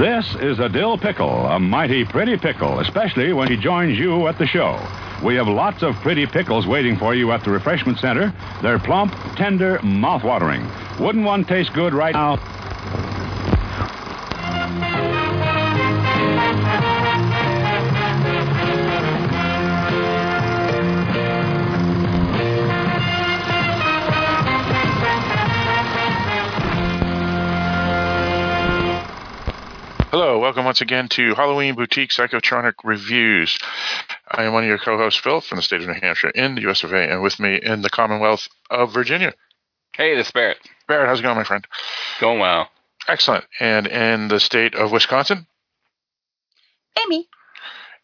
This is a dill pickle, a mighty pretty pickle, especially when he joins you at the show. We have lots of pretty pickles waiting for you at the refreshment center. They're plump, tender, mouth-watering. Wouldn't one taste good right now? Welcome once again to Halloween Boutique Psychotronic Reviews. I am one of your co-hosts, Phil, from the state of New Hampshire in the US of A, and with me in the Commonwealth of Virginia. Hey, this is Barrett. Barrett, how's it going, my friend? Going well. Excellent. And in the state of Wisconsin? Amy.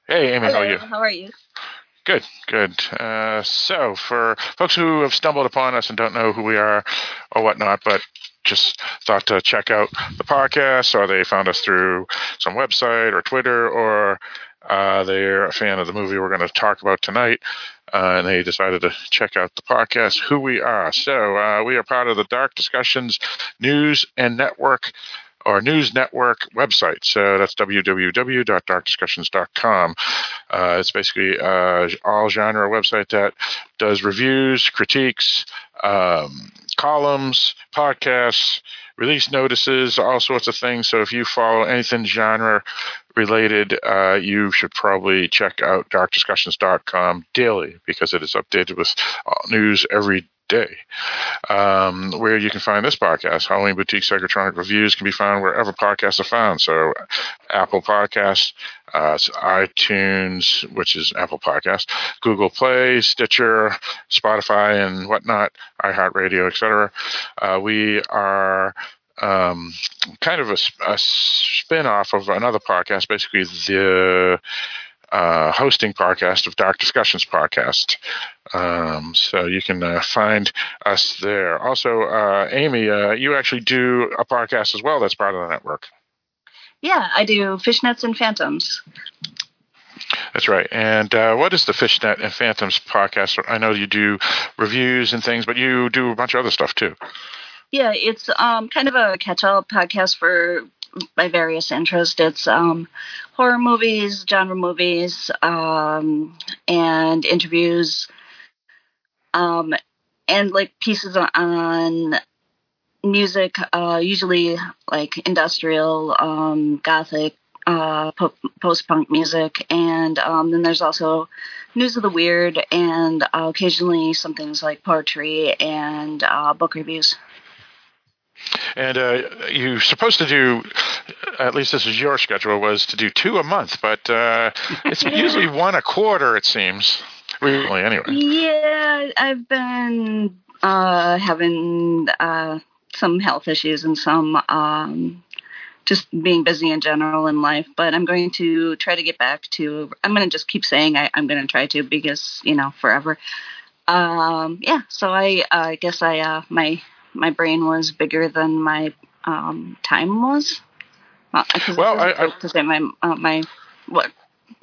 Hey, Amy, Hello, how are you? How are you? Good, good. Uh, so, for folks who have stumbled upon us and don't know who we are or whatnot, but just thought to check out the podcast, or they found us through some website or Twitter, or uh, they're a fan of the movie we're going to talk about tonight, uh, and they decided to check out the podcast, who we are. So, uh, we are part of the Dark Discussions News and Network our news network website. So that's www.darkdiscussions.com. Uh, it's basically uh, all genre website that does reviews, critiques, um, columns, podcasts, release notices, all sorts of things. So if you follow anything genre related, uh, you should probably check out darkdiscussions.com daily because it is updated with news every day. Um, where you can find this podcast, Halloween Boutique Psychotronic Reviews, can be found wherever podcasts are found. So, Apple Podcasts, uh, iTunes, which is Apple Podcast, Google Play, Stitcher, Spotify, and whatnot, iHeartRadio, etc. Uh, we are um, kind of a, a spin off of another podcast, basically the uh, hosting podcast of Dark Discussions podcast. Um, so you can uh, find us there. Also, uh, Amy, uh, you actually do a podcast as well that's part of the network. Yeah, I do Fishnets and Phantoms. That's right. And uh, what is the Fishnet and Phantoms podcast? I know you do reviews and things, but you do a bunch of other stuff too. Yeah, it's um, kind of a catch-all podcast for my various interests. It's um, horror movies, genre movies, um, and interviews, um, and like pieces on music, uh, usually like industrial, um, gothic, uh, po- post-punk music, and um, then there's also news of the weird, and uh, occasionally some things like poetry and uh, book reviews. And uh, you're supposed to do, at least this is your schedule, was to do two a month, but uh, it's usually one a quarter, it seems. Really, anyway. Yeah, I've been uh, having uh, some health issues and some um, just being busy in general in life, but I'm going to try to get back to. I'm going to just keep saying I, am going to try to because you know forever. Um, yeah, so I I guess I uh, my my brain was bigger than my um, time was. Uh, well, I, I to say my uh, my what.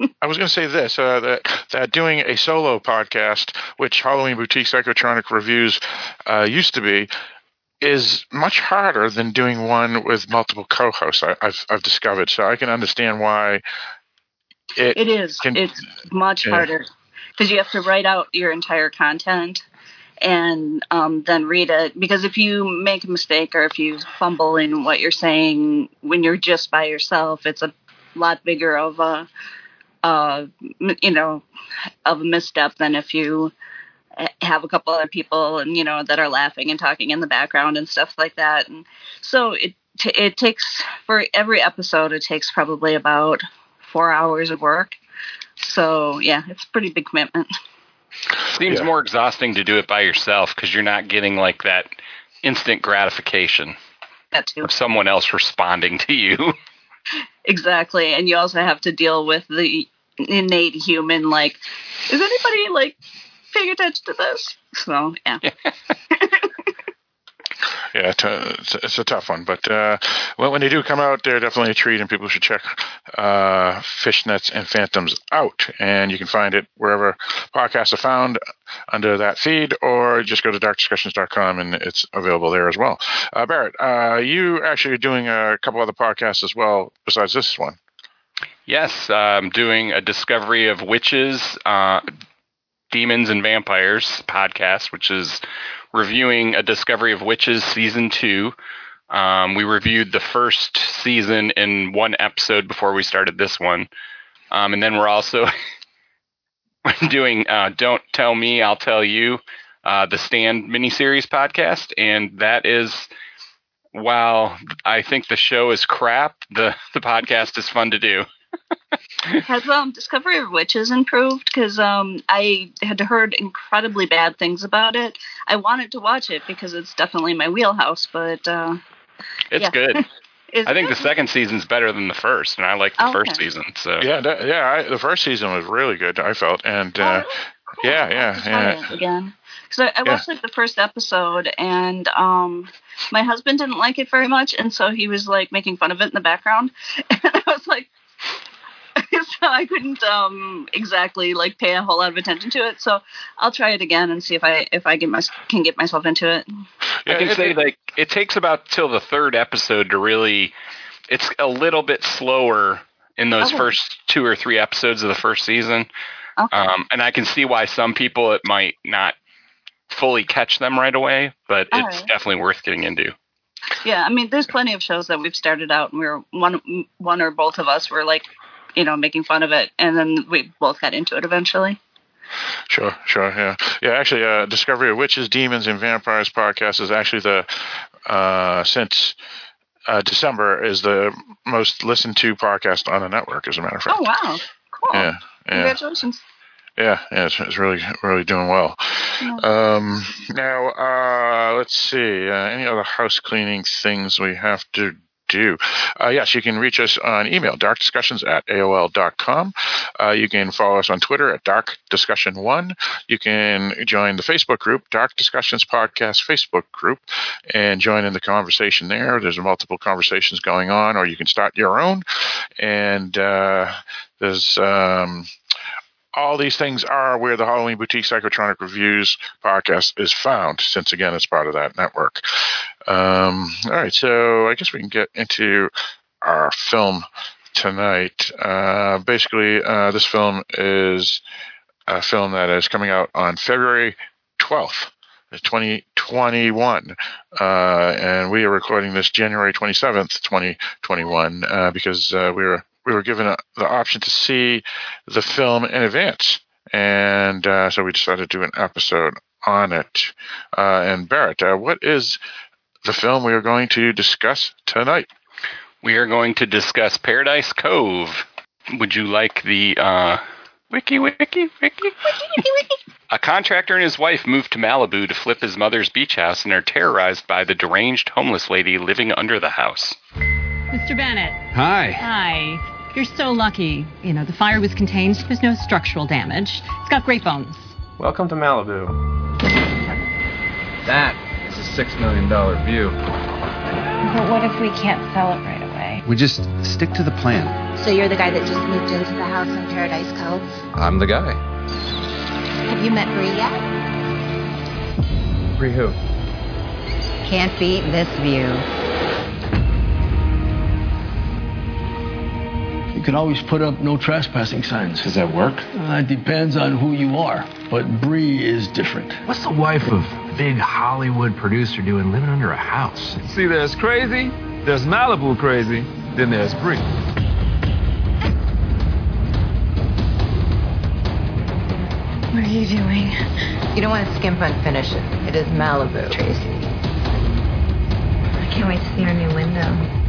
I was going to say this: uh, that that doing a solo podcast, which Halloween Boutique Psychotronic Reviews uh, used to be, is much harder than doing one with multiple co-hosts. I, have I've discovered, so I can understand why. It, it is. Can, it's much yeah. harder because you have to write out your entire content and um, then read it. Because if you make a mistake or if you fumble in what you're saying when you're just by yourself, it's a lot bigger of a, uh, you know, of a misstep than if you have a couple other people and you know that are laughing and talking in the background and stuff like that. And so it t- it takes for every episode it takes probably about four hours of work. So yeah, it's a pretty big commitment. Seems yeah. more exhausting to do it by yourself because you're not getting like that instant gratification that too. of someone else responding to you. exactly, and you also have to deal with the innate human like, is anybody like paying attention to this? So yeah. yeah, it's, it's, a tough one. But uh, when they do come out, they're definitely a treat, and people should check uh, Fishnets and Phantoms out. And you can find it wherever podcasts are found under that feed, or just go to darkdiscussions.com and it's available there as well. Uh, Barrett, uh, you actually are doing a couple other podcasts as well besides this one. Yes, I'm doing a Discovery of Witches, uh, Demons, and Vampires podcast, which is reviewing a Discovery of Witches season two. Um, we reviewed the first season in one episode before we started this one. Um, and then we're also doing uh, Don't Tell Me, I'll Tell You, uh, the Stand miniseries podcast. And that is, while I think the show is crap, the, the podcast is fun to do. Has um, Discovery of Witches improved? Because um, I had heard incredibly bad things about it. I wanted to watch it because it's definitely my wheelhouse, but uh, it's yeah. good. I think good? the second season's better than the first, and I like the first season. So yeah, that, yeah, I, the first season was really good. I felt, and uh, oh, cool. yeah, yeah, yeah. Again, because I, I, watched like the first episode, and um, my husband didn't like it very much, and so he was like making fun of it in the background, and I was like, so I couldn't um, exactly like pay a whole lot of attention to it. So I'll try it again and see if I if I get my, can get myself into it. Yeah, I can say like it takes about till the third episode to really. It's a little bit slower in those okay. first two or three episodes of the first season, okay. um, and I can see why some people it might not fully catch them right away, but All it's right. definitely worth getting into. Yeah, I mean, there's plenty of shows that we've started out and we are one, one or both of us were like, you know, making fun of it, and then we both got into it eventually. Sure, sure, yeah, yeah. Actually, uh, Discovery of Witches, Demons, and Vampires podcast is actually the uh, since uh, December is the most listened to podcast on the network. As a matter of fact. Oh wow, cool. Yeah, yeah. Congratulations. Yeah, yeah, it's, it's really, really doing well. Yeah. Um, now, uh, let's see. Uh, any other house cleaning things we have to do. Uh, yes, you can reach us on email, darkdiscussions at AOL.com. Uh, you can follow us on Twitter at Dark Discussion One. You can join the Facebook group, Dark Discussions Podcast Facebook group, and join in the conversation there. There's multiple conversations going on, or you can start your own. And uh, there's um, all these things are where the Halloween Boutique Psychotronic Reviews podcast is found, since again it's part of that network. Um, all right, so I guess we can get into our film tonight. Uh, basically, uh, this film is a film that is coming out on February 12th. 2021, uh, and we are recording this January 27th, 2021, uh, because uh, we were we were given a, the option to see the film in advance, and uh, so we decided to do an episode on it. Uh, and Barrett, uh, what is the film we are going to discuss tonight? We are going to discuss Paradise Cove. Would you like the uh, wiki, wiki, wiki, wiki, wiki, wiki? A contractor and his wife move to Malibu to flip his mother's beach house and are terrorized by the deranged homeless lady living under the house. Mr. Bennett. Hi. Hi. You're so lucky. You know, the fire was contained. There's no structural damage. It's got great bones. Welcome to Malibu. That is a six million dollar view. But what if we can't sell it right away? We just stick to the plan. So you're the guy that just moved into the house in Paradise Cove? I'm the guy. Have you met Bree yet? Bree who? Can't beat this view. Can always put up no trespassing signs. Does that work? Uh, it depends on who you are, but Bree is different. What's the wife of big Hollywood producer doing living under a house? See, there's crazy, there's Malibu crazy, then there's Bree. What are you doing? You don't want to skimp on finishing. It is Malibu, Tracy. I can't wait to see our new window.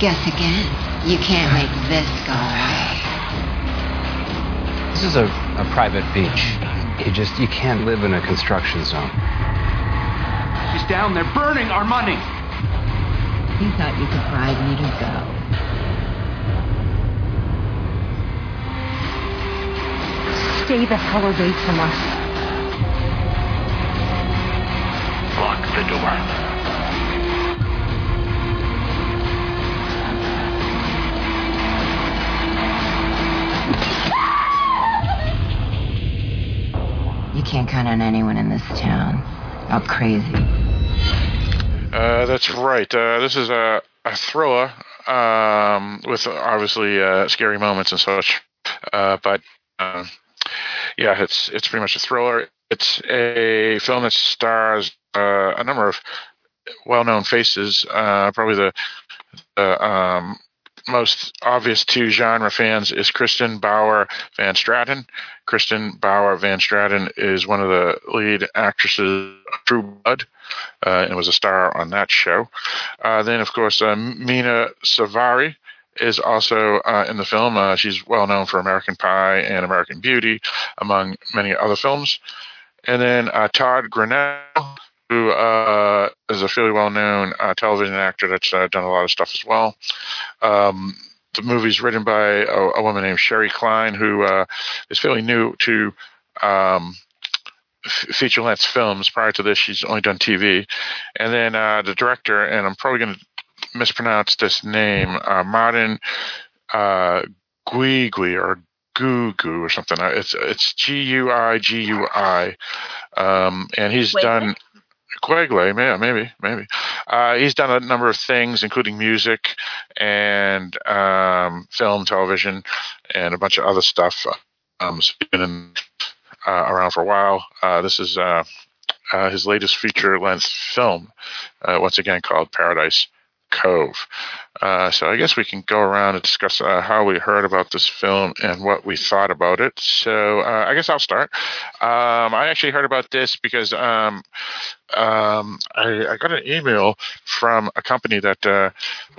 Guess again. You can't make this go away. This is a, a private beach. You just you can't live in a construction zone. She's down there burning our money. You thought you could bribe me to go. stay the hell away from us. Lock the door. You can't count on anyone in this town. All crazy. Uh, that's right. Uh, this is a, a thriller um, with obviously uh, scary moments and such. Uh, but uh, yeah, it's it's pretty much a thriller. It's a film that stars uh, a number of well-known faces. probably the, the um, most obvious to genre fans is Kristen Bauer Van Straten. Kristen Bauer Van Straten is one of the lead actresses of True Blood uh, and was a star on that show. Uh, then, of course, uh, Mena Suvari is also uh, in the film. Uh, she's well known for American Pie and American Beauty, among many other films. And then uh, Todd Grinnell who uh, is a fairly well-known uh, television actor that's uh, done a lot of stuff as well. Um, the movie's written by a, a, woman named Sherry Klein, who uh, is fairly new to um, f- feature-length films. Prior to this, she's only done TV. And then uh, the director, and I'm probably going to mispronounce this name, uh, Martin uh, Guigui or Gugu or something. It's it's G U I G U I, um, and he's Wait, done. Quigley, yeah, maybe, maybe. Uh, he's done a number of things, including music and um, film, television, and a bunch of other stuff. Um, been in, uh, around for a while. Uh, this is uh, uh, his latest feature-length film, uh, once again called Paradise Cove. Uh, so I guess we can go around and discuss uh, how we heard about this film and what we thought about it. So uh, I guess I'll start. Um, I actually heard about this because um, um, I, I, got an email from a company that uh,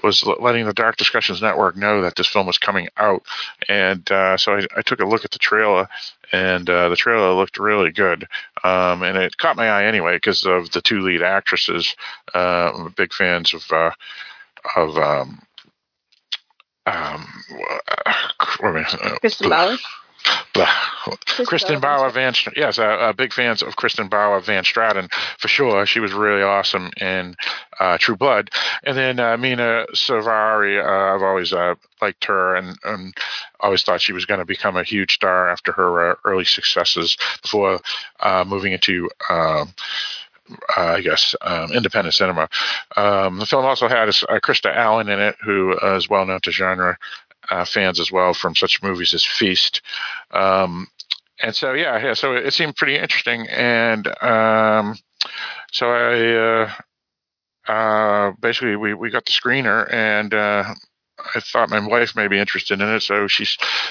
was letting the Dark Discussions Network know that this film was coming out, and uh, so I, I, took a look at the trailer, and uh, the trailer looked really good, um, and it caught my eye anyway because of the two lead actresses. I'm big fans of of um, um, uh, Kristen Bauer. Kristen Bauer Van, yes, uh, uh, big fans of Kristen Bauer Van Straten for sure. She was really awesome in uh, True Blood, and then uh, Mena Suvari. Uh, I've always uh, liked her, and, and always thought she was going to become a huge star after her early successes before moving into. Uh, I guess, um, independent cinema. Um, the film also had uh, Krista Allen in it, who uh, is well known to genre uh, fans as well from such movies as Feast. Um, and so, yeah, yeah, so it seemed pretty interesting. And um, so I uh, uh, basically we, we got the screener and I thought my wife may be interested in it, so she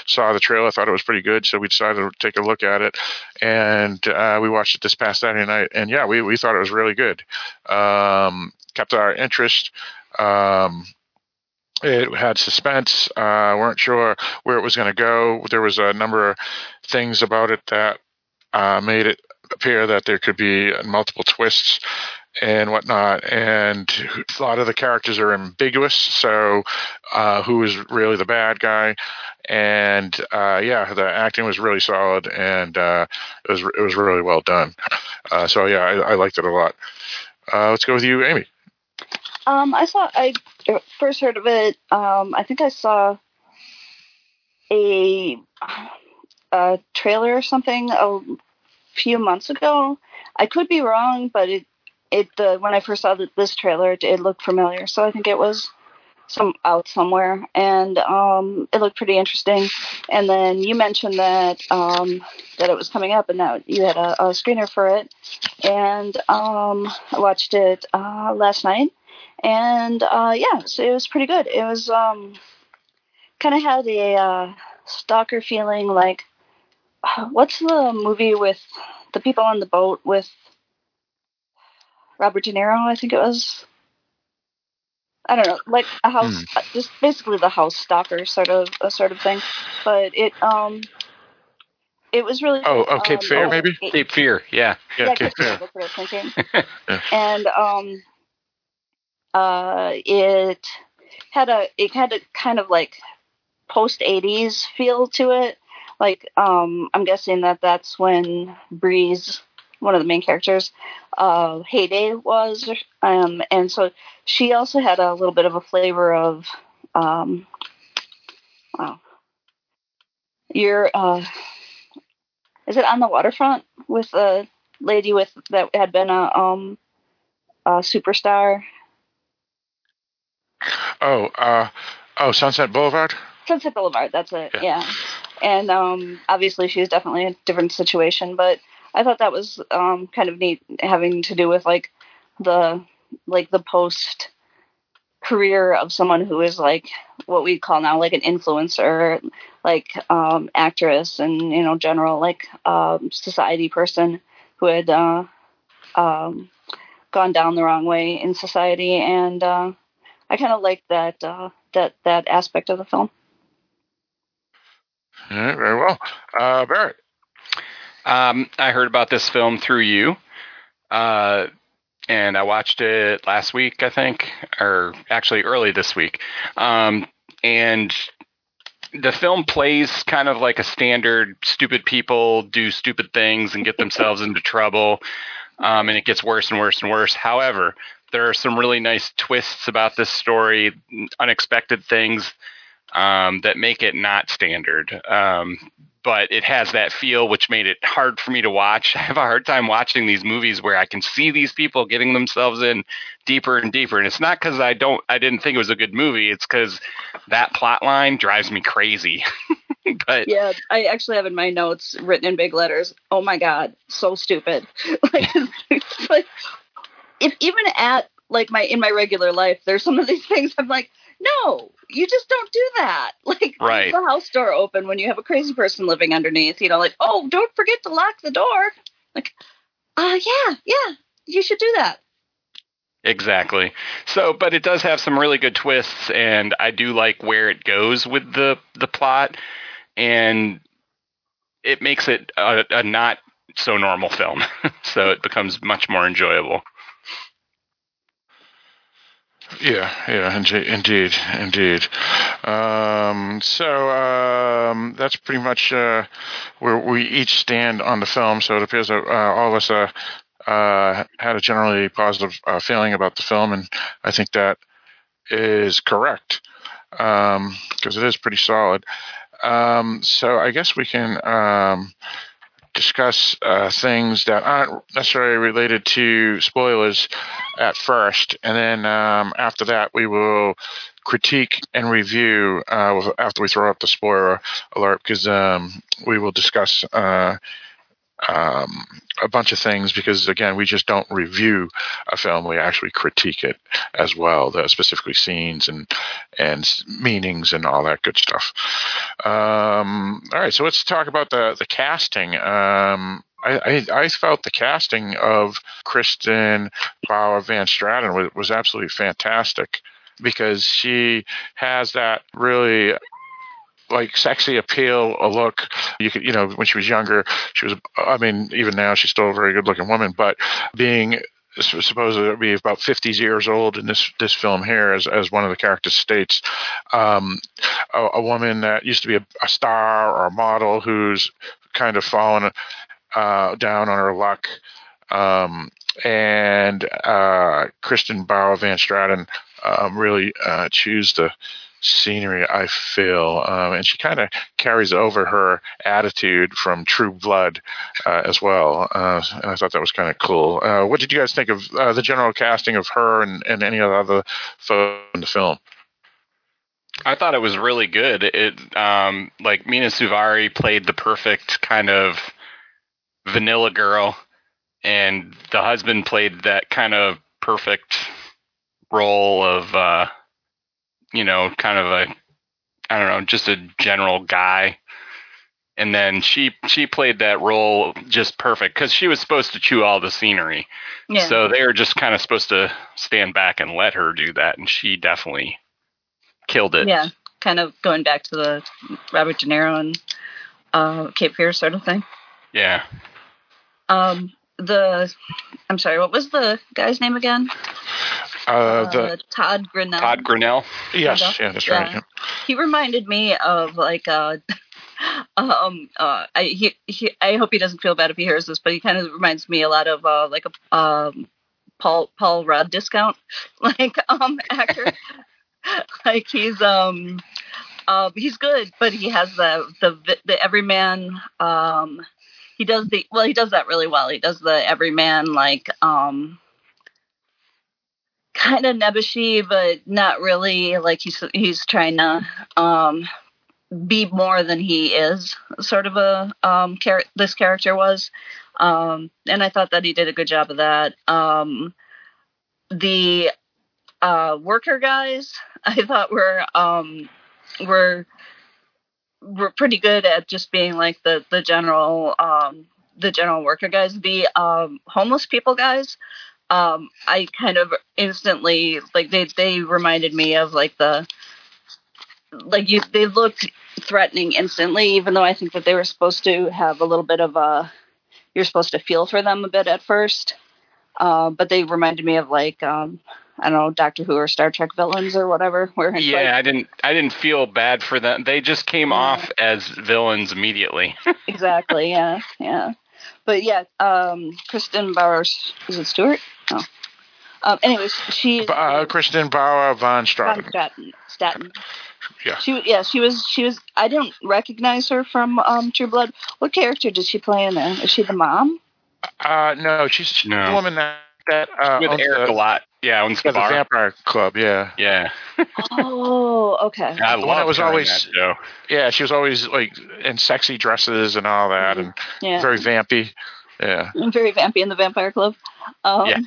saw the trailer, I thought it was pretty good, so we decided to take a look at it, and uh, we watched it this past Saturday night, and yeah, we we thought it was really good. Um, kept our interest. Um, it had suspense. Uh, weren't sure where it was going to go. There was a number of things about it that uh, made it appear that there could be multiple twists and whatnot. And a lot of the characters are ambiguous. So, uh, who is really the bad guy? And uh, yeah, the acting was really solid, and uh, it was it was really well done. Uh, so yeah, I, I, liked it a lot. Uh, let's go with you, Amy. Um, I saw. I first heard of it. Um, I think I saw a, a trailer or something a few months ago. I could be wrong, but it it the when I first saw the, this trailer, it, it, looked familiar. So I think it was some out somewhere, and um, it looked pretty interesting. And then you mentioned that um, that it was coming up, and that you had a, a screener for it. And um, I watched it uh, last night, and uh, yeah, so it was pretty good. It was um, kind of had a uh, stalker feeling, like what's the movie with the people on the boat with Robert De Niro, I think it was. I don't know, like a house. Uh, just basically the house stalker sort of a sort of thing. But it um, it was really oh oh Cape um, Fear oh, maybe it, Cape Fear yeah yeah, yeah Cape, Fear. That's what I was thinking. yeah. And um, uh, it had a it had a kind of like post '80s feel to it, like um, I'm guessing that that's when Bree's one of the main characters uh, heyday was, um, and so she also had a little bit of a flavor of um, wow. You're uh, is it on the waterfront with a lady with that had been a um a superstar? Oh, uh, oh, Sunset Boulevard. Sunset Boulevard. That's it. Yeah. yeah. And um, obviously, she's definitely a different situation, but I thought that was um, kind of neat, having to do with like the like the post career of someone who is like what we call now like an influencer, like um, actress and you know general like um, society person who had uh, um, gone down the wrong way in society, and uh, I kind of liked that uh, that that aspect of the film. All right, very well, uh, Barrett. Um, I heard about this film through you. Uh, and I watched it last week, I think, or actually early this week. Um, and the film plays kind of like a standard stupid people do stupid things and get themselves into trouble. Um, and it gets worse and worse and worse. However, there are some really nice twists about this story, unexpected things um, that make it not standard. Um, but it has that feel which made it hard for me to watch. I have a hard time watching these movies where I can see these people getting themselves in deeper and deeper. And it's not because I don't I didn't think it was a good movie. It's because that plot line drives me crazy. but yeah, I actually have in my notes written in big letters. Oh my god, so stupid. like, like if even at like my in my regular life, there's some of these things I'm like, no, you just don't do that. Like right. the house door open when you have a crazy person living underneath. You know, like oh, don't forget to lock the door. Like, uh yeah, yeah, you should do that. Exactly. So, but it does have some really good twists, and I do like where it goes with the the plot, and it makes it a, a not so normal film. so it becomes much more enjoyable. Yeah, yeah, indeed, indeed. Um, so um, that's pretty much uh, where we each stand on the film. So it appears that uh, all of us uh, uh had a generally positive uh, feeling about the film, and I think that is correct because um, it is pretty solid. Um, so I guess we can um, discuss uh, things that aren't necessarily related to spoilers at first, and then um, after that we will critique and review uh, after we throw up the spoiler alert because um, we will discuss uh, um, a bunch of things because again we just don't review a film. We actually critique it as well the specifically scenes and and meanings and all that good stuff. Um, all right so let's talk about the the casting. Um, I, I, I, felt the casting of Kristen Bauer Van Straten was, was absolutely fantastic because she has that really like sexy appeal, a look. You could, you know, when she was younger, she was. I mean, even now, she's still a very good-looking woman. But being supposed to be about 50 years old in this this film here, as as one of the characters states, um, a, a, woman that used to be a, a, star or a model who's kind of fallen uh, down on her luck. Um, and uh, Kristen Bauer Van Straten um, really uh, chews to scenery, I feel. Um, and she kind of carries over her attitude from True Blood uh, as well. Uh, and I thought that was kind of cool. Uh, what did you guys think of uh, the general casting of her and, and any other folks in the film? I thought it was really good. It um, like Mena Suvari played the perfect kind of vanilla girl, and the husband played that kind of perfect role of uh, you know, kind of a I don't know, just a general guy. And then she she played that role just perfect because she was supposed to chew all the scenery. Yeah. So they were just kind of supposed to stand back and let her do that, and she definitely killed it. Yeah, kind of going back to the Robert De Niro and uh, Cape Fear sort of thing. Yeah. Um, the I'm sorry, what was the guy's name again? Uh, the, uh, Todd Grinnell. Todd Grinnell. Yes, yeah, that's right. Yeah. He reminded me of like uh, Um, uh, I he, he I hope he doesn't feel bad if he hears this, but he kind of reminds me a lot of uh, like a um, Paul Paul Rudd discount like um actor. like he's um uh, he's good, but he has the the the everyman um he does the well he does that really well. He does the everyman like um kind of nebbishy, but not really. Like he's he's trying to um, be more than he is. Sort of a um, char- this character was, um, and I thought that he did a good job of that. Um, the uh, worker guys, I thought were um, were were pretty good at just being like the the general um, the general worker guys. The um, homeless people guys, um, I kind of instantly like they they reminded me of like the like you they looked threatening instantly, even though I think that they were supposed to have a little bit of a you're supposed to feel for them a bit at first. Uh, but they reminded me of like um, I don't know Doctor Who or Star Trek villains or whatever. Where yeah, like, I didn't I didn't feel bad for them. They just came yeah. off as villains immediately. exactly. Yeah. Yeah. But yeah, um, Kristen Bowers is it Stewart? No. Um, anyways, she's uh, Kristen Bauer von Straten. Von Straten. Staten. Yeah. She yeah she was she was I didn't recognize her from um, True Blood. What character did she play in there? Is she the mom? Uh no, she's no. the woman that that uh, with Eric the, a lot. Yeah, owns the, the, the Vampire Club. Yeah. Yeah. oh, okay. I love that was always that show. Yeah, she was always like in sexy dresses and all that, mm-hmm. and yeah. very vampy. Yeah. Very vampy in the Vampire Club. Um, yeah.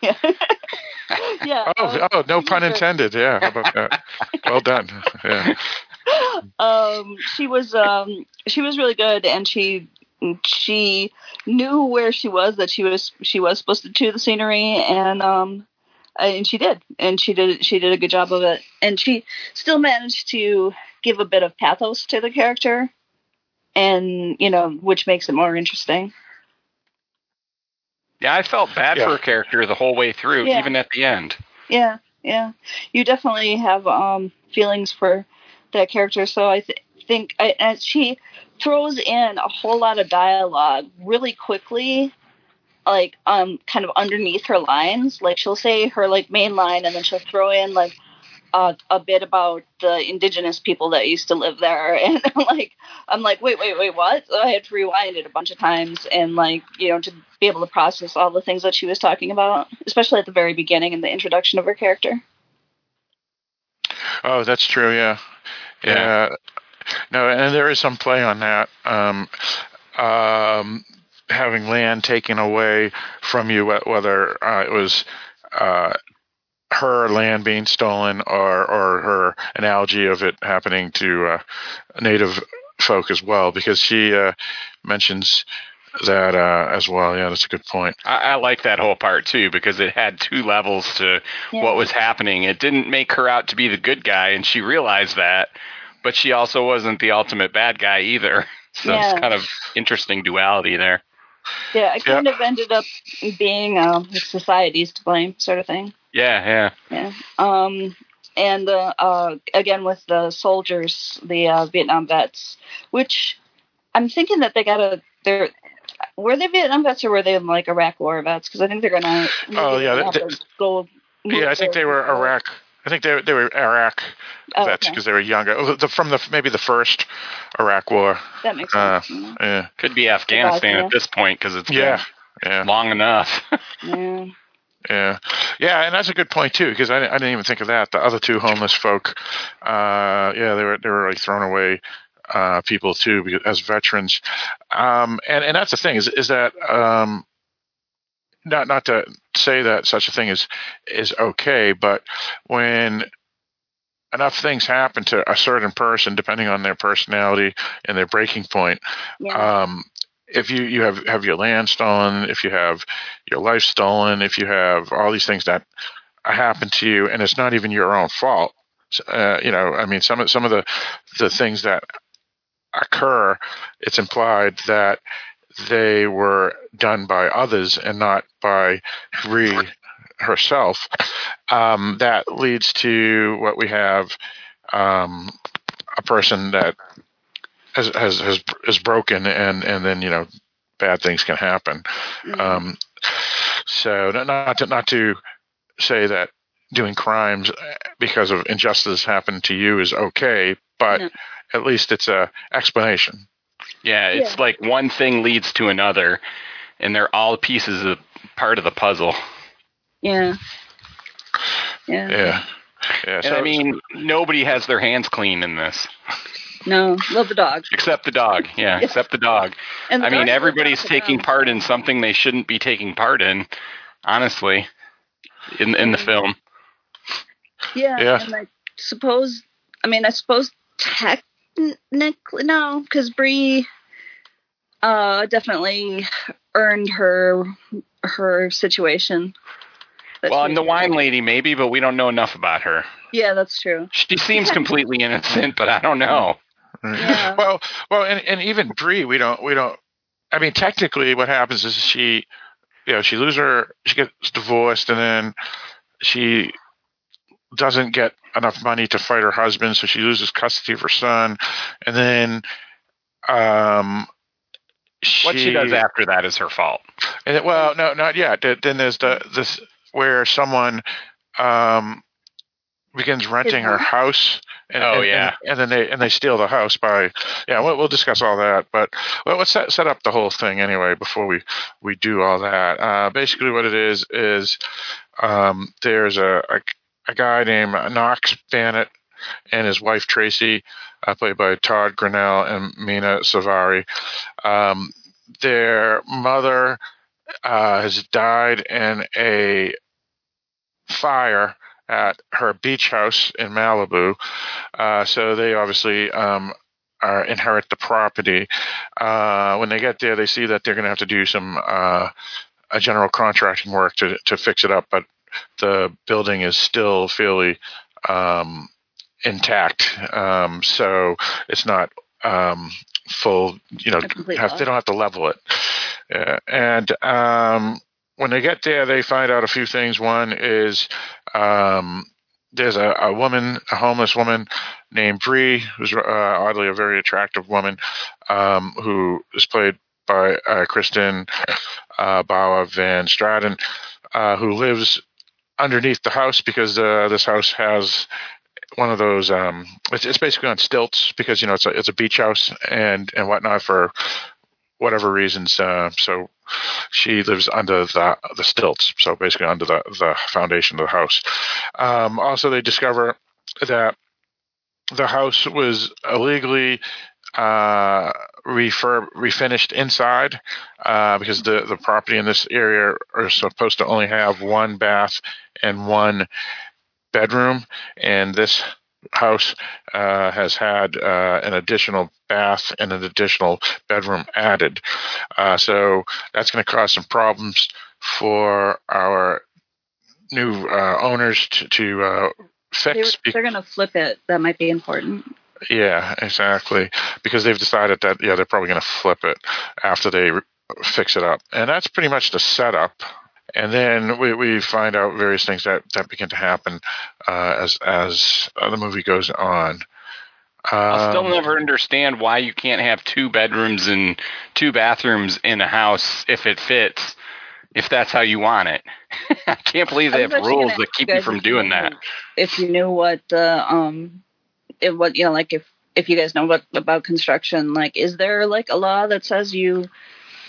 yeah. yeah. Oh, um, oh, no pun intended. Yeah. How about that? well done. Yeah. Um, she was um, she was really good, and she she knew where she was that she was she was supposed to chew the scenery, and um, and she did, and she did she did a good job of it, and she still managed to give a bit of pathos to the character, and you know, which makes it more interesting. Yeah, I felt bad yeah. for her character the whole way through, yeah. even at the end. Yeah, yeah. You definitely have um, feelings for that character, so I th- think I, and she throws in a whole lot of dialogue really quickly like um kind of underneath her lines. Like she'll say her like main line and then she'll throw in like uh, a bit about the indigenous people that used to live there. And I'm like I'm like wait wait wait what? So I had to rewind it a bunch of times and like you know to be able to process all the things that she was talking about especially at the very beginning in the introduction of her character. Oh that's true yeah. Yeah, yeah. no and there is some play on that. Um um having land taken away from you whether uh, it was uh her land being stolen or or her analogy of it happening to uh, native folk as well because she uh, mentions that uh, as well. Yeah, that's a good point. I, I, like that whole part too because it had two levels to yeah. what was happening. It didn't make her out to be the good guy, and she realized that, but she also wasn't the ultimate bad guy either. So yeah. it's kind of interesting duality there. Yeah, it kind yeah. of ended up being um, society's to blame, sort of thing. Yeah, yeah, yeah. Um, and uh, uh, again with the soldiers, the uh, Vietnam vets, which I'm thinking that they got a they're were they Vietnam vets or were they like Iraq War vets? Because I think they're gonna. Oh yeah, they, go. Yeah, I think they were Iraq. I think they they were Iraq oh, vets because okay. they were younger. Oh, the, from the maybe the first Iraq War. That makes sense. Uh, yeah, could be Afghanistan at this point because it's yeah, yeah long enough. yeah. Yeah, yeah, and that's a good point too because I, I didn't even think of that. The other two homeless folk, uh, yeah, they were they were like thrown away uh, people too because, as veterans, um, and and that's the thing is is that um, not not to say that such a thing is is okay, but when enough things happen to a certain person, depending on their personality and their breaking point, yeah. um, if you, you have, have your land stolen, if you have your life stolen, if you have all these things that happen to you, and it's not even your own fault. Uh, you know, I mean, some of some of the the things that occur, it's implied that they were done by others and not by Bree herself. Um, that leads to what we have um, a person that has has has is broken, and and then you know bad things can happen. Mm-hmm. Um, so not not to, not to say that doing crimes because of injustice happened to you is okay, but no. at least it's a explanation. Yeah, it's yeah. like one thing leads to another, and they're all pieces of part of the puzzle. Yeah. Yeah. Yeah. Yeah, so, I mean, nobody has their hands clean in this. No, love the dog. Except the dog. Yeah, except the dog. And the I mean, everybody's taking part in something they shouldn't be taking part in. Honestly, in in the film. Yeah, yeah. and I suppose. I mean, I suppose technically no, because Bree uh, definitely earned her her situation. well, and the wine lady maybe, but we don't know enough about her. Yeah, that's true. She seems completely innocent, but I don't know. Yeah. Well, well, and and even Bree, we don't we don't. I mean, technically, what happens is she, you know, she loses her, she gets divorced, and then she doesn't get enough money to fight her husband, so she loses custody of her son, and then, um, she, what she does after that is her fault. And well, no, not yet. Then there's the this where someone um begins renting her house. And, oh and, yeah, and, and, then they and they steal the house by yeah. We'll, we'll discuss all that, but well, let's set, set up the whole thing anyway before we we do all that. Uh, basically, what it is is um, there's a, a, a guy named Knox Bennett and his wife Tracy, uh, played by Todd Grinnell and Mena Suvari. Um, their mother uh, has died in a fire at her beach house in Malibu. Uh, so they obviously um, are, inherit the property. Uh, when they get there, they see that they're going to have to do some uh, general contracting work to to fix it up, but the building is still fairly um, intact. Um, so it's not um, full. You know, have, they don't have to level it. Yeah. And um, when they get there, they find out a few things. One is um, there's a, a, woman, a homeless woman named Bree, who's uh, oddly a very attractive woman, um, who is played by uh, Kristen uh, Bauer Van Straten, uh, who lives underneath the house because uh, this house has one of those. Um, it's, it's, basically on stilts because you know it's a it's a beach house and and whatnot for whatever reasons. Uh, so she lives under the the stilts, so basically under the the foundation of the house. Um, also, they discover that the house was illegally uh, refurb refinished inside uh, because the the property in this area are supposed to only have one bath and one bedroom, and this house uh, has had uh, an additional bath and an additional bedroom added. Uh, so that's going to cause some problems for our new uh, owners to, to uh, fix. They're, they're going to flip it. That might be important. Yeah, exactly. Because they've decided that yeah, they're probably going to flip it after they re- fix it up, and that's pretty much the setup and then we, we find out various things that, that begin to happen uh, as as uh, the movie goes on. Um, I still never understand why you can't have two bedrooms and two bathrooms in a house if it fits, if that's how you want it. I can't believe they have rules that keep you from doing that. If you knew what the um, if what you know, like if if you guys know what about construction, like is there like a law that says you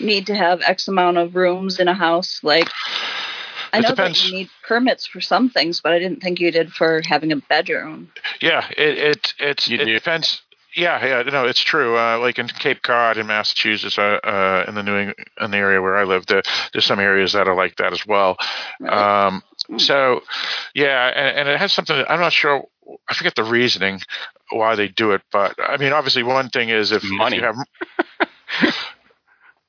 need to have X amount of rooms in a house? Like, I it know depends. that you need permits for some things, but I didn't think you did for having a bedroom. Yeah, it it it's, it depends. Yeah, yeah, no, it's true. Uh, like in Cape Cod in Massachusetts, uh, uh, in the New England, in the area where I live, there, there's some areas that are like that as well. Um, Hmm. so, yeah, and, and, it has something. I'm not sure. I forget the reasoning why they do it, but I mean, obviously, one thing is if, money. If you have,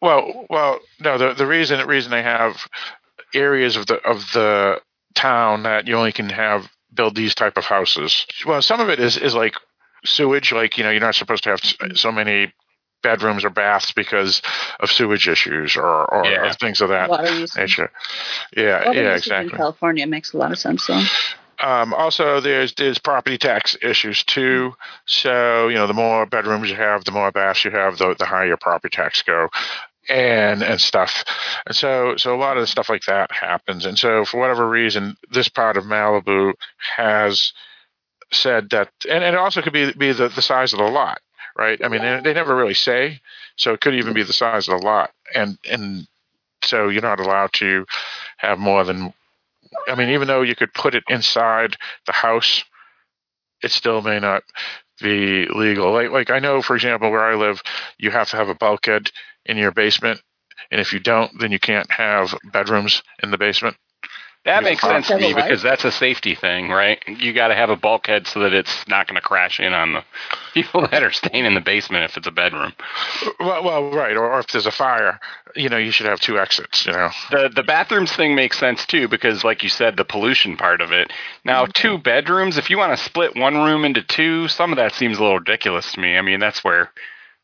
Well, well, no. The the reason the reason they have areas of the of the town that you only can have build these type of houses. Well, some of it is is like sewage. Like you know, you're not supposed to have so many bedrooms or baths because of sewage issues or, or, yeah. or things of that nature. Yeah, Water yeah, exactly. In California makes a lot of sense. So. Um, also, there's there's property tax issues too. So you know, the more bedrooms you have, the more baths you have, the the higher your property tax go, and and stuff. And so so a lot of stuff like that happens. And so for whatever reason, this part of Malibu has said that, and, and it also could be be the, the size of the lot, right? I mean, they, they never really say, so it could even be mm-hmm. the size of the lot, and and so you're not allowed to have more than I mean, even though you could put it inside the house, it still may not be legal. Like, like I know, for example, where I live, you have to have a bulkhead in your basement, and if you don't, then you can't have bedrooms in the basement. That makes sense to me because that's a safety thing, right? You got to have a bulkhead so that it's not going to crash in on the people that are staying in the basement if it's a bedroom. Well, well, right, or, or if there's a fire, you know, you should have two exits. You know, the the bathrooms thing makes sense too because, like you said, the pollution part of it. Now, mm-hmm. two bedrooms, if you want to split one room into two, some of that seems a little ridiculous to me. I mean, that's where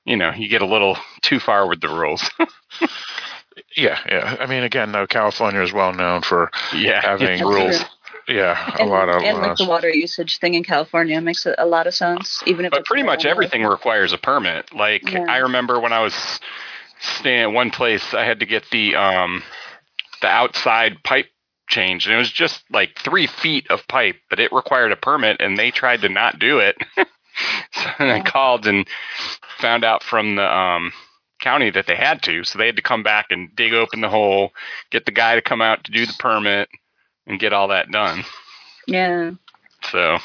you know you get a little too far with the rules. Yeah, yeah. I mean, again, though, California is well known for yeah, having rules. True. Yeah, a lot of and like the water usage thing in California makes a lot of sense, even if. But pretty much everything requires a permit. Like yeah. I remember when I was staying at one place, I had to get the um the outside pipe changed, and it was just like three feet of pipe, but it required a permit, and they tried to not do it. so yeah. I called and found out from the um county that they had to, so they had to come back and dig open the hole, get the guy to come out to do the permit, and get all that done. Yeah. So.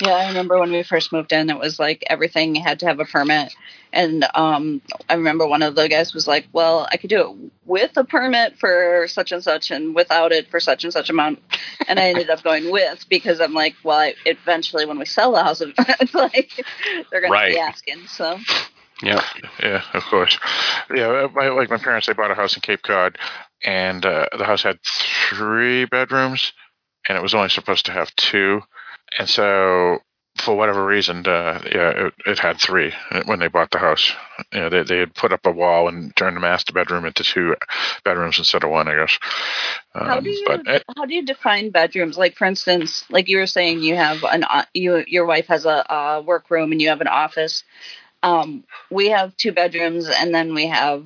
Yeah, I remember when we first moved in, it was like everything had to have a permit. And um, I remember one of the guys was like, "Well, I could do it with a permit for such and such, and without it for such and such amount." And I ended up going with because I'm like, "Well, I, eventually, when we sell the house, it's like they're going right. to be asking." So yeah, yeah, of course. Yeah, my, like my parents, they bought a house in Cape Cod, and uh, the house had three bedrooms, and it was only supposed to have two, and so for whatever reason, uh, yeah, it, it, had three when they bought the house. You know, they they had put up a wall and turned the master bedroom into two bedrooms instead of one, I guess. Um, how do you but it, how do you define bedrooms? Like for instance, like you were saying, you have an uh, you your wife has a, a workroom and you have an office. Um, we have two bedrooms, and then we have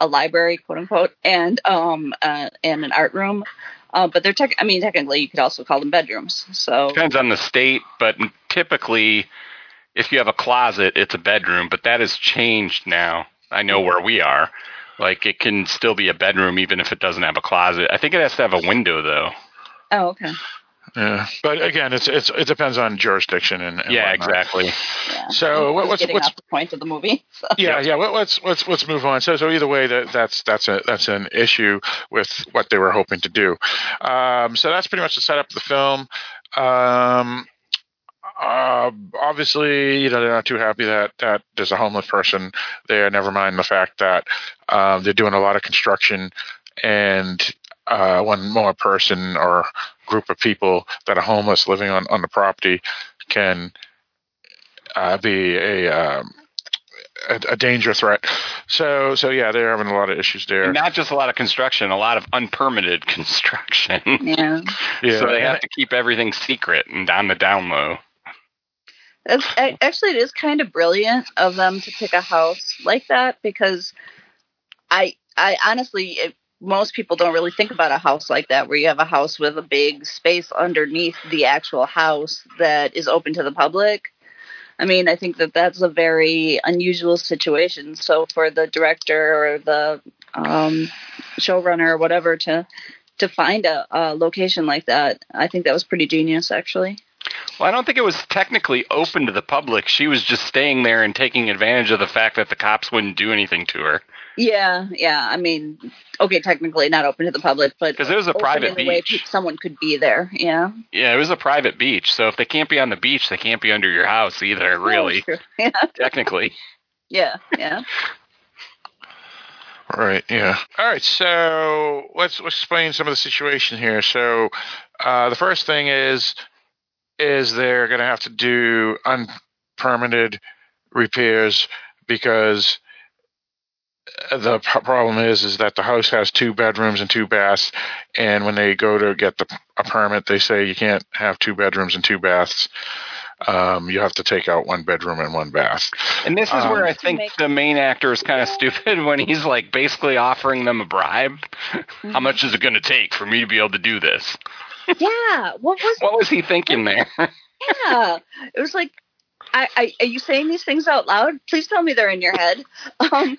a library, quote unquote, and um, uh, and an art room. Uh, but they're tech. I mean, technically, you could also call them bedrooms. So depends on the state, but typically, if you have a closet, it's a bedroom. But that has changed now. I know where we are. Like it can still be a bedroom even if it doesn't have a closet. I think it has to have a window though. Oh, okay. Yeah, but again, it's it's it depends on jurisdiction and, and yeah, whatnot. exactly. Yeah. So what, what's what's the point of the movie? So. Yeah, yeah. Well, let's let's let's move on. So so either way, that that's that's a that's an issue with what they were hoping to do. Um, so that's pretty much the setup of the film. Um, uh, obviously, you know they're not too happy that that there's a homeless person there. Never mind the fact that um, they're doing a lot of construction, and uh, one more person or group of people that are homeless living on, on the property can uh, be a, um, a, a danger threat. So so yeah, they're having a lot of issues there. And not just a lot of construction, a lot of unpermitted construction. Yeah. yeah. So they have to keep everything secret and on the down low. It's, actually, it is kind of brilliant of them to pick a house like that because I I honestly it, most people don't really think about a house like that where you have a house with a big space underneath the actual house that is open to the public i mean i think that that's a very unusual situation so for the director or the um, showrunner or whatever to to find a, a location like that i think that was pretty genius actually well, I don't think it was technically open to the public. She was just staying there and taking advantage of the fact that the cops wouldn't do anything to her. Yeah, yeah. I mean, okay, technically not open to the public, but because it was a private beach, someone could be there. Yeah. Yeah, it was a private beach, so if they can't be on the beach, they can't be under your house either. Really, yeah. technically. Yeah, yeah. Right. Yeah. All right. So let's, let's explain some of the situation here. So uh, the first thing is is they're going to have to do unpermitted repairs because the problem is is that the house has two bedrooms and two baths, and when they go to get the a permit, they say you can't have two bedrooms and two baths. Um, you have to take out one bedroom and one bath. And this is um, where I think the main actor is kind of stupid when he's like basically offering them a bribe. Mm-hmm. How much is it going to take for me to be able to do this? Yeah. What was what was he thinking there? yeah, it was like, I, I, are you saying these things out loud? Please tell me they're in your head. Um,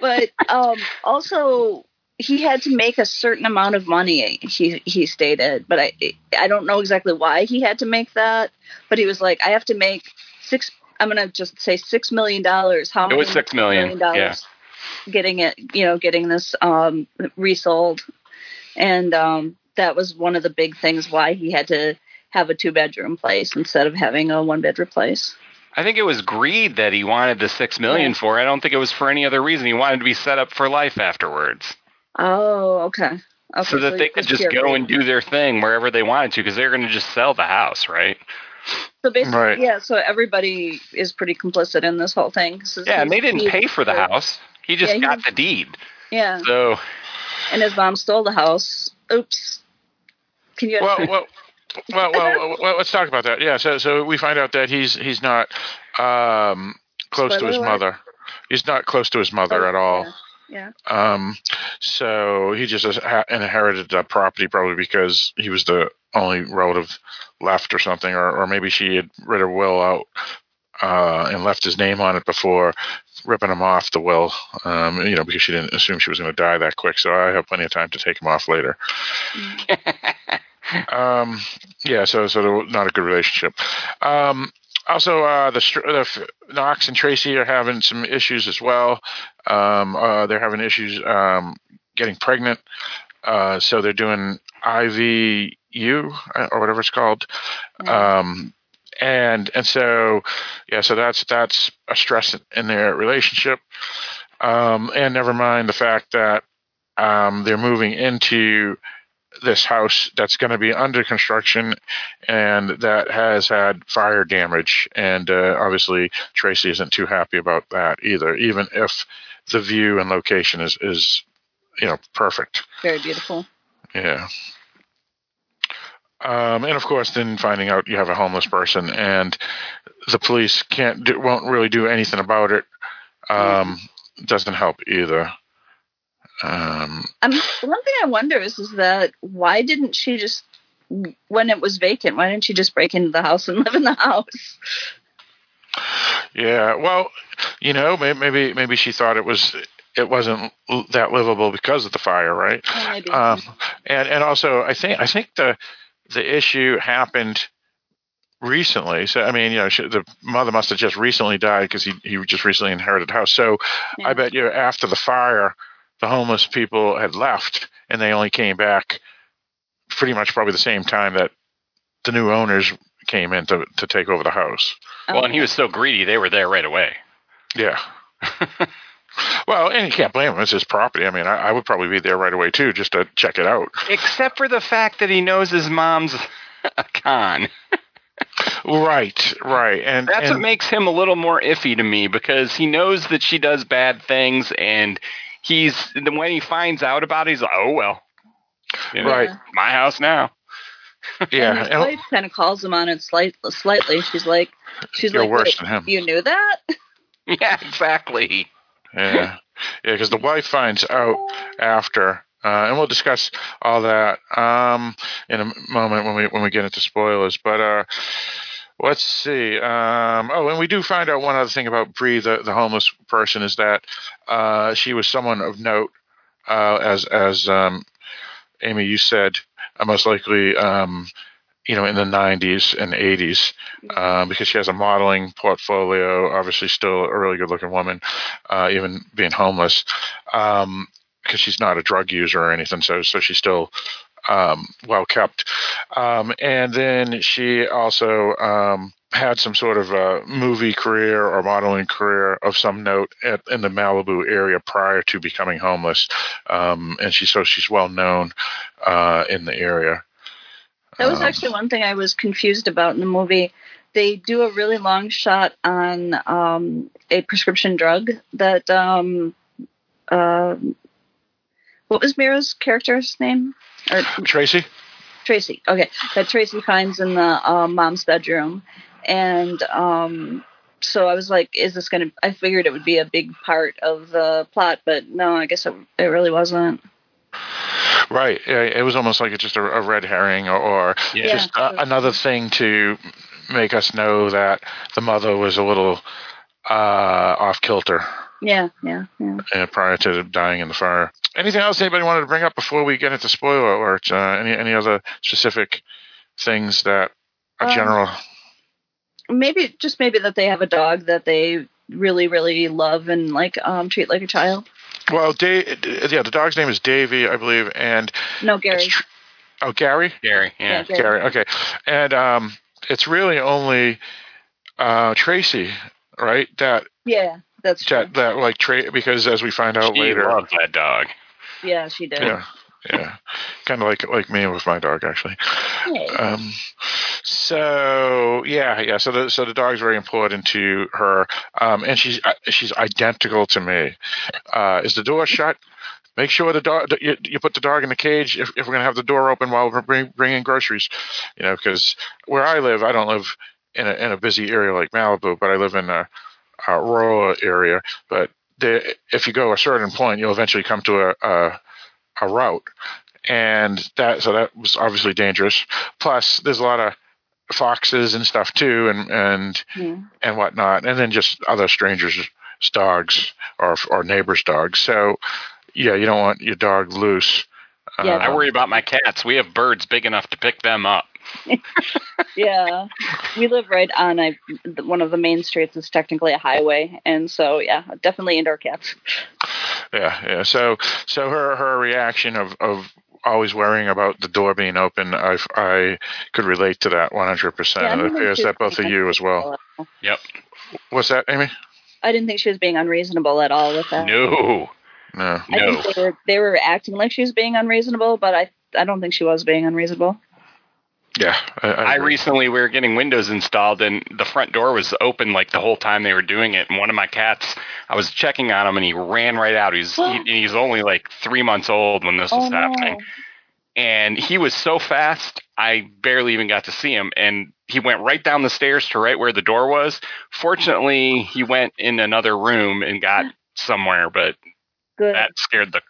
but um, also he had to make a certain amount of money. He he stated, but I I don't know exactly why he had to make that. But he was like, I have to make six. I'm gonna just say six million dollars. How it was six million. dollars yeah. Getting it, you know, getting this um, resold, and um, that was one of the big things why he had to have a two bedroom place instead of having a one bedroom place. I think it was greed that he wanted the six million yeah. for. I don't think it was for any other reason. He wanted to be set up for life afterwards. Oh, okay. okay so that so they could just go and do their thing wherever they wanted to, because they're going to just sell the house, right? So basically, right. yeah. So everybody is pretty complicit in this whole thing. yeah, and they didn't pay for the house. He just yeah, got he, the deed. Yeah. So. And his mom stole the house. Oops. Can you? Well, well, well, well, well, let's talk about that. Yeah, so so we find out that he's he's not um, close Spoiler to his alert. mother. He's not close to his mother oh, at all. Yeah. yeah. Um, so he just inherited the property probably because he was the only relative left or something, or, or maybe she had read her will out uh, and left his name on it before ripping him off the will, um, you know, because she didn't assume she was going to die that quick. So I have plenty of time to take him off later. um, yeah, so so not a good relationship. Um, also, uh, the, the Knox and Tracy are having some issues as well. Um, uh, they're having issues um, getting pregnant, uh, so they're doing IVU uh, or whatever it's called. Um, and and so yeah, so that's that's a stress in their relationship. Um, and never mind the fact that um, they're moving into this house that's going to be under construction and that has had fire damage. And uh, obviously, Tracy isn't too happy about that either, even if the view and location is, is you know, perfect. Very beautiful. Yeah. Um, and of course, then finding out you have a homeless person and the police can't do, won't really do anything about it um, doesn't help either. Um, um, one thing I wonder is, is that why didn't she just, when it was vacant, why didn't she just break into the house and live in the house? Yeah, well, you know, maybe maybe she thought it was it wasn't that livable because of the fire, right? Oh, um, and and also, I think I think the the issue happened recently. So I mean, you know, she, the mother must have just recently died because he he just recently inherited the house. So yeah. I bet you after the fire, the homeless people had left and they only came back pretty much probably the same time that the new owners came in to, to take over the house. Well, and he was so greedy, they were there right away. Yeah. well, and you can't blame him. It's his property. I mean, I, I, would probably be there right away, too, just to check it out. Except for the fact that he knows his mom's a con. right, right. And that's and, what makes him a little more iffy to me because he knows that she does bad things and he's when he finds out about it, he's like, oh well, you know, right, my house now. yeah, and his wife kind of calls him on it slight, slightly. She's like, she's You're like, worse than him. You knew that? yeah, exactly. Yeah, yeah, because the wife finds out after. Uh, and we'll discuss all that um, in a moment when we when we get into spoilers. But uh, Let's see. Um, oh, and we do find out one other thing about Bree, the, the homeless person, is that uh, she was someone of note, uh, as as um, Amy you said, uh, most likely, um, you know, in the '90s and '80s, um, because she has a modeling portfolio. Obviously, still a really good-looking woman, uh, even being homeless, because um, she's not a drug user or anything. So, so she's still um, well kept. Um, and then she also um, had some sort of a movie career or modeling career of some note at, in the Malibu area prior to becoming homeless. Um, and she so she's well known uh, in the area. That was um, actually one thing I was confused about in the movie. They do a really long shot on um, a prescription drug that uh, what was Mira's character's name? Or, Tracy. Tracy. Okay, that Tracy finds in the uh, mom's bedroom, and um, so I was like, "Is this going to?" I figured it would be a big part of the plot, but no, I guess it, it really wasn't. Right. It was almost like it's just a, a red herring or, or yeah. just a, another thing to make us know that the mother was a little uh, off kilter. Yeah, yeah, yeah. Uh, prior to dying in the fire. Anything else anybody wanted to bring up before we get into spoiler alert? Uh, any any other specific things that are um, general? Maybe just maybe that they have a dog that they really really love and like um treat like a child. Well, Dave, yeah, the dog's name is Davy, I believe, and no Gary. Tr- oh, Gary. Gary, yeah, yeah Gary. Gary. Okay, and um, it's really only uh, Tracy, right? That yeah, that's that, true. that like Tra- because as we find out she later, loved that dog. Yeah, she did. Yeah, yeah, kind of like like me with my dog actually. Hey. Um, so yeah, yeah. So the so the dog's very important to her, um, and she's uh, she's identical to me. Uh, is the door shut? Make sure the dog you, you put the dog in the cage if, if we're gonna have the door open while we're bring, bringing groceries. You know, because where I live, I don't live in a in a busy area like Malibu, but I live in a, a rural area. But the, if you go a certain point, you'll eventually come to a, a a route, and that so that was obviously dangerous. Plus, there's a lot of foxes and stuff too, and and yeah. and whatnot, and then just other strangers' dogs or or neighbors' dogs. So yeah, you don't want your dog loose. Yeah, uh, I worry about my cats. We have birds big enough to pick them up. yeah, we live right on a one of the main streets. is technically a highway, and so yeah, definitely indoor cats. Yeah, yeah. So so her her reaction of of always worrying about the door being open, I, I could relate to that 100%. Yeah, it appears that both of you as well. Yep. What's that, Amy? I didn't think she was being unreasonable at all with that. No. No. I no. think they were, they were acting like she was being unreasonable, but I I don't think she was being unreasonable. Yeah, I, I, I, recently we were getting windows installed, and the front door was open like the whole time they were doing it. And one of my cats, I was checking on him, and he ran right out. He's he, he's only like three months old when this was oh, happening, no. and he was so fast, I barely even got to see him. And he went right down the stairs to right where the door was. Fortunately, he went in another room and got somewhere, but Good. that scared the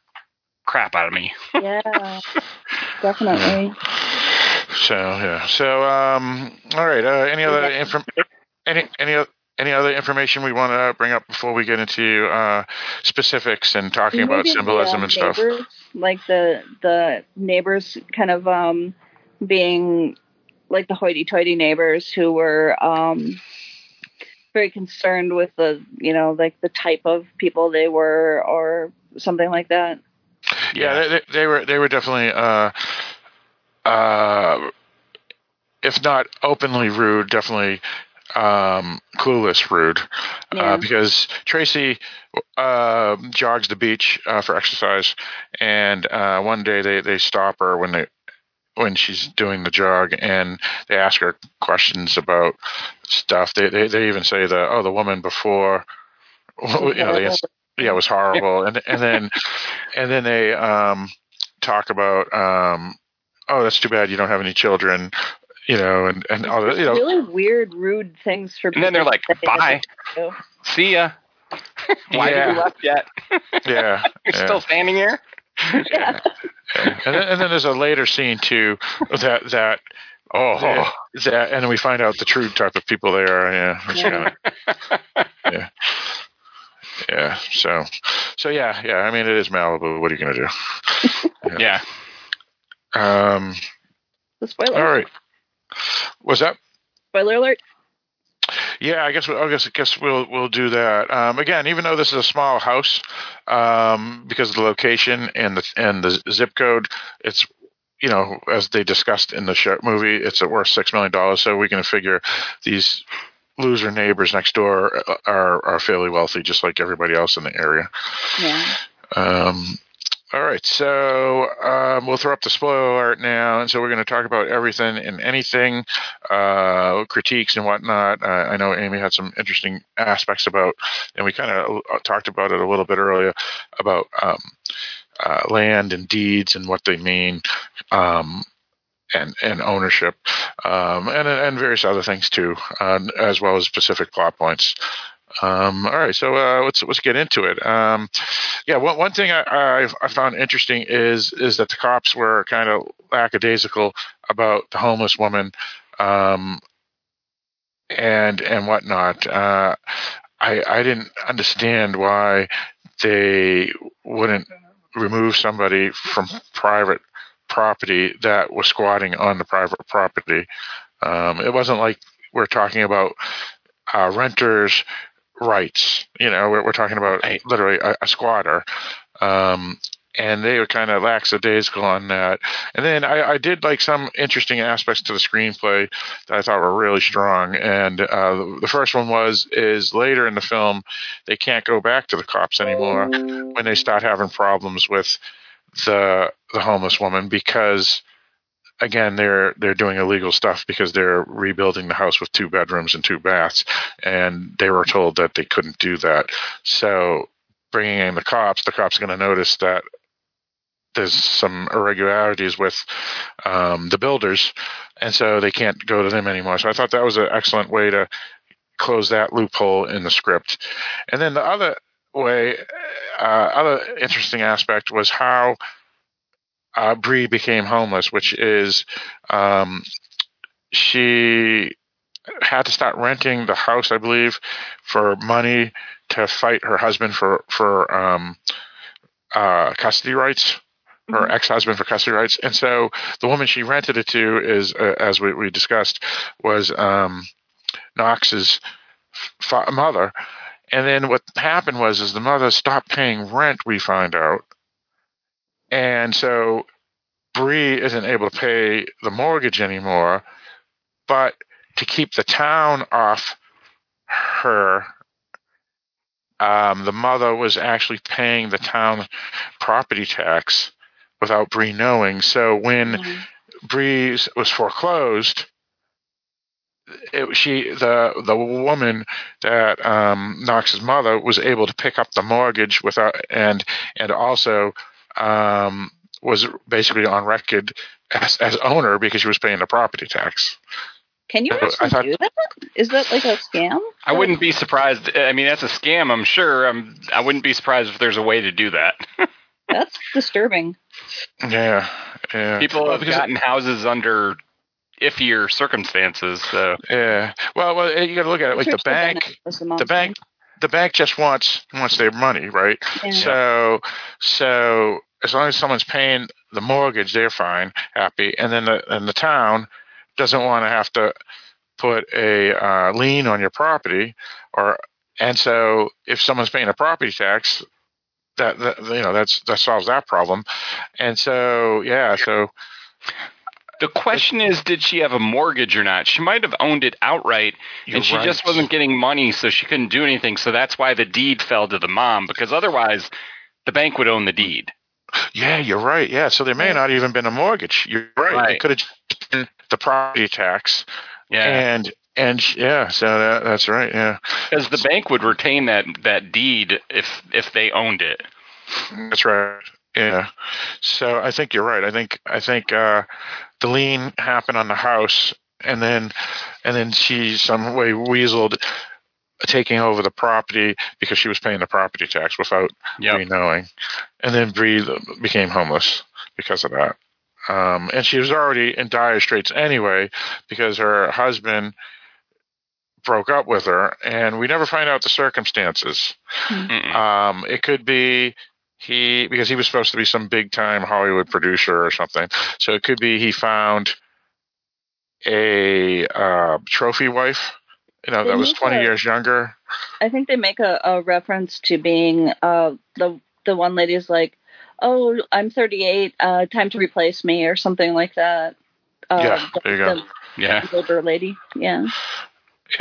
crap out of me. yeah, definitely. So yeah. So um, all right. Uh, any other inform any any any other information we want to bring up before we get into uh, specifics and talking Maybe about symbolism the, uh, and stuff? Neighbors, like the the neighbors kind of um, being like the hoity-toity neighbors who were um, very concerned with the you know like the type of people they were or something like that. Yeah, they, they were they were definitely. Uh, uh, if not openly rude, definitely um, clueless rude. Uh, yeah. Uh, because Tracy uh, jogs the beach uh, for exercise, and uh, one day they, they stop her when they when she's doing the jog, and they ask her questions about stuff. They they, they even say the oh the woman before, you know they yeah it was horrible, and and then and then they um, talk about um, oh, that's too bad you don't have any children, you know, and and all the, you know, really weird, rude things for. And then they're like, "Bye, see ya." Why yeah. you left yet? yeah, you're yeah. still standing here. yeah. yeah. And, then, and then there's a later scene too that that oh that, that and then we find out the true type of people they are. Yeah, yeah. yeah. Yeah. So, so yeah, yeah. I mean, it is Malibu. What are you gonna do? yeah. Um, the spoiler. All right. What's that? Spoiler alert. Yeah, I guess I guess I guess we'll we'll do that. Um, again, even though this is a small house, um, because of the location and the and the zip code, it's you know as they discussed in the show, movie, it's worth six million dollars. So we can figure these loser neighbors next door are are fairly wealthy, just like everybody else in the area. Yeah. Um, all right, so um, we'll throw up the spoiler alert now, and so we're going to talk about everything and anything, uh, critiques and whatnot. Uh, I know Amy had some interesting aspects about, and we kind of uh, talked about it a little bit earlier about um, uh, land and deeds and what they mean. Um, and, and ownership, um, and and various other things too, uh, as well as specific plot points. Um, all right, so uh, let's let's get into it. Um, yeah, one one thing I, I, I found interesting is is that the cops were kind of lackadaisical about the homeless woman, um, and and whatnot. Uh, I I didn't understand why they wouldn't remove somebody from private property that was squatting on the private property. Um, it wasn't like we're talking about uh, renters rights. You know, we're, we're talking about a, literally a, a squatter. Um, and they were kind of lackadaisical on that. And then I, I, did like some interesting aspects to the screenplay that I thought were really strong. And uh, the first one was is later in the film they can't go back to the cops anymore when they start having problems with the the homeless woman because again they're they're doing illegal stuff because they're rebuilding the house with two bedrooms and two baths and they were told that they couldn't do that. So bringing in the cops the cops are going to notice that there's some irregularities with um, the builders and so they can't go to them anymore. So i thought that was an excellent way to close that loophole in the script. And then the other way uh, other interesting aspect was how uh, Bree became homeless, which is um, she had to start renting the house, I believe, for money to fight her husband for for um, uh, custody rights. Her mm-hmm. ex-husband for custody rights, and so the woman she rented it to is, uh, as we, we, discussed, was um, Knox's fa- mother. And then what happened was, is the mother stopped paying rent. We find out, and so Bree isn't able to pay the mortgage anymore, but to keep the town off her, um, the mother was actually paying the town property tax without Bree knowing. So when mm-hmm. Bree was foreclosed, it, she the the woman that um, Knox's mother was able to pick up the mortgage without and and also um, was basically on record as, as owner because she was paying the property tax. Can you actually thought, do that? Is that like a scam? I wouldn't be surprised. I mean, that's a scam. I'm sure. I'm. I wouldn't be surprised if there's a way to do that. that's disturbing. Yeah, yeah. People well, have gotten it, houses under iffier circumstances. So yeah. Well, well, you got to look at it like the bank. The, the bank. The bank just wants wants their money, right? Yeah. So so as long as someone's paying the mortgage, they're fine, happy, and then the and the town doesn't want to have to put a uh, lien on your property, or and so if someone's paying a property tax, that, that you know that's that solves that problem, and so yeah, so. The question is, did she have a mortgage or not? She might have owned it outright, and she right. just wasn't getting money, so she couldn't do anything. So that's why the deed fell to the mom, because otherwise, the bank would own the deed. Yeah, you're right. Yeah, so there may not even been a mortgage. You're right. right. It could have been the property tax. Yeah. And and yeah, so that, that's right. Yeah. Because the bank would retain that that deed if if they owned it. That's right. Yeah. So I think you're right. I think I think uh, the lien happened on the house, and then and then she some way weaseled taking over the property because she was paying the property tax without yep. Bree knowing. And then Bree became homeless because of that. Um, and she was already in dire straits anyway because her husband broke up with her, and we never find out the circumstances. Um, it could be he because he was supposed to be some big time Hollywood producer or something. So it could be he found a uh, trophy wife you know, they that was 20 a, years younger. I think they make a, a reference to being uh, the the one lady's like, "Oh, I'm 38. Uh, time to replace me," or something like that. Uh, yeah, there you go. The, yeah, older lady. Yeah.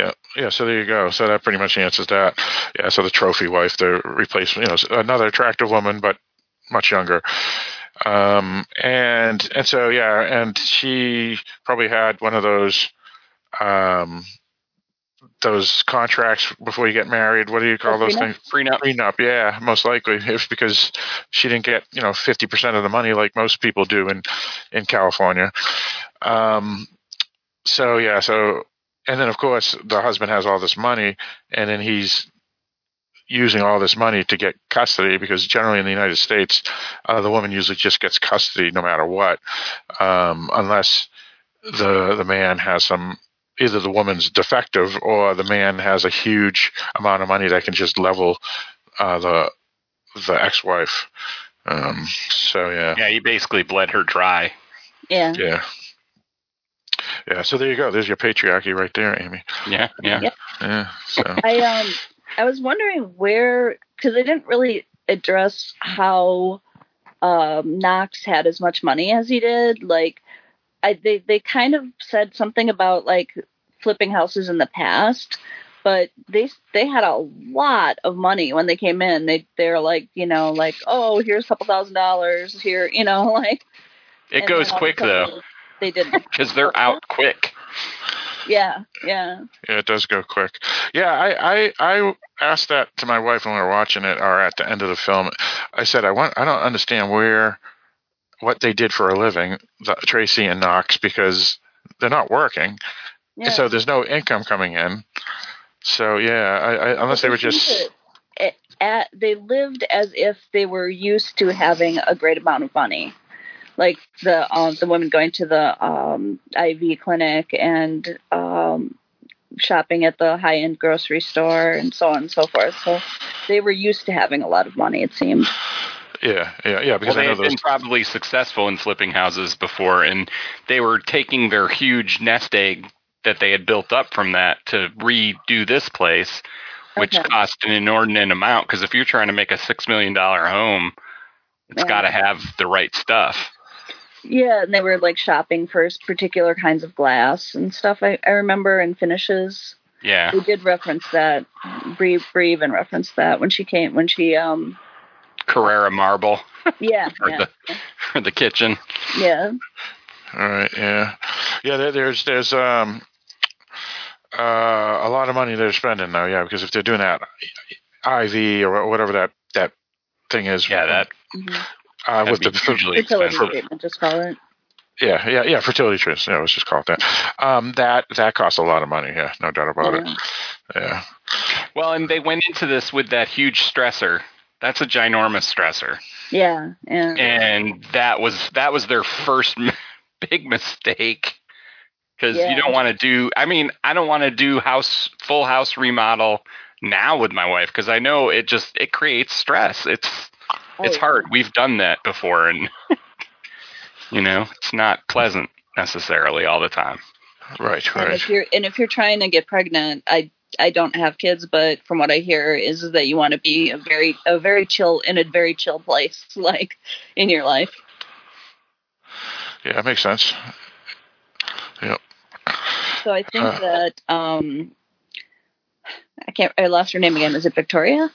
Yeah, yeah. So there you go. So that pretty much answers that. Yeah. So the trophy wife, the replacement, you know, another attractive woman, but much younger. Um, and and so yeah, and she probably had one of those um, those contracts before you get married. What do you call Oh, those prenup? things? Prenup. Prenup. Yeah, most likely, if because she didn't get you know fifty percent of the money like most people do in in California. Um, so yeah, so and then of course the husband has all this money, and then he's using all this money to get custody because generally in the United States, uh, the woman usually just gets custody no matter what, um, unless the the man has some either the woman's defective or the man has a huge amount of money that can just level uh, the the ex-wife. Um, so yeah, Yeah, he basically bled her dry. Yeah. yeah, yeah. So there you go. There's your patriarchy right there, Amy. Yeah, yeah. Yep. Yeah. So I um I was wondering where because they didn't really address how um Knox had as much money as he did. Like I they they kind of said something about like flipping houses in the past, but they they had a lot of money when they came in. They they're like you know like oh here's a couple thousand dollars here you know like It goes then all of a quick though, They didn't. because they're out quick. Yeah, yeah. Yeah, it does go quick. Yeah, I, I I asked that to my wife when we were watching it, or at the end of the film. I said, I want, I don't understand where, what they did for a living, the, Tracy and Knox, because they're not working, Yeah. so there's no income coming in. So yeah, I, I, unless they were just at, at they lived as if they were used to having a great amount of money like the um the women going to the um IV clinic and um shopping at the high end grocery store and so on and so forth so they were used to having a lot of money it seemed yeah, yeah, yeah, Well, because they I know had those. been probably successful in flipping houses before, and they were taking their huge nest egg that they had built up from that to redo this place, which Okay. cost an inordinate amount. Because if you're trying to make a six million dollar home, it's Yeah. got to have the right stuff. yeah and they were like shopping for particular kinds of glass and stuff i, I remember and finishes Yeah, we did reference that Bree, Bree even referenced that when she came when she um Carrara marble yeah for yeah the for the kitchen. yeah All right, yeah, yeah. There, there's there's um uh, a lot of money they're spending now, yeah, because if they're doing that IV or whatever that that thing is, Yeah, that Mhm. uh, with the hugely fertility treatment just call it yeah, yeah, yeah, fertility treatments. Yeah, let's just call it that. Um, that that costs a lot of money. Yeah, no doubt about Yeah. it. Yeah, Well, and they went into this with that huge stressor. That's a ginormous stressor, yeah yeah and that was that was their first big mistake. Because Yeah. you don't want to do. I mean, I don't want to do house full house remodel now with my wife because I know it just it creates stress. It's Oh, it's yeah. hard. We've done that before, and you know it's not pleasant necessarily all the time. right, and right. if you're and if you're trying to get pregnant i i don't have kids but from what i hear is that you want to be a very a very chill in a very chill place like in your life Yeah, that makes sense. Yep. so i think Uh. that um i can't i lost her name again is it victoria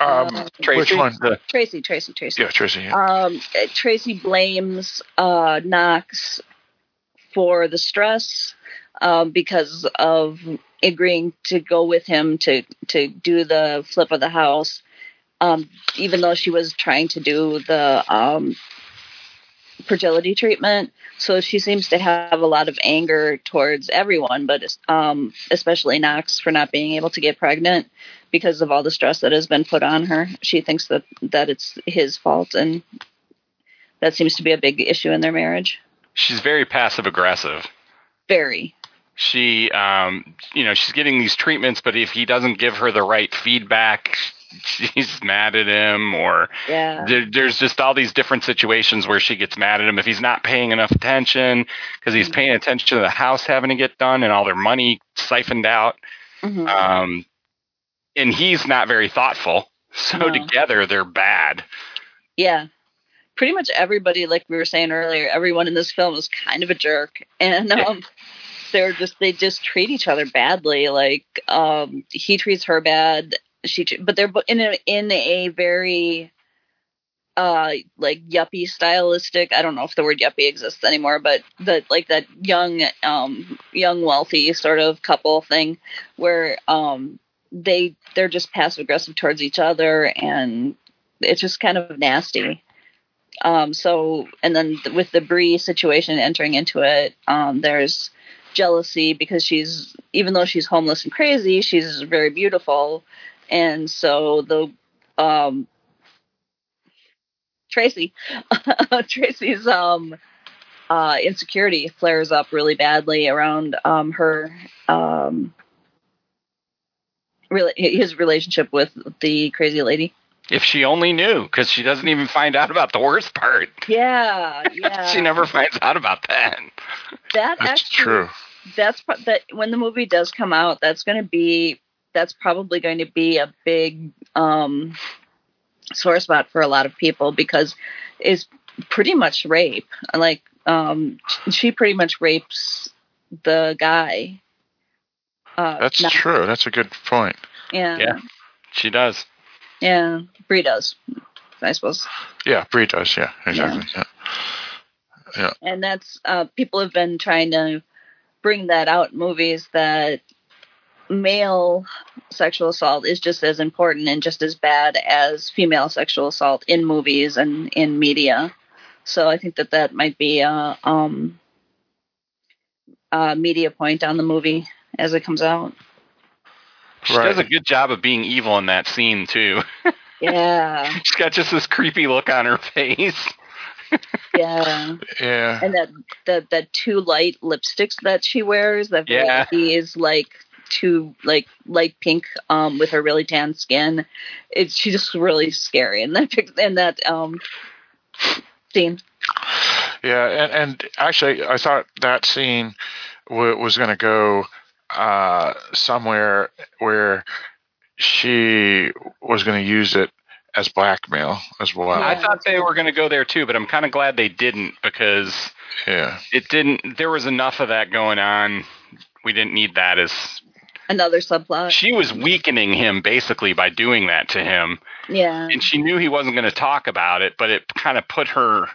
Um, Uh, which one? The, tracy tracy tracy yeah, Tracy. Yeah. um, Tracy blames uh, Knox for the stress um, because of agreeing to go with him to to do the flip of the house, um, even though she was trying to do the um, fertility treatment. So she seems to have a lot of anger towards everyone, but um, especially Knox for not being able to get pregnant because of all the stress that has been put on her. She thinks that that it's his fault, and that seems to be a big issue in their marriage. She's very passive aggressive. Very. she um you know she's getting these treatments but if he doesn't give her the right feedback she's mad at him or Yeah. there, there's just all these different situations where she gets mad at him if he's not paying enough attention because he's paying attention to the house having to get done and all their money siphoned out Mhm. um and he's not very thoughtful so No. together they're bad Yeah. Pretty much everybody, like we were saying earlier, everyone in this film is kind of a jerk, and um, they're just they just treat each other badly. Like um, he treats her bad, she, but they're in a in a very uh like yuppie stylistic i don't know if the word yuppie exists anymore but that like that young um young wealthy sort of couple thing where um they they're just passive aggressive towards each other and it's just kind of nasty um so and then with the Bree situation entering into it um there's jealousy because she's even though she's homeless and crazy she's very beautiful and so the um Tracy. Tracy's um, uh, insecurity flares up really badly around um, her um, really his relationship with the crazy lady. If she only knew, because she doesn't even find out about the worst part. Yeah, yeah. she never finds out about that. That That's actually, true. That's that when the movie does come out, that's going to be that's probably going to be a big um, sore spot for a lot of people because it's pretty much rape. Like um, she pretty much rapes the guy. Uh, That's not- true. That's a good point. Yeah, Yeah, she does. Yeah. Bree does, I suppose. Yeah, Bree does. Yeah, exactly. Yeah. Yeah. and that's uh, people have been trying to bring that out in movies that male sexual assault is just as important and just as bad as female sexual assault in movies and in media. So I think that that might be a um, a media point on the movie as it comes out. She Right. does a good job of being evil in that scene too. Yeah, She's got just this creepy look on her face. yeah. Yeah. and that that that two light lipsticks that she wears that Yeah. is like too like light pink um with her really tan skin it's she's just really scary in that pic- in that um scene Yeah, and, and actually, I thought that scene w- was going to go uh, somewhere where she was going to use it as blackmail as well. I thought they were going to go there too, but I'm kind of glad they didn't because Yeah. it didn't. There was enough of that going on. We didn't need that as another subplot she was weakening him basically by doing that to him, yeah and she knew he wasn't going to talk about it, but it kind of put her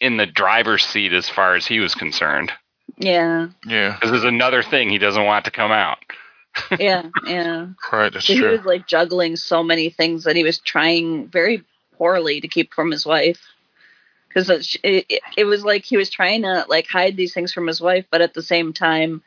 in the driver's seat as far as he was concerned. Yeah Yeah. Because there's another thing he doesn't want to come out. yeah yeah Right. That's So he was like juggling so many things that he was trying very poorly to keep from his wife. Because it, it, it was like he was trying to like hide these things from his wife, but at the same time,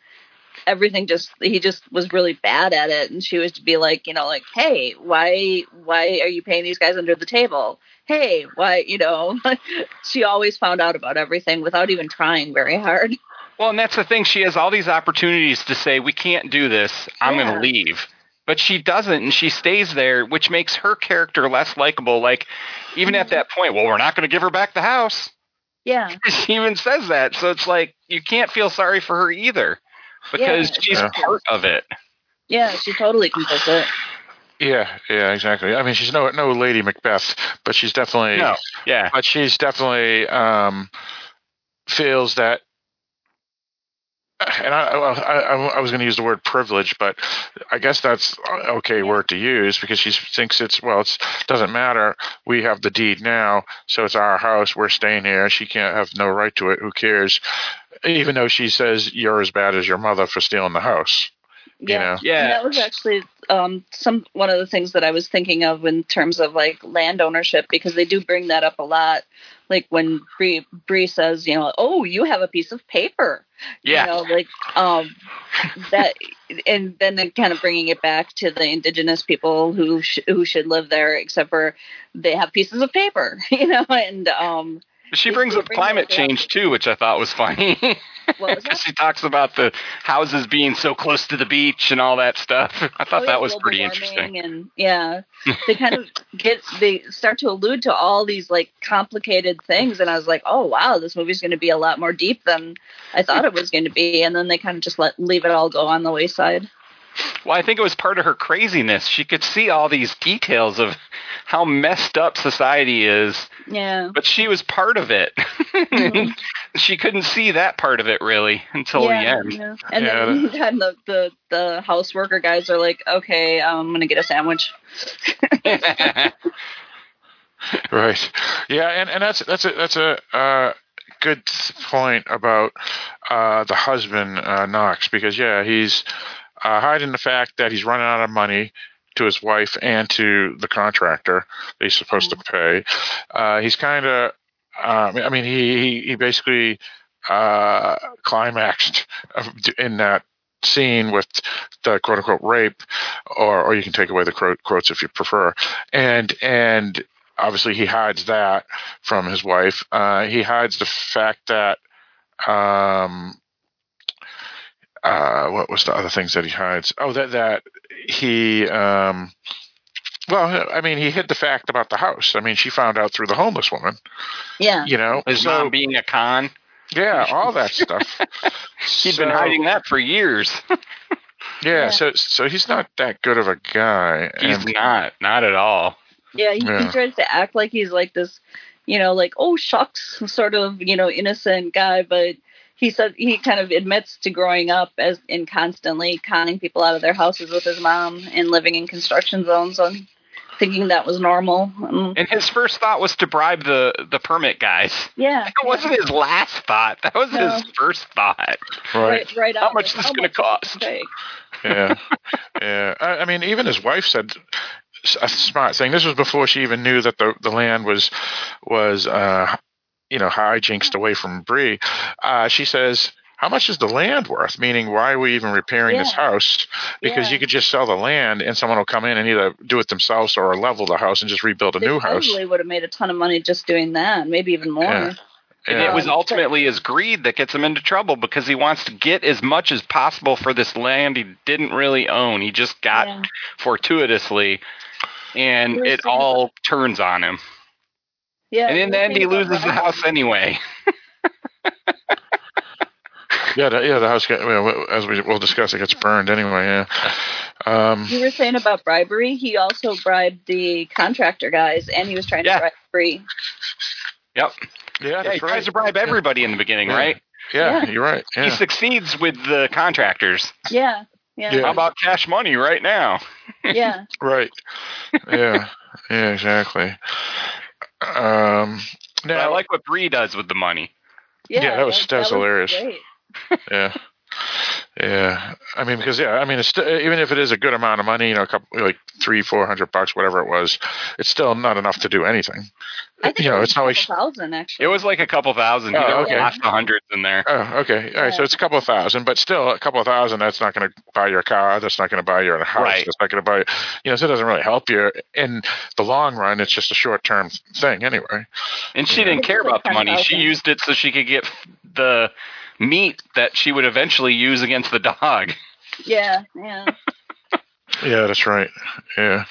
everything just he just was really bad at it. And she was to be like, you know, like, hey, why why are you paying these guys under the table? Hey, why you know? she always found out about everything without even trying very hard. Well, and that's the thing. She has all these opportunities to say, "We can't do this. I'm Yeah. going to leave." But she doesn't, and she stays there, which makes her character less likable. Like, even at that point, well, we're not going to give her back the house. Yeah, She even says that, so it's like you can't feel sorry for her either because Yeah. she's Yeah. part of it. yeah, she totally complicit. Yeah. Yeah. Exactly. I mean, she's no no Lady Macbeth, but she's definitely. No, yeah, But she's definitely um, feels that. And I, I, I, I was going to use the word privilege, but I guess that's a okay word to use because she thinks it's well. It doesn't matter. We have the deed now, so it's our house. We're staying here. She can't have no right to it. Who cares? Even though she says you're as bad as your mother for stealing the house. You know? Yeah. And that was actually um, some one of the things that I was thinking of in terms of like land ownership because they do bring that up a lot. Like when Bree, Bree says, you know, oh, you have a piece of paper. Yeah. You know, like um, that, and then kind of bringing it back to the indigenous people who sh- who should live there, except for they have pieces of paper. You know, and um, She brings up climate change too, which I thought was funny. That? she talks about the houses being so close to the beach and all that stuff. I thought Oh, yeah, that was pretty interesting. And yeah, they kind of get they start to allude to all these like complicated things, and I was like, oh wow, this movie's going to be a lot more deep than I thought it was going to be. And then they kind of just let leave it all go on the wayside. Well, I think it was part of her craziness. She could see all these details of how messed up society is, Yeah. but she was part of it. she couldn't see that part of it really until yeah, the end. yeah. And Yeah, then, then the, the the house worker guys are like, okay, I'm gonna get a sandwich. right. Yeah, and, and that's that's a that's a uh, good point about uh, the husband uh, Knox because yeah, he's uh, hiding the fact that he's running out of money to his wife and to the contractor that he's supposed to pay. Uh, he's kind of, um, I mean, he he, he basically uh, climaxed in that scene with the quote unquote rape, or or you can take away the quotes if you prefer, and and obviously he hides that from his wife. Uh, he hides the fact that um, uh, what was the other things that he hides? Oh, that that he um, well, I mean, he hid the fact about the house. I mean, she found out through the homeless woman. Yeah, you know, his so, mom being a con. Yeah, all that stuff. He'd so, been hiding that for years. yeah, yeah, so so he's not that good of a guy. He's and, not, not at all. Yeah he, yeah, he tries to act like he's like this, you know, like oh shucks, sort of, you know, innocent guy, but he said he kind of admits to growing up as in constantly conning people out of their houses with his mom and living in construction zones and thinking that was normal. Um, and his first thought was to bribe the the permit guys. Yeah, that wasn't his last thought. That was no. his first thought. Right. Right. right How much is this going to cost? yeah. Yeah. I, I mean, even his wife said a smart thing. This was before she even knew that the the land was was uh, you know, hijinks away from Bree, uh, she says, how much is the land worth? Meaning, why are we even repairing yeah. this house? Because yeah. you could just sell the land and someone will come in and either do it themselves or level the house and just rebuild a they new house. Probably would have made a ton of money just doing that, maybe even more. Yeah. And it was ultimately his greed that gets him into trouble because he wants to get as much as possible for this land he didn't really own. He just got fortuitously, and it all turns on him. Yeah. And in the end, he loses the house anyway. yeah, the, yeah, the house get, well, as we will discuss, it gets burned anyway. Yeah. Um, you were saying about bribery. He also bribed the contractor guys, and he was trying yeah. to bribe Bree. Yep. Yeah, yeah he right. tries to bribe everybody yeah. in the beginning, yeah. right? Yeah, you're right. He succeeds with the contractors. Yeah. Yeah. How about cash money right now? Yeah. right. Yeah. Yeah. Exactly. Um, now, I like what Bree does with the money. Yeah, yeah that was that, that was hilarious. Great. yeah. Yeah, I mean, because yeah, I mean, it's st- even if it is a good amount of money, you know, a couple like three, four hundred bucks, whatever it was, it's still not enough to do anything. I think you know, it it's not like thousand actually. It was like a couple thousand. Oh, okay. Lots of hundreds in there. Oh, okay. All right. So it's a couple of thousand, but still a couple of thousand. That's not going to buy your car. That's not going to buy your house. Right. That's not going to buy. You know, so it doesn't really help you in the long run. It's just a short term thing anyway. And she didn't care about the money. She used it so she could get the meat that she would eventually use against the dog. Yeah, yeah. yeah, that's right. Yeah.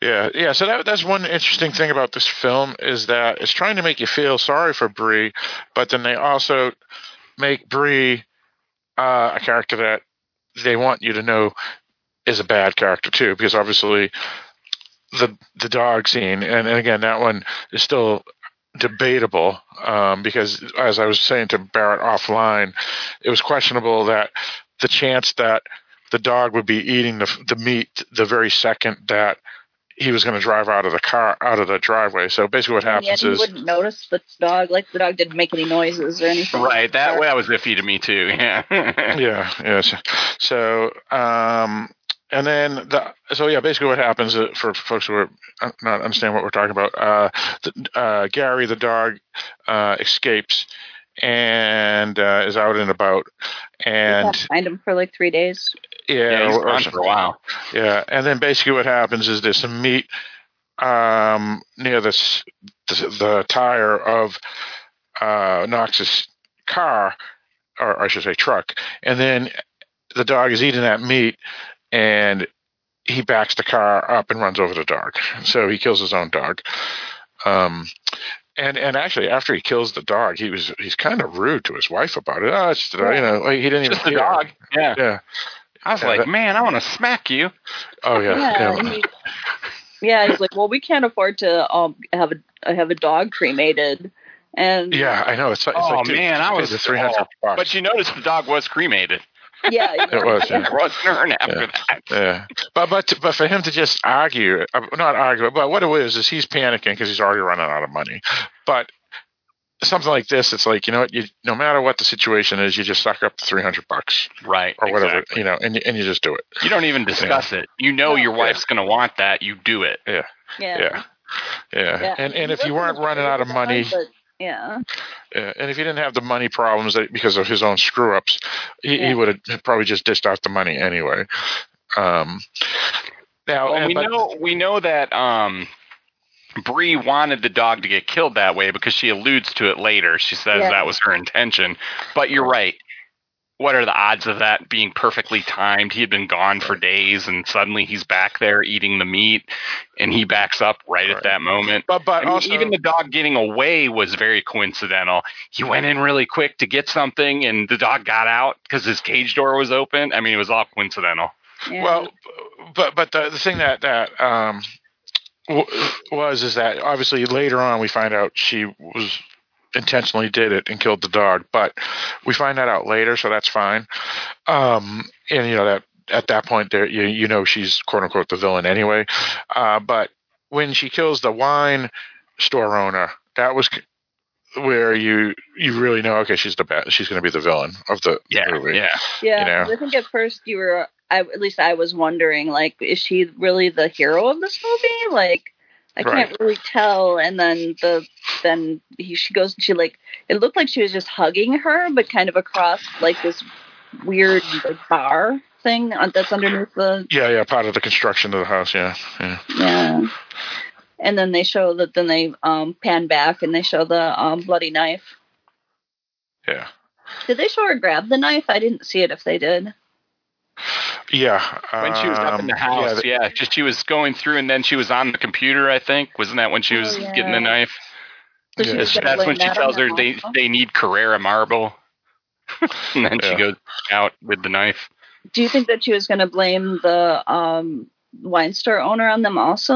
Yeah, yeah. So that, that's one interesting thing about this film is that it's trying to make you feel sorry for Bree, but then they also make Bree uh, a character that they want you to know is a bad character too, because obviously the the dog scene, and, and again that one is still debatable um, because, as I was saying to Barrett offline, it was questionable that the chance that the dog would be eating the, the meat the very second that he was going to drive out of the car out of the driveway. So basically, what happens yeah, is you wouldn't notice the dog. Like the dog didn't make any noises or anything. Right. That way, that was iffy to me too. Yeah. yeah. Yes. So um, and then the so yeah, basically what happens uh, for folks who are uh, not understand what we're talking about, uh, the, uh, Gary the dog uh, escapes and uh, is out and about, and find him for like three days. Yeah, yeah he's gone for a while. Yeah, and then basically what happens is there's some meat um, near this the, the tire of uh, Knox's car, or I should say truck, and then the dog is eating that meat and he backs the car up and runs over the dog. So he kills his own dog. Um, and and actually, after he kills the dog, he was he's kind of rude to his wife about it. Oh, it's just, you know, he didn't just even the dog. Yeah, yeah. I was yeah, like, that, man, I want to smack you. Oh yeah, yeah. Yeah. He, yeah, he's like, well, we can't afford to um have a have a dog cremated. And yeah, I know. It's, it's oh like, man, I was three hundred. But you noticed the dog was cremated. Yeah, it was. Yeah. Rosner after yeah. that. Yeah, but but but for him to just argue, uh, not argue, but what it is is he's panicking because he's already running out of money. But something like this, it's like you know, you no matter what the situation is, you just suck up the three hundred bucks, right, or whatever, exactly. you know, and you, and you just do it. You don't even discuss yeah. it. You know your wife's going to want that. You do it. Yeah. Yeah. Yeah. Yeah. Yeah. And and if you weren't running out of money, But, yeah. yeah, and if he didn't have the money problems that because of his own screw ups, he, Yeah. he would have probably just dished out the money anyway. Um, now Well, we but- know we know that um, Bree wanted the dog to get killed that way because she alludes to it later. She says Yeah. that was her intention. But you're right. What are the odds of that being perfectly timed? He had been gone for days, and suddenly he's back there eating the meat, and he backs up right, at that moment. But but I mean, also even the dog getting away was very coincidental. He went in really quick to get something, and the dog got out because his cage door was open. I mean, it was all coincidental. Yeah. Well, but but the, the thing that that um, w- was is that obviously later on we find out she was intentionally did it and killed the dog, but we find that out later, so that's fine. Um, and you know that at that point there you you know she's quote unquote the villain anyway. Uh, but when she kills the wine store owner, that was where you you really know okay she's the bad she's going to be the villain of the Yeah, movie. yeah. Yeah, you know. 'cause I think at first you were, I, at least I was wondering, like, is she really the hero of this movie? Like, I Right. can't really tell. And then the then he, she goes, and she like, it looked like she was just hugging her, but kind of across like this weird like, bar thing on- that's underneath the Yeah, yeah, part of the construction of the house. Yeah, yeah. yeah. And then they show that. Then they um pan back and they show the um bloody knife. Yeah. Did they show her grab the knife? I didn't see it. If they did. Yeah. When she was up in the um, house, yeah, yeah, just she was going through, and then she was on the computer. I think wasn't that when she was Oh, yeah. getting the knife? So Yeah. That's when she that tells her they they need Carrara marble, and then Yeah. she goes out with the knife. Do you think that she was going to blame the um, wine store owner on them also?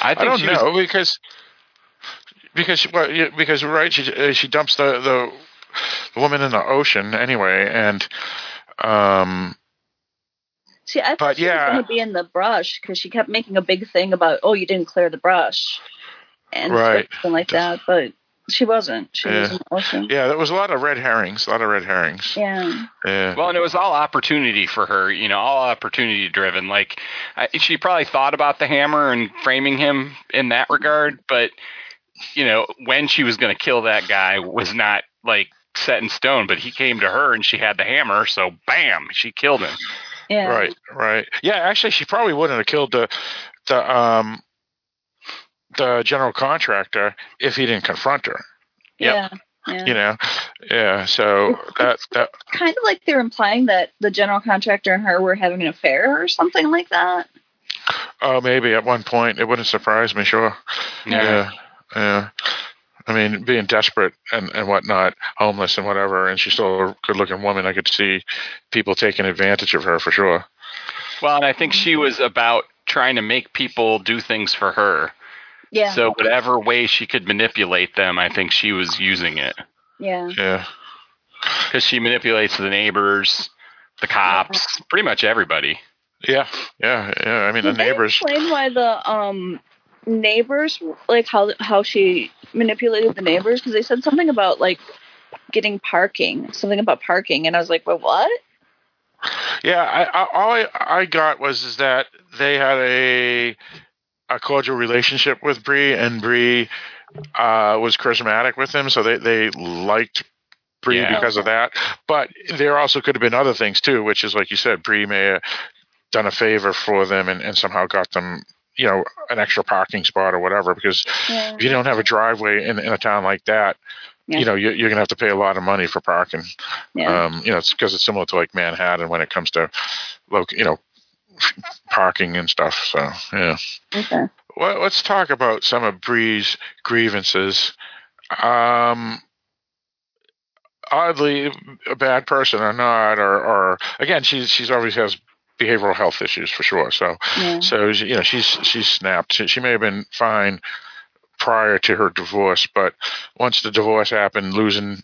I I don't she was- know because because well, because right she uh, she dumps the, the the woman in the ocean anyway, and um See, I thought But she yeah. was going to be in the brush because she kept making a big thing about, oh, you didn't clear the brush, and Right. something like that. But she wasn't. She was Yeah. in the ocean. yeah, there was a lot of red herrings, a lot of red herrings. Yeah. Yeah. Well, and it was all opportunity for her, you know, all opportunity driven. Like I, she probably thought about the hammer and framing him in that regard, but you know, when she was going to kill that guy was not like set in stone. But he came to her and she had the hammer, so bam, she killed him. Yeah. Right, right. Yeah, actually, she probably wouldn't have killed the the um the general contractor if he didn't confront her. Yeah. Yeah. You know, yeah. So that that Kind of like they're implying that the general contractor and her were having an affair or something like that. oh maybe at one point it wouldn't surprise me. Sure. Yeah. Yeah. Yeah. I mean, being desperate and, and whatnot, homeless and whatever, and she's still a good looking woman. I could see people taking advantage of her for sure. Well, and I think she was about trying to make people do things for her. Yeah. So whatever way she could manipulate them, I think she was using it yeah. Yeah. because she manipulates the neighbors, the cops, pretty much everybody. Yeah. Yeah. Yeah. I mean, Did the neighbors. Explain why the um neighbors like how how she manipulated the neighbors because they said something about like getting parking, something about parking, and I was like, "Well, what?" Yeah, I, I, all I, I got was is that they had a a cordial relationship with Bree, and Bree uh, was charismatic with him, so they they liked Bree Yeah. because of that. But there also could have been other things too, which is like you said, Bree may have done a favor for them and, and somehow got them, you know, an extra parking spot or whatever. Because Yeah. if you don't have a driveway in, in a town like that, Yeah. you know, you, you're gonna have to pay a lot of money for parking. Yeah. Um, you know, it's because it's similar to like Manhattan when it comes to, loc you know, parking and stuff. So yeah. okay. Well, let's talk about some of Bree's grievances. Um, oddly, a bad person or not, or, or again, she's she's always has behavioral health issues for sure. So Yeah. so you know she's she's snapped. She, she may have been fine prior to her divorce, but once the divorce happened, losing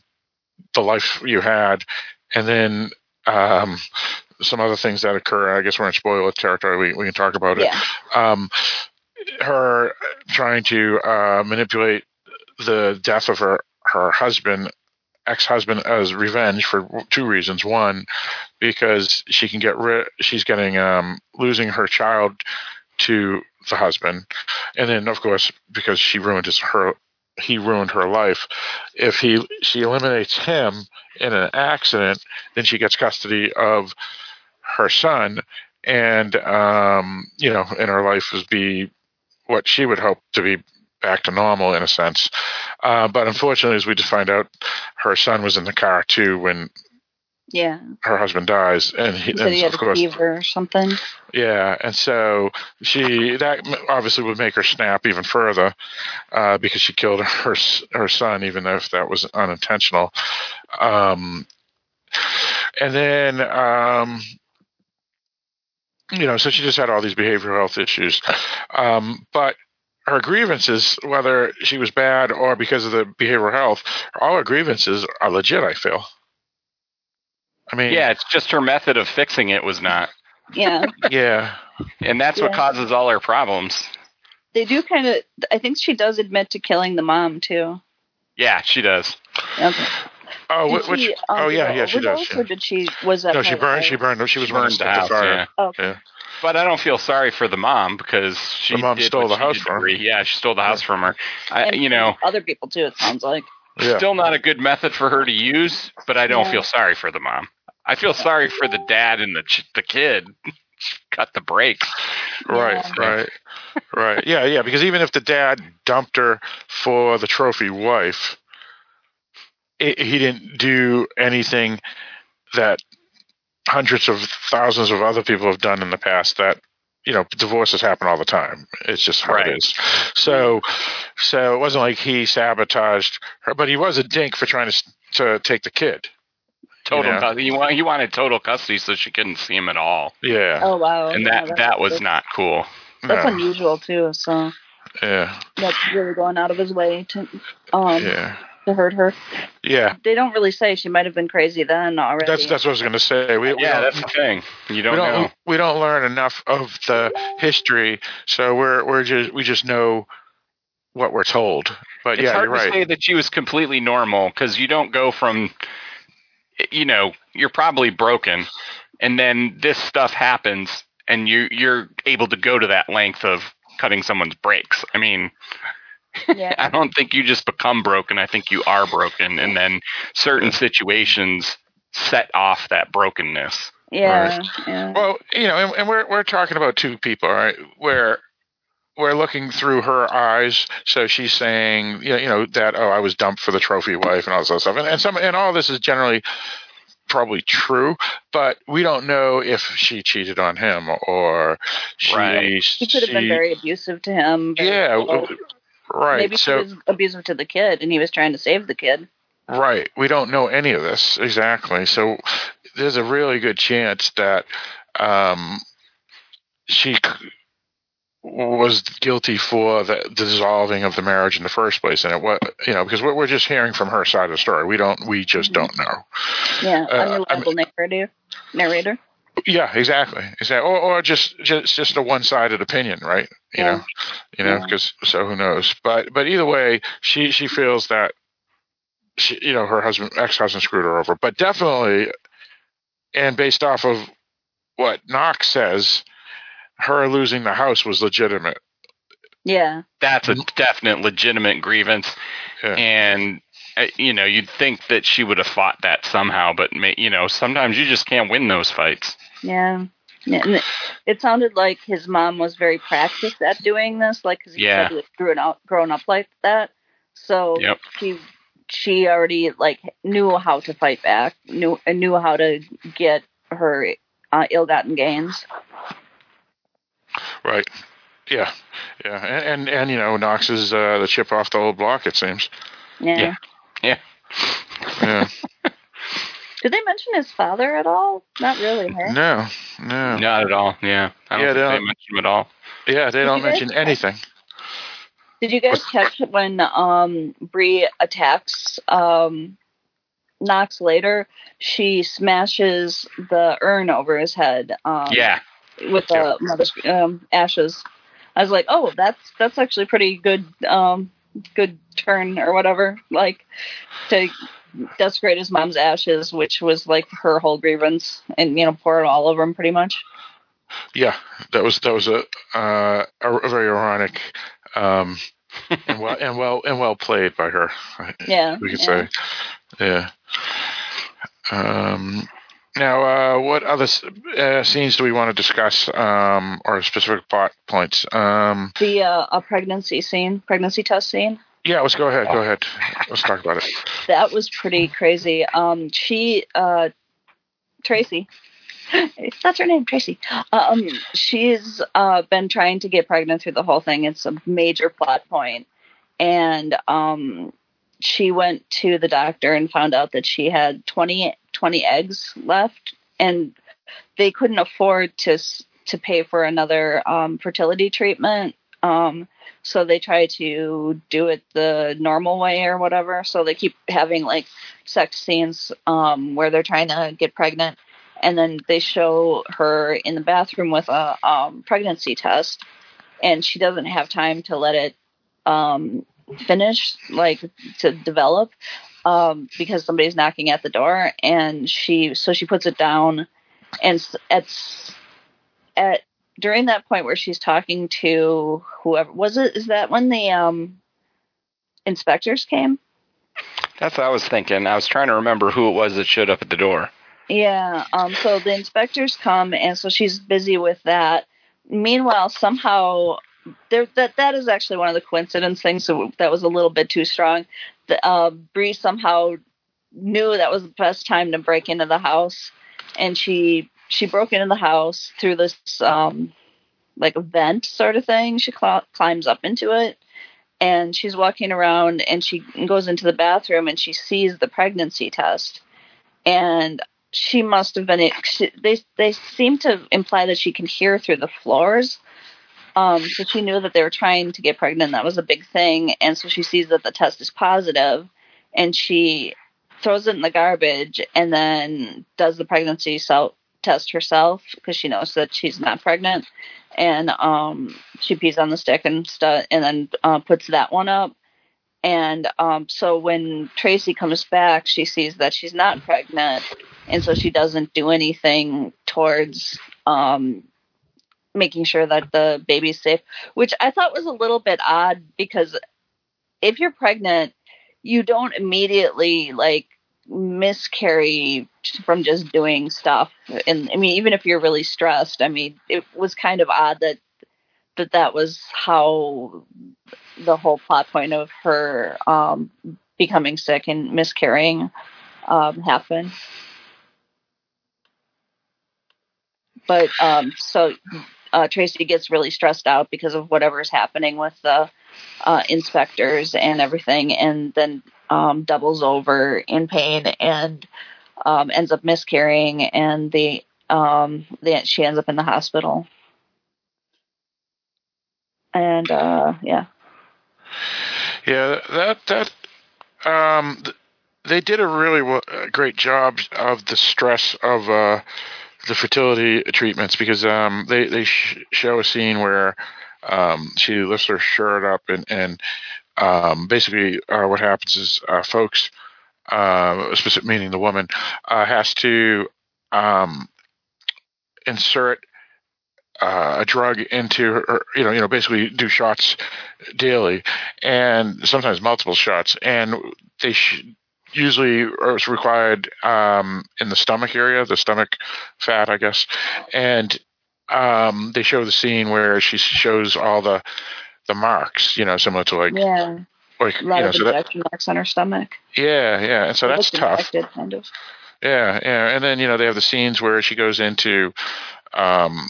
the life you had, and then um, some other things that occur. I guess we're in spoiler territory. We we can talk about Yeah. it. Um, her trying to uh, manipulate the death of her her husband ex-husband as revenge for two reasons. One because she can get rid she's getting um losing her child to the husband. And then of course because she ruined his her he ruined her life. If he she eliminates him in an accident then she gets custody of her son. And um you know and her life would be what she would hope to be back to normal in a sense. Uh, but unfortunately, as we just find out, her son was in the car too when Yeah. her husband dies, and he, He and he had of a course, fever or something. yeah, and so she that obviously would make her snap even further uh, because she killed her her son, even though if that was unintentional. Um, and then um, you know, so she just had all these behavioral health issues, um, but. Her grievances, whether she was bad or because of the behavioral health, all her grievances are legit. I feel. I mean, Yeah, it's just her method of fixing it was not. Yeah. yeah, And that's what causes all her problems. They do kind of. I think she does admit to killing the mom too. Yeah, she does. Okay. Oh, Did which? she, um, oh, yeah, yeah, she does. yeah. Did she? Was that? No, she burned. it? She burned. She was Burned one the house, to fire. yeah. Okay. Yeah. But I don't feel sorry for the mom because she The mom did stole the she house from her. Yeah, she stole the house from her. I, And you know, other people too. It sounds like. Yeah. still not a good method for her to use, but I don't Yeah. feel sorry for the mom. I feel sorry for the dad and the ch- the kid. Cut the brakes. Right, Yeah. right, right. Yeah, yeah. Because even if the dad dumped her for the trophy wife, it, he didn't do anything that hundreds of thousands of other people have done in the past. That you know, divorces happen all the time. It's just how Right. it is. So, so it wasn't like he sabotaged her, but he was a dink for trying to to take the kid. Total. Yeah. custody. He, wa- he wanted total custody so she couldn't see him at all, Yeah, Oh wow. and yeah, that that's- that was that's- not cool. That's No. unusual too. So yeah, that's really going out of his way to um yeah, to hurt her. yeah. They don't really say she might have been crazy then already. That's that's what I was going to say. We, we Yeah, don't- that's the thing. You don't, we don't know. we don't learn enough of the history, so we're we're just we just know what we're told. But It's yeah, hard you're to right. say that she was completely normal because you don't go from, you know, you're probably broken, and then this stuff happens, and you you're able to go to that length of cutting someone's brakes. I mean, yeah. I don't think you just become broken. I think you are broken, and then certain situations set off that brokenness. Yeah. Yeah. Well, you know, and, and we're we're talking about two people, right? Where we're looking through her eyes, so she's saying, you know, you know that oh, I was dumped for the trophy wife and all this other stuff, and, and some and all this is generally probably true, but we don't know if she cheated on him or she Right. She could have been very abusive to him. yeah, close. Right. Maybe so she was abusive to the kid, and he was trying to save the kid. Right. We don't know any of this exactly. So there's a really good chance that um, she was guilty for the dissolving of the marriage in the first place, and it was you know because we're, we're just hearing from her side of the story. We don't. We just don't know. Yeah, Uh, unreliable narrator. Narrator. Yeah, exactly. Exactly. Or, or just just just a one sided opinion, right? You Yeah. know, you know, Yeah. because so who knows? But but either way, she she feels that she you know her husband ex husband screwed her over. But definitely, and based off of what Knox says, her losing the house was legitimate. Yeah. That's a definite legitimate grievance, Yeah. and uh, you know you'd think that she would have fought that somehow, but ma- you know sometimes you just can't win those fights. Yeah. Yeah, it, sounded like his mom was very practiced at doing this, like because he Yeah. was grown up, grown up like that. So Yep. she she already like knew how to fight back, knew and knew how to get her uh, ill-gotten gains. Right. Yeah. Yeah. And and, and you know Knox is uh, the chip off the old block. It seems. Yeah. Yeah. Yeah. Did they mention his father at all? Not really. Hey? no. No. Not at all. Yeah, I don't Yeah, think they they don't- mentioned him at all. Yeah. They Did don't you guys mention anything. Did you guys catch when um Bree attacks um Knox later, she smashes the urn over his head. Um, yeah. With the yeah. mother's um, ashes. I was like, oh, that's that's actually pretty good, um, good turn or whatever. Like to desecrate his mom's ashes, which was like her whole grievance, and you know, pour it all over him, pretty much. Yeah, that was that was a uh, a, very ironic, um, and well and well and well played by her. Yeah, we could yeah. say, yeah. Um, now, uh, what other uh, scenes do we want to discuss, um, or specific plot points? Um, the uh, a pregnancy scene, pregnancy test scene. Yeah, let's go ahead. Go ahead. Let's talk about it. That was pretty crazy. Um, she, uh, Tracy, that's her name, Tracy. Um, she's uh, been trying to get pregnant through the whole thing. It's a major plot point, and um, she went to the doctor and found out that she had 20, 20 eggs left, and they couldn't afford to to pay for another um, fertility treatment. Um, so they try to do it the normal way or whatever. So they keep having like sex scenes um, where they're trying to get pregnant, and then they show her in the bathroom with a um, pregnancy test, and she doesn't have time to let it um, finish, like to develop, um, because somebody's knocking at the door, and she so she puts it down, and at at during that point where she's talking to whoever was it is that when the um inspectors came? That's what i was thinking. I was trying to remember who it was that showed up at the door. Yeah um so the inspectors come and so she's busy with that. Meanwhile somehow there that that is actually one of the coincidence things so that was a little bit too strong. The uh Bree somehow knew that was the best time to break into the house and she she broke into the house through this um like a vent sort of thing. She cl- climbs up into it and she's walking around and she goes into the bathroom and she sees the pregnancy test and she must have been they they seem to imply that she can hear through the floors um so she knew that they were trying to get pregnant that was a big thing and so she sees that the test is positive and she throws it in the garbage and then does the pregnancy self test herself because she knows that she's not pregnant, and um, she pees on the stick and stuff, and then uh, puts that one up. And um, so when Tracy comes back, she sees that she's not pregnant, and so she doesn't do anything towards um, making sure that the baby's safe, which I thought was a little bit odd because if you're pregnant, you don't immediately like miscarry from just doing stuff. And i mean even if you're really stressed i mean it was kind of odd that that that was how the whole plot point of her um becoming sick and miscarrying um happened. But um so uh tracy gets really stressed out because of whatever's happening with the uh inspectors and everything. And then um, doubles over in pain and um, ends up miscarrying, and the, um, the she ends up in the hospital. And uh, yeah, yeah, that that um, they did a really great job of the stress of uh, the fertility treatments because um, they they sh- show a scene where um, she lifts her shirt up and and um, basically, uh, what happens is uh, folks, uh, specific, meaning the woman, uh, has to um, insert uh, a drug into her, you know, you know, basically do shots daily, and sometimes multiple shots, and they sh- usually are required um, in the stomach area, the stomach fat, I guess, and um, they show the scene where she shows all the the marks, you know, similar to like yeah, like you know, so that, marks on her stomach. Yeah, yeah, and so it that's tough. Kind of. Yeah, yeah, and then you know they have the scenes where she goes into um,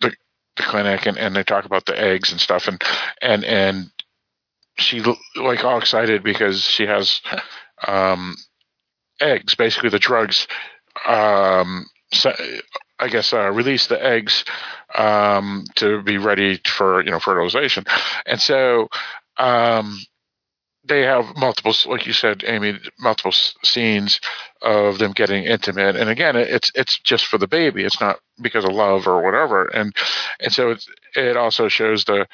the the clinic and, and they talk about the eggs and stuff and and and she like all excited because she has um, eggs, basically the drugs. Um, I guess uh, release the eggs um, to be ready for you know fertilization, and so um, they have multiple, like you said, Amy, multiple scenes of them getting intimate. And again, it's it's just for the baby. It's not because of love or whatever. And and so it it also shows the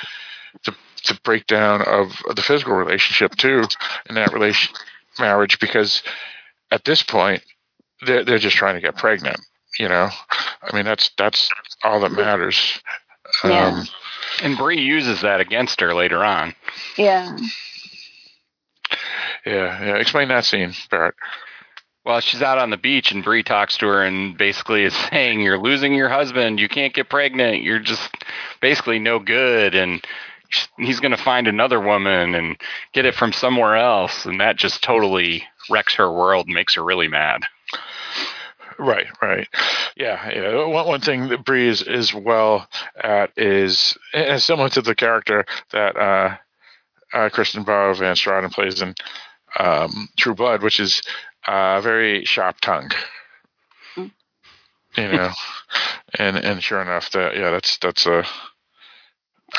the, the breakdown of the physical relationship too in that relation marriage because at this point they're they're just trying to get pregnant. You know, I mean that's that's all that matters. Yeah. Um, and Bree uses that against her later on. Yeah. Yeah, yeah. Explain that scene, Barrett. Well, she's out on the beach and Bree talks to her and basically is saying, You're losing your husband. You can't get pregnant. You're just basically no good. And he's going to find another woman and get it from somewhere else. And that just totally wrecks her world and makes her really mad. Right, right. Yeah, yeah. One, one thing that Bree is, is well at is, and similar to the character that uh, uh, Kristin Bauer van Straten plays in um, True Blood, which is uh, very sharp tongued. You know, and and sure enough, that yeah, that's that's a.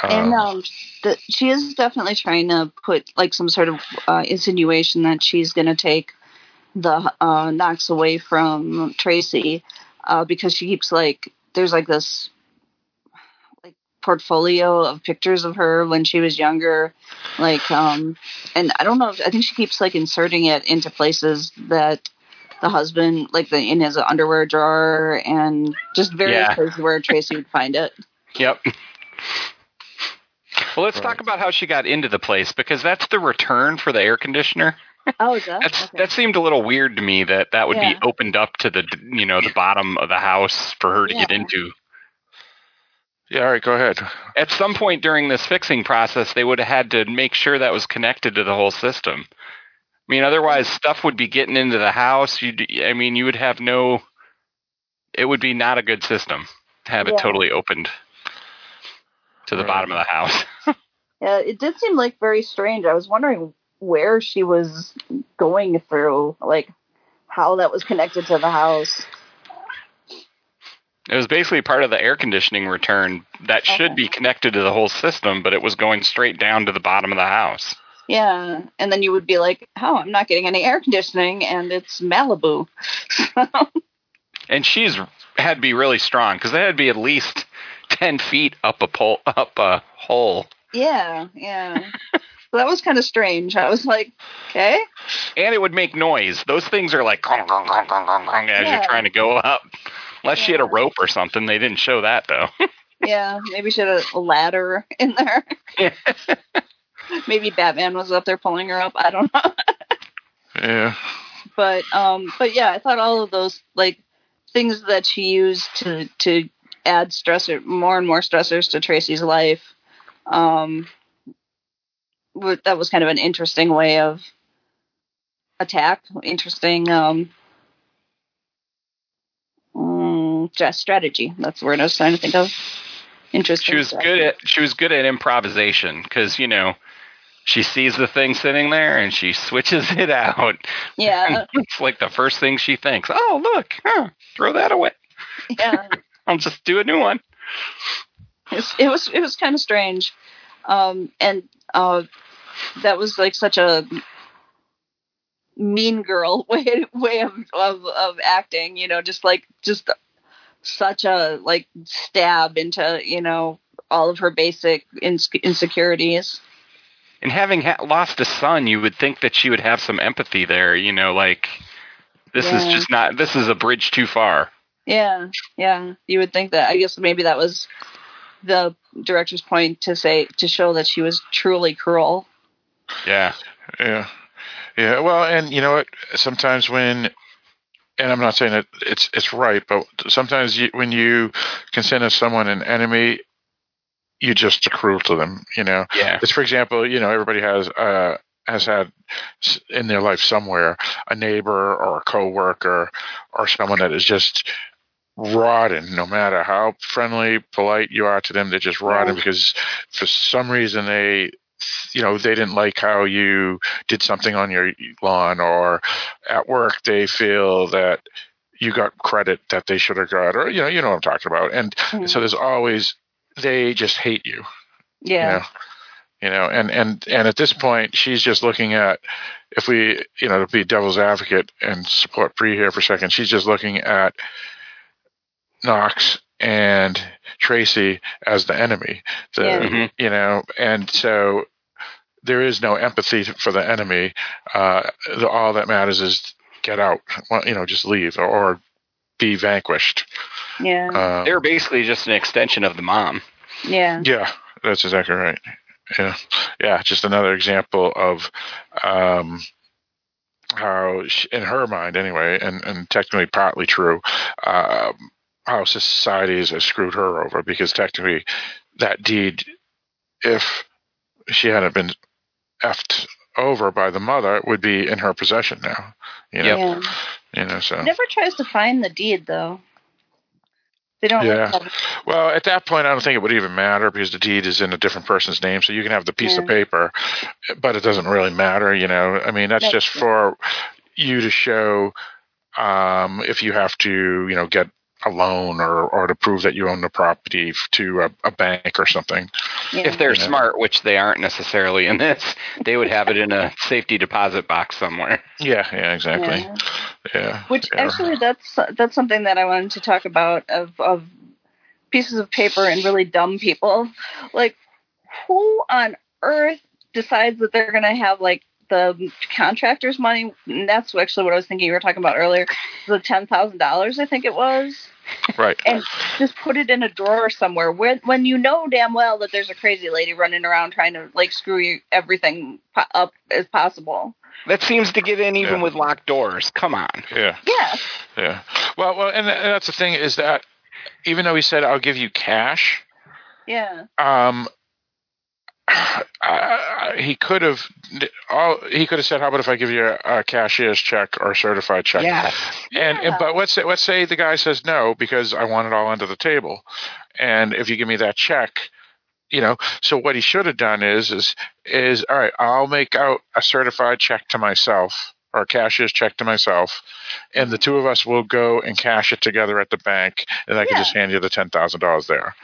Uh, and um, the, she is definitely trying to put like some sort of uh, insinuation that she's going to take the uh, Knox away from Tracy uh, because she keeps like there's like this like portfolio of pictures of her when she was younger, like um, and I don't know if I think she keeps like inserting it into places that the husband like the in his underwear drawer and just various Yeah. places where Tracy would find it. Yep. Well, let's talk about how she got into the place because that's the return for the air conditioner. Oh, is that? That seemed a little weird to me that that would Yeah. be opened up to the you know the bottom of the house for her to get into. yeah, all right, go ahead. At some point during this fixing process, they would have had to make sure that was connected to the whole system. I mean, otherwise mm-hmm. stuff would be getting into the house. You, I mean, you would have no. It would be not a good system to have it totally opened to the Right. bottom of the house. Yeah, it did seem like very strange. I was wondering where she was going through, like how that was connected to the house. It was basically part of the air conditioning return that should be connected to the whole system, but it was going straight down to the bottom of the house. Yeah, and then you would be like, "Oh, I'm not getting any air conditioning, and it's Malibu." And she's had to be really strong because that had to be at least ten feet up a pole, up a hole, yeah, yeah. So that was kind of strange. I was like, "Okay, and it would make noise. Those things are like gong, gong, gong, gong, gong, gong, as Yeah. you're trying to go up. Unless she had a rope or something, they didn't show that though. yeah, maybe she had a ladder in there. maybe Batman was up there pulling her up. I don't know." Yeah, but um but yeah i thought all of those like things that she used to to add stressor more and more stressors to tracy's life um that was kind of an interesting way of attack interesting um mm, just strategy that's the word i was trying to think of interesting she was strategy. good at she was good at improvisation because you know she sees the thing sitting there and she switches it out. yeah it's like the first thing she thinks. Oh, look, huh, throw that away. yeah I'll just do a new one. it was it was, it was kind of strange um and uh that was like such a mean girl way way of of, of acting you know just like just such a like stab into you know all of her basic ins- insecurities And having ha- lost a son, you would think that she would have some empathy there. You know, like this is just not. This is a bridge too far. yeah yeah you would think that i guess maybe that was the director's point to say to show that she was truly cruel Yeah. yeah, yeah. Well, and you know what? Sometimes when, and I'm not saying that it's it's right, but sometimes you, when you consider someone an enemy, you just are cruel to them. You know. Yeah. It's for example, you know, everybody has uh has had in their life somewhere a neighbor or a coworker or someone that is just rotten. No matter how friendly, polite you are to them, they're just rotten because for some reason they. You know, they didn't like how you did something on your lawn, or at work they feel that you got credit that they should have got, or you know, you know what I'm talking about. And Mhm. so there's always they just hate you yeah you know? you know, and and and at this point, she's just looking at if we, you know, to be devil's advocate and support Bree here for a second, she's just looking at Knox and Tracy as the enemy, the Yeah. Mhm. you know, and so there is no empathy for the enemy. Uh, the, all that matters is get out, well, you know, just leave or, or be vanquished. Yeah. Um, They're basically just an extension of the mom. yeah. Yeah, that's exactly right. Yeah, yeah, just another example of um, how, she, in her mind, anyway, and and technically partly true, um, how society has screwed her over because technically that deed, if she hadn't been effed over by the mother, would be in her possession now. You know, Yeah. you know, so. Never tries to find the deed though. They don't. Yeah. Have, Well, at that point, I don't think it would even matter because the deed is in a different person's name. So you can have the piece of paper, but it doesn't really matter. You know, I mean, that's That's just true. for you to show um, if you have to, you know, get a loan or, or to prove that you own the property to a, a bank or something. yeah. If they're Yeah. smart, which they aren't necessarily in this, they would have it in a safety deposit box somewhere. Yeah, yeah, exactly. Yeah. Yeah. Which yeah. actually, that's that's something that I wanted to talk about of of pieces of paper and really dumb people. Like, who on earth decides that they're going to have like the contractor's money? And that's actually what I was thinking you were talking about earlier. The ten thousand dollars, I think it was, right. and just put it in a drawer somewhere when when you know damn well that there's a crazy lady running around trying to like screw you everything po- up as possible. That seems to get in even Yeah. with locked doors. Come on. Yeah. Yeah. Yeah. Well, well, and and that's the thing is that even though he said I'll give you cash, Yeah. um, I, I, he could have all he could have said, "How about if I give you a, a cashier's check or a certified check?" Yes. And, and but let's say let's say the guy says no because I want it all under the table, and if you give me that check, you know. So what he should have done is is is all right. I'll make out a certified check to myself or cash cashier's check to myself, and the two of us will go and cash it together at the bank, and I can Yeah. just hand you the ten thousand dollars there.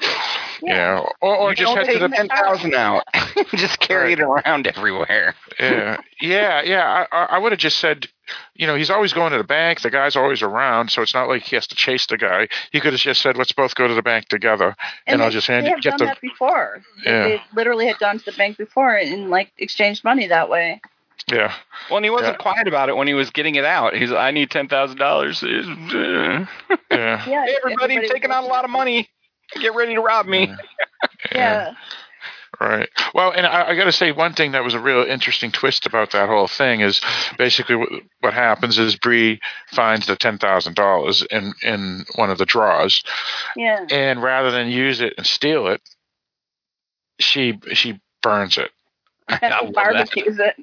You Yeah. know, or, or You just don't head to take the ten thousand out. just carry it around everywhere. yeah, yeah, yeah. I, I I would have just said, you know, he's always going to the bank. The guy's always around, so it's not like he has to chase the guy. He could have just said, "Let's both go to the bank together," and, I'll just hand they you have get done the. that before. Yeah. They literally had gone to the bank before and like exchanged money that way. Yeah, Well, and he wasn't Yeah. quiet about it when he was getting it out. He's, I need ten thousand dollars. yeah, Yeah. Hey, everybody, was taking out a lot of money. Get ready to rob me. Yeah. Right. Well, and I, I got to say one thing that was a real interesting twist about that whole thing is basically what, what happens is Bree finds the ten thousand dollars in in one of the drawers, Yeah. and rather than use it and steal it, she she burns it. love that. barbecues it.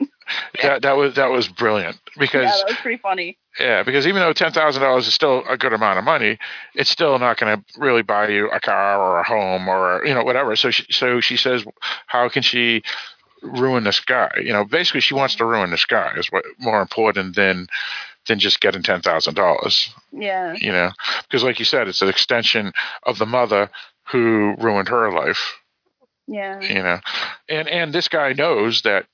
That that was that was brilliant because Yeah, that was pretty funny. yeah, because even though ten thousand dollars is still a good amount of money, it's still not going to really buy you a car or a home or you know whatever. So she, so she says, how can she ruin this guy? You know, basically she wants to ruin this guy is what more important than than just getting ten thousand dollars. Yeah. You know, because like you said, it's an extension of the mother who ruined her life. Yeah. You know, and and this guy knows that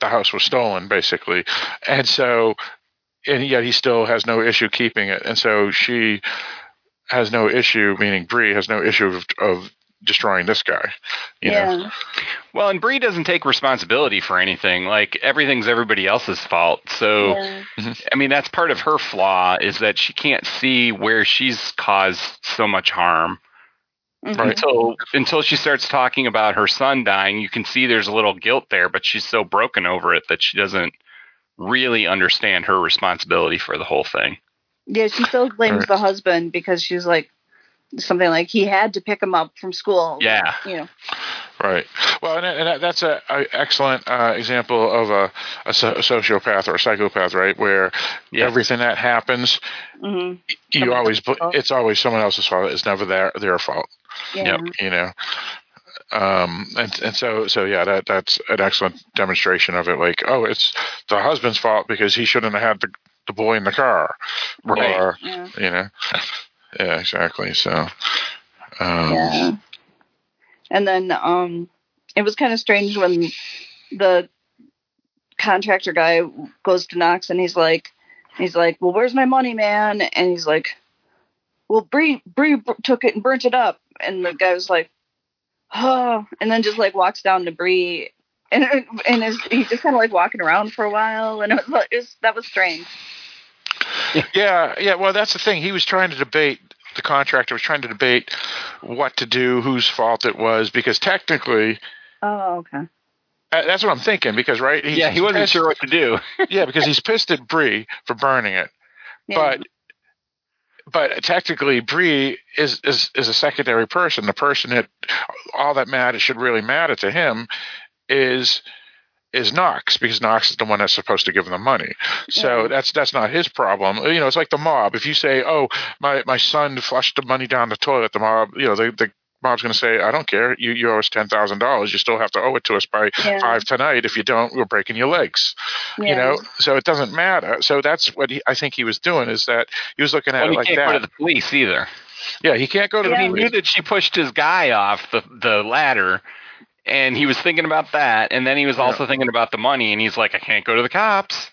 the house was stolen basically, and so and yet he still has no issue keeping it, and so she has no issue, meaning Bree has no issue of, of destroying this guy. You yeah. know, Well, and Bree doesn't take responsibility for anything. Like everything's everybody else's fault. So, yeah. Mm-hmm. I mean, that's part of her flaw is that she can't see where she's caused so much harm. Mhm. Right. Until until she starts talking about her son dying, you can see there's a little guilt there, but she's so broken over it that she doesn't really understand her responsibility for the whole thing. Yeah, she still blames Right. the husband because she's like something like he had to pick him up from school. Yeah. You know. right? Well, and, and that's a, a excellent uh, example of a, a, so- a sociopath or a psychopath, right? Where Yeah. everything that happens, hmm you Someone always else's bl- fault. it's always someone else's fault. It's never their their fault. Yeah. you know um and and so so yeah that that's an excellent demonstration of it like oh it's the husband's fault because he shouldn't have had the, the boy in the car Right. or Yeah. you know yeah exactly so um Yeah. And then um it was kind of strange when the contractor guy goes to Knox and he's like, he's like, well, where's my money, man? And he's like, well, Bree, Bree took it and burnt it up. And the guy was like, oh, and then just like walks down to Bree. And, and is, he's just kind of like walking around for a while. And it was, it was that was strange. Yeah, yeah. Well, that's the thing. He was trying to debate the contractor was trying to debate what to do, whose fault it was, because technically. Oh, okay. Uh, that's what I'm thinking because right. He's, yeah, he wasn't pissed, sure what to do. yeah, because he's pissed at Bree for burning it, yeah. but but technically Bree is, is is a secondary person. The person that all that matters should really matter to him is is Knox because Knox is the one that's supposed to give him the money. So yeah. that's that's not his problem. You know, it's like the mob. If you say, "Oh, my my son flushed the money down the toilet," the mob, you know, the the mob's going to say, "I don't care. You you owe us ten thousand dollars. You still have to owe it to us by yeah. five tonight. If you don't, we're breaking your legs." Yeah. You know, so it doesn't matter. So that's what he, I think he was doing is that he was looking at well, it like can't that. go to the police either. Yeah, he can't go to. Yeah. the He police. knew that she pushed his guy off the the ladder and he was thinking about that, and then he was also yeah. thinking about the money, and he's like, I can't go to the cops.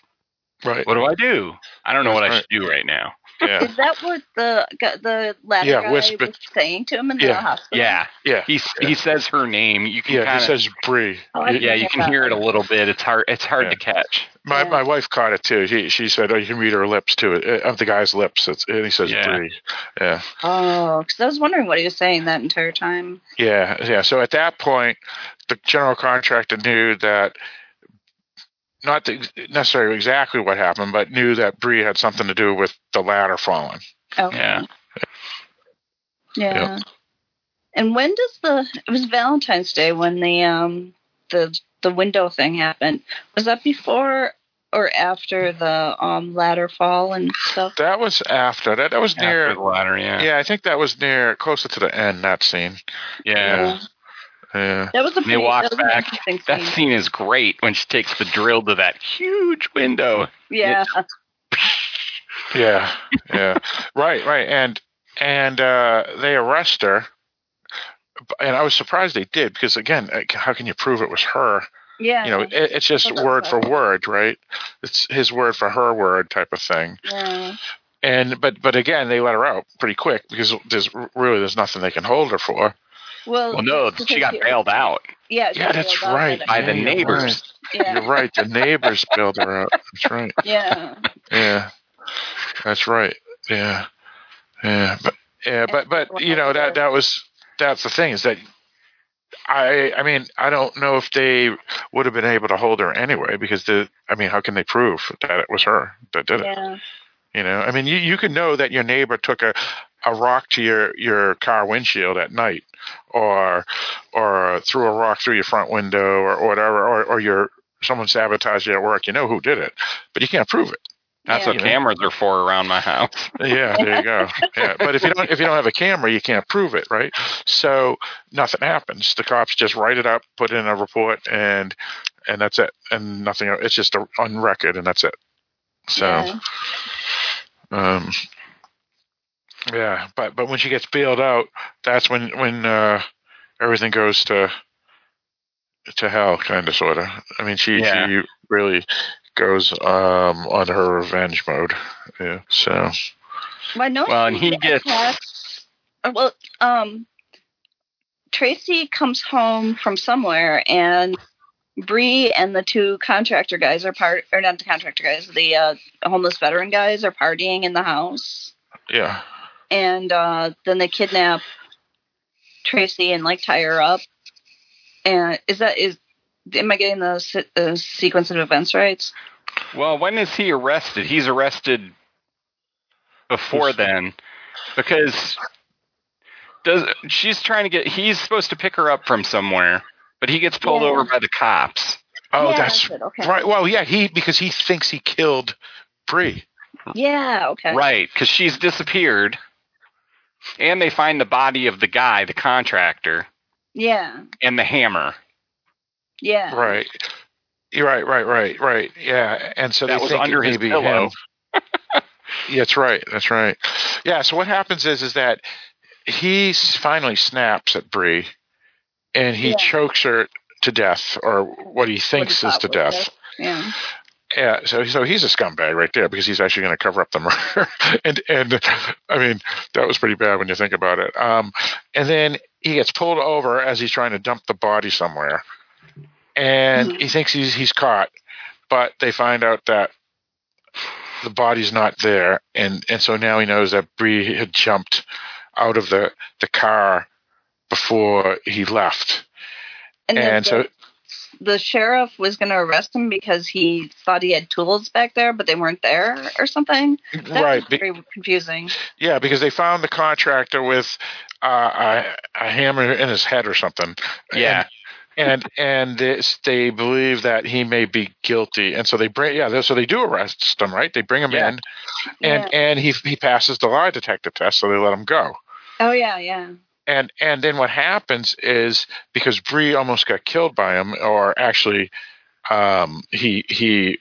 Right. What do I do? I don't know what right. I should do right now. Yeah. Is that what the the ladder yeah, guy whisper. was saying to him in yeah. the hospital? Yeah, yeah. He yeah. he says her name. You can yeah, kinda, he says Bree. Oh, yeah, you can hear it a little bit. It's hard. It's hard yeah. to catch. My Yeah. my wife caught it too. She she said, "Oh, you can read her lips too." Uh, Of the guy's lips, it's, and he says Yeah. Bree. Yeah, Oh, because I was wondering what he was saying that entire time. yeah, yeah. So at that point, the general contractor knew that. Not the, necessarily exactly what happened, but knew that Bree had something to do with the ladder falling. Okay. Yeah. Yeah. And when does the it was Valentine's Day when the um the the window thing happened? Was that before or after the um ladder fall and stuff? That was after that. That was near. The ladder, yeah. Yeah, I think that was near closer to the end. That scene. Yeah. Yeah. That was a And they pretty, walk that was back. interesting That scene. scene is great when she takes the drill to that huge window. Yeah. Yeah, yeah, right, right, and and uh, they arrest her, and I was surprised they did because again, uh, how can you prove it was her? Yeah. You know, it, it's just word that's for word, right? It's his word for her word type of thing. Yeah. And but but again, they let her out pretty quick because there's really there's nothing they can hold her for. Well, Well, no, she got bailed out Yeah, Yeah, that's right. by the Yeah, you're neighbors. right. Yeah. You're right. The neighbors bailed her out. That's right. Yeah. Yeah, that's right. Yeah, yeah, but yeah, but but you know that that was that's the thing is that I I mean I don't know if they would have been able to hold her anyway because the I mean how can they prove that it was her that did it? Yeah. You know, I mean you you can know that your neighbor took a a rock to your your car windshield at night or or threw a rock through your front window or, or whatever or or your someone sabotaged you at work. You know who did it, but you can't prove it. That's Yeah. what cameras are for around my house. Yeah, there you go. Yeah, but if you don't if you don't have a camera, you can't prove it, right? So nothing happens. The cops just write it up, put in a report, and and that's it, and nothing. It's just a, on record, and that's it. So, Yeah. um, yeah, but but when she gets bailed out, that's when when uh, everything goes to to hell, kind of, sort of. I mean, she Yeah. she really goes um on her revenge mode. Yeah. So Well, I know Well, and he gets- attacks- well, um, Tracy comes home from somewhere, and Bree and the two contractor guys are part, or not the contractor guys, the uh, homeless veteran guys are partying in the house, yeah. and uh, then they kidnap Tracy and like tie her up. And is that is? Am I getting the uh, sequence of events right? Well, when is he arrested? He's arrested before then because does she's trying to get he's supposed to pick her up from somewhere, but he gets pulled Yeah. over by the cops. Oh, Yeah, that's that's okay. right. Well, yeah, he because he thinks he killed Bree. Yeah. Okay. Right, cuz she's disappeared. And they find the body of the guy, the contractor, Yeah. and the hammer. Yeah. Right. You're right, right, right, right. Yeah, and so That they was under his pillow. him. Yeah, that's right. That's right. Yeah. So what happens is is that he finally snaps at Bree, and he Yeah. chokes her to death, or what he thinks What he is to death. death. Yeah. Yeah, so so he's a scumbag right there because he's actually going to cover up the murder, and and I mean that was pretty bad when you think about it. Um, and then he gets pulled over as he's trying to dump the body somewhere, and he thinks he's he's caught, but they find out that the body's not there, and and so now he knows that Bree had jumped out of the the car before he left, And, and so the, the sheriff was going to arrest him because he thought he had tools back there, but they weren't there or something. That Right, was be- very confusing. Yeah, because they found the contractor with uh, a, a hammer in his head or something. Yeah. And and this, they believe that he may be guilty, and so they bring yeah, so they do arrest him, right? They bring him Yeah. in, and and he he passes the lie detector test, so they let him go. Oh yeah, yeah. And and then what happens is because Bree almost got killed by him, or actually, um, he he,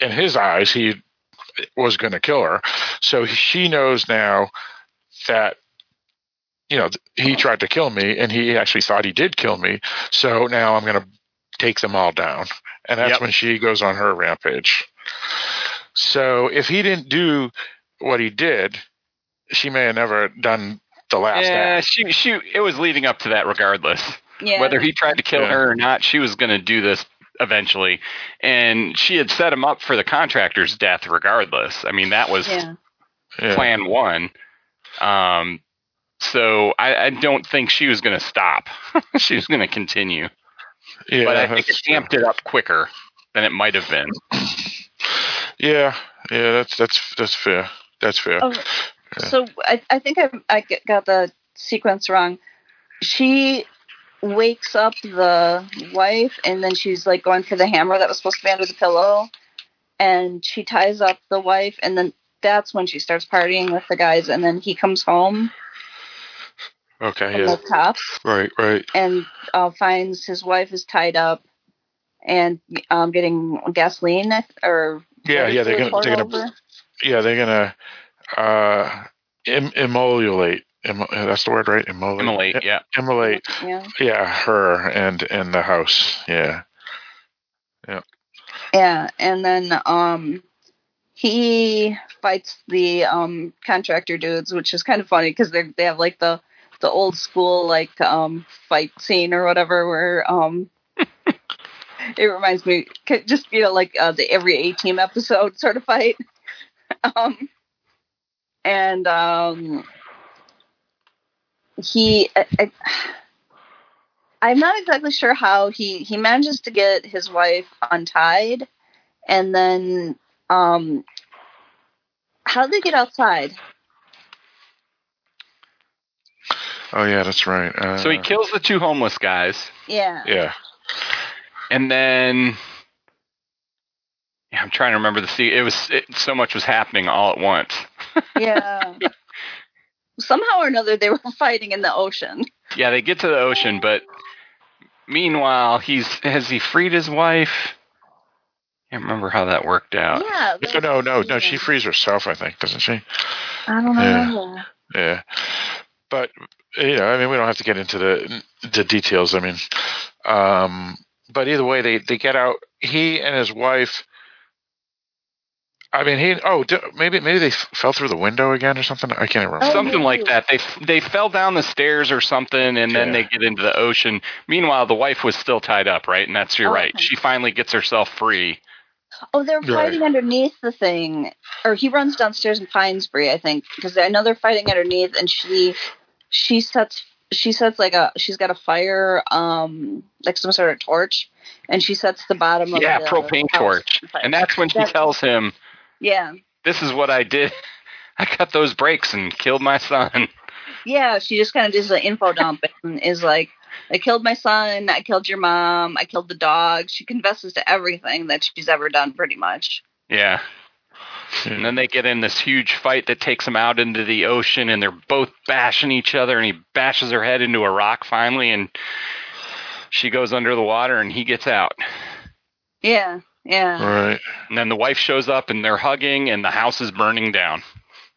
in his eyes, he was going to kill her. So she knows now that you know he tried to kill me, and he actually thought he did kill me. So now I'm going to take them all down, and that's Yep. when she goes on her rampage. So if he didn't do what he did, she may have never done the last Yeah, act. she she it was leading up to that regardless. Yeah. Whether he tried to kill Yeah. her or not, she was going to do this eventually, and she had set him up for the contractor's death regardless. I mean, that was Yeah. Yeah. plan one. Um, so I, I don't think she was going to stop. she was going to continue, Yeah, but I think it true. amped it up quicker than it might have been. Yeah, yeah, that's that's that's fair. That's fair. Oh, So I, I think I, I got the sequence wrong. She wakes up the wife, and then she's like going for the hammer that was supposed to be under the pillow, and she ties up the wife, and then that's when she starts partying with the guys, and then he comes home Okay, yeah, the cops right, right. and uh, finds his wife is tied up and um, getting gasoline or Yeah, yeah, they're gonna they're gonna yeah they're gonna uh em- emolulate. Em- that's the word, right? Emolulate. Immolate, yeah. Immolate. Yeah. Yeah, her and and the house. Yeah. Yeah. Yeah, and then um he fights the um contractor dudes, which is kind of funny because they they have like the the old school like um fight scene or whatever where um it reminds me just you know like uh, the every A team episode sort of fight. um and um he I, I, I'm not exactly sure how he he manages to get his wife untied, and then um, how did they get outside? Oh yeah, that's right. Uh, So he kills the two homeless guys, Yeah, Yeah. and then yeah, I'm trying to remember the scene. It was it, so much was happening all at once. yeah. Somehow or another, they were fighting in the ocean. Yeah, they get to the ocean, but meanwhile, he's has he freed his wife? I Can't remember how that worked out. Yeah, No, no, no, no. She frees herself, I think, doesn't she? I don't know. Yeah. Yeah. But you know, I mean, we don't have to get into the the details. I mean, um, but either way, they they get out. He and his wife. I mean, he. Oh, d- maybe maybe they f- fell through the window again or something. I can't remember. Something like that. They they fell down the stairs or something, and then Yeah. they get into the ocean. Meanwhile, the wife was still tied up, right? And that's you're Oh, right. She finally gets herself free. Oh, they're Right. fighting underneath the thing, or he runs downstairs in Pinesbury, I think, because I know they're fighting underneath, and she she sets she sets like a she's got a fire, um, like some sort of torch, and she sets the bottom of Yeah, the propane torch, and that's when she That's- tells him, yeah, "This is what I did. I cut those brakes and killed my son." yeah. She just kind of does an info dump and is like, "I killed my son. I killed your mom. I killed the dog." She confesses to everything that she's ever done, pretty much. Yeah. Hmm. And then they get in this huge fight that takes them out into the ocean, and they're both bashing each other. And he bashes her head into a rock finally, and she goes under the water, and he gets out. Yeah, yeah. Right. And then the wife shows up, and they're hugging, and the house is burning down.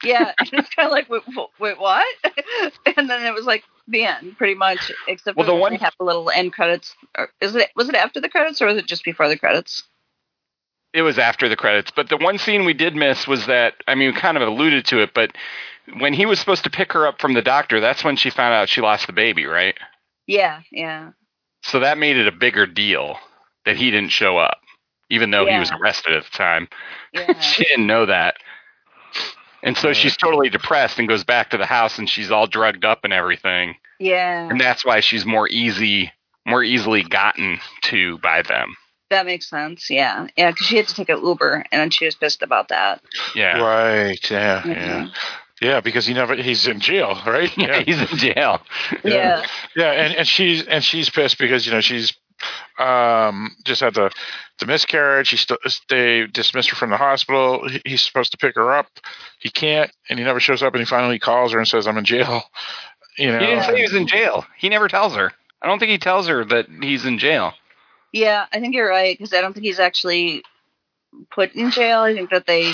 Yeah, and it's kind of like, wait, wait, what? and then it was like the end, pretty much. Except well, the one have the little end credits. Or is it was it after the credits or was it just before the credits? It was after the credits, but the one scene we did miss was that I mean, we kind of alluded to it, but when he was supposed to pick her up from the doctor, that's when she found out she lost the baby, right? Yeah, yeah. So that made it a bigger deal that he didn't show up, even though yeah. he was arrested at the time. Yeah. she didn't know that. And so she's totally depressed and goes back to the house and she's all drugged up and everything. Yeah. And that's why she's more easy, more easily gotten to by them. That makes sense. Yeah, yeah, because she had to take an Uber, and she was pissed about that. Yeah. Right. Yeah. Mm-hmm. Yeah. Yeah, because he never he's in jail, right? Yeah, he's in jail. yeah. Yeah, yeah and, and she's and she's pissed because, you know, she's um, just had the the miscarriage. He st- they dismissed her from the hospital. He, he's supposed to pick her up. He can't, and he never shows up. And he finally calls her and says, "I'm in jail." You know, he didn't say he was in jail. He never tells her. I don't think he tells her that he's in jail. Yeah, I think you're right because I don't think he's actually put in jail. I think that they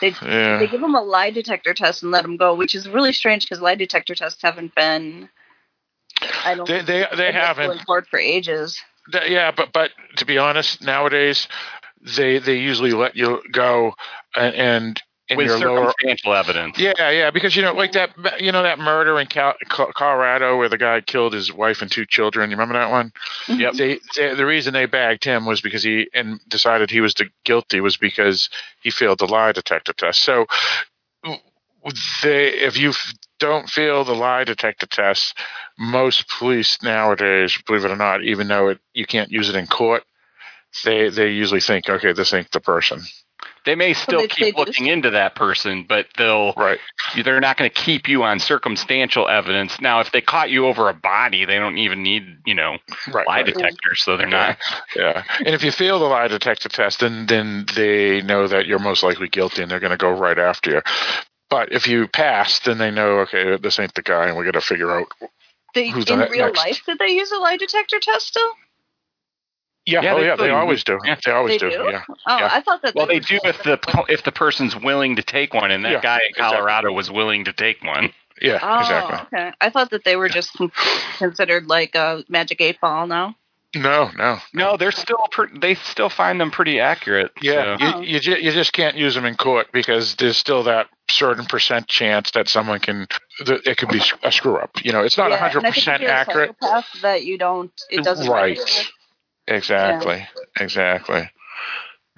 they yeah. they give him a lie detector test and let him go, which is really strange because lie detector tests haven't been. I don't. They they they haven't. Court for ages yeah, but but to be honest, nowadays they they usually let you go and, and with circumstantial lower, evidence. Yeah, yeah, because you know, like that, you know, that murder in Cal- Colorado where the guy killed his wife and two children. You remember that one? Mm-hmm. Yep. They, they, the reason they bagged him was because he and decided he was the guilty was because he failed the lie detector test. So, they, if you don't fail the lie detector test, most police nowadays, believe it or not, even though it, you can't use it in court, they they usually think, okay, this ain't the person. They may still they, keep they looking just... into that person, but they'll right. They're not going to keep you on circumstantial evidence. Now, if they caught you over a body, they don't even need you know right, lie right. detectors, so they're not. Yeah, and if you fail the lie detector test, then then they know that you're most likely guilty, and they're going to go right after you. But if you pass, then they know, okay, this ain't the guy, and we got to figure out they, who's in real next. life. Did they use a lie detector test still? Yeah, yeah, oh yeah, they always do. Yeah, they always they do. do. Yeah. Oh, yeah. I thought that. Well, they, do if the if the person's willing to take one, and that yeah, guy in Colorado exactly. was willing to take one. Yeah, oh, exactly. Okay, I thought that they were just considered like a magic eight ball. No. No, no, no. They're still they still find them pretty accurate. Yeah, so. you, oh. you you just can't use them in court because there's still that certain percent chance that someone can that it could be a screw up. You know, it's not hundred yeah, percent accurate. That you don't, it doesn't. Right. Exactly. Yeah. Exactly.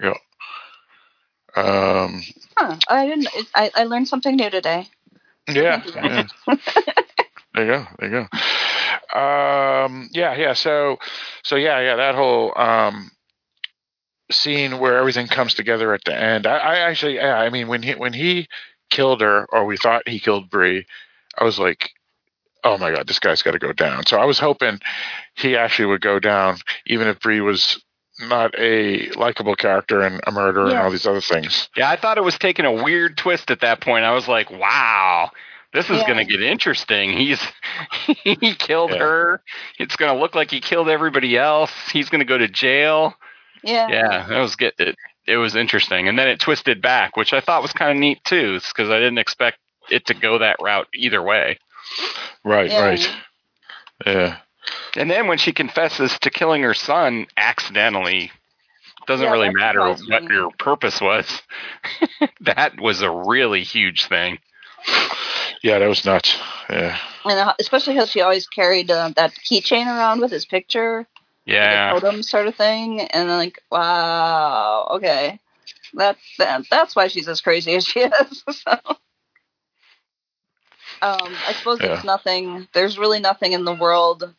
Yeah. Um. Huh. I didn't. I I learned something new today. Yeah. yeah. there you go. There you go. Um, yeah, yeah. So, so yeah, yeah. That whole um, scene where everything comes together at the end. I, I actually, yeah. I mean, when he when he killed her, or we thought he killed Bree, I was like, oh my god, this guy's got to go down. So I was hoping he actually would go down, even if Bree was not a likable character and a murderer yeah. and all these other things. Yeah, I thought it was taking a weird twist at that point. I was like, wow, this is yeah. going to get interesting. He's he killed yeah. her. It's going to look like he killed everybody else. He's going to go to jail. Yeah. Yeah, that was good. it. It was interesting, and then it twisted back, which I thought was kind of neat too, because I didn't expect it to go that route either way. Right. Yeah. Right. Yeah. And then when she confesses to killing her son accidentally, doesn't yeah, really matter what your purpose was. that was a really huge thing. Yeah, that was nuts. Yeah. And uh, especially how she always carried uh, that keychain around with his picture. Yeah. Like totem sort of thing, and like, wow, okay, that's that, that's why she's as crazy as she is. so. Um, I suppose yeah. there's nothing. There's really nothing in the world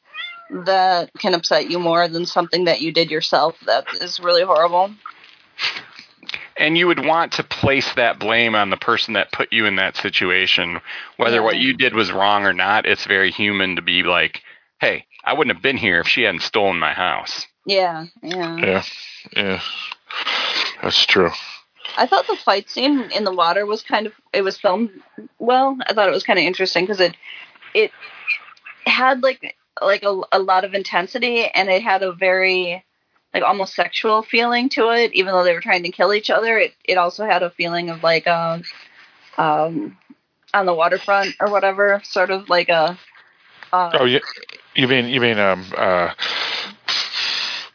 that can upset you more than something that you did yourself that is really horrible and you would want to place that blame on the person that put you in that situation whether yeah. what you did was wrong or not it's very human to be like hey i wouldn't have been here if she hadn't stolen my house yeah yeah yeah yeah that's true i thought the fight scene in the water was kind of it was filmed well i thought it was kind of interesting because it it had like like a, a lot of intensity and it had a very like almost sexual feeling to it, even though they were trying to kill each other. It it also had a feeling of like um um on the waterfront or whatever, sort of like a. Uh, oh, you, you mean you mean um uh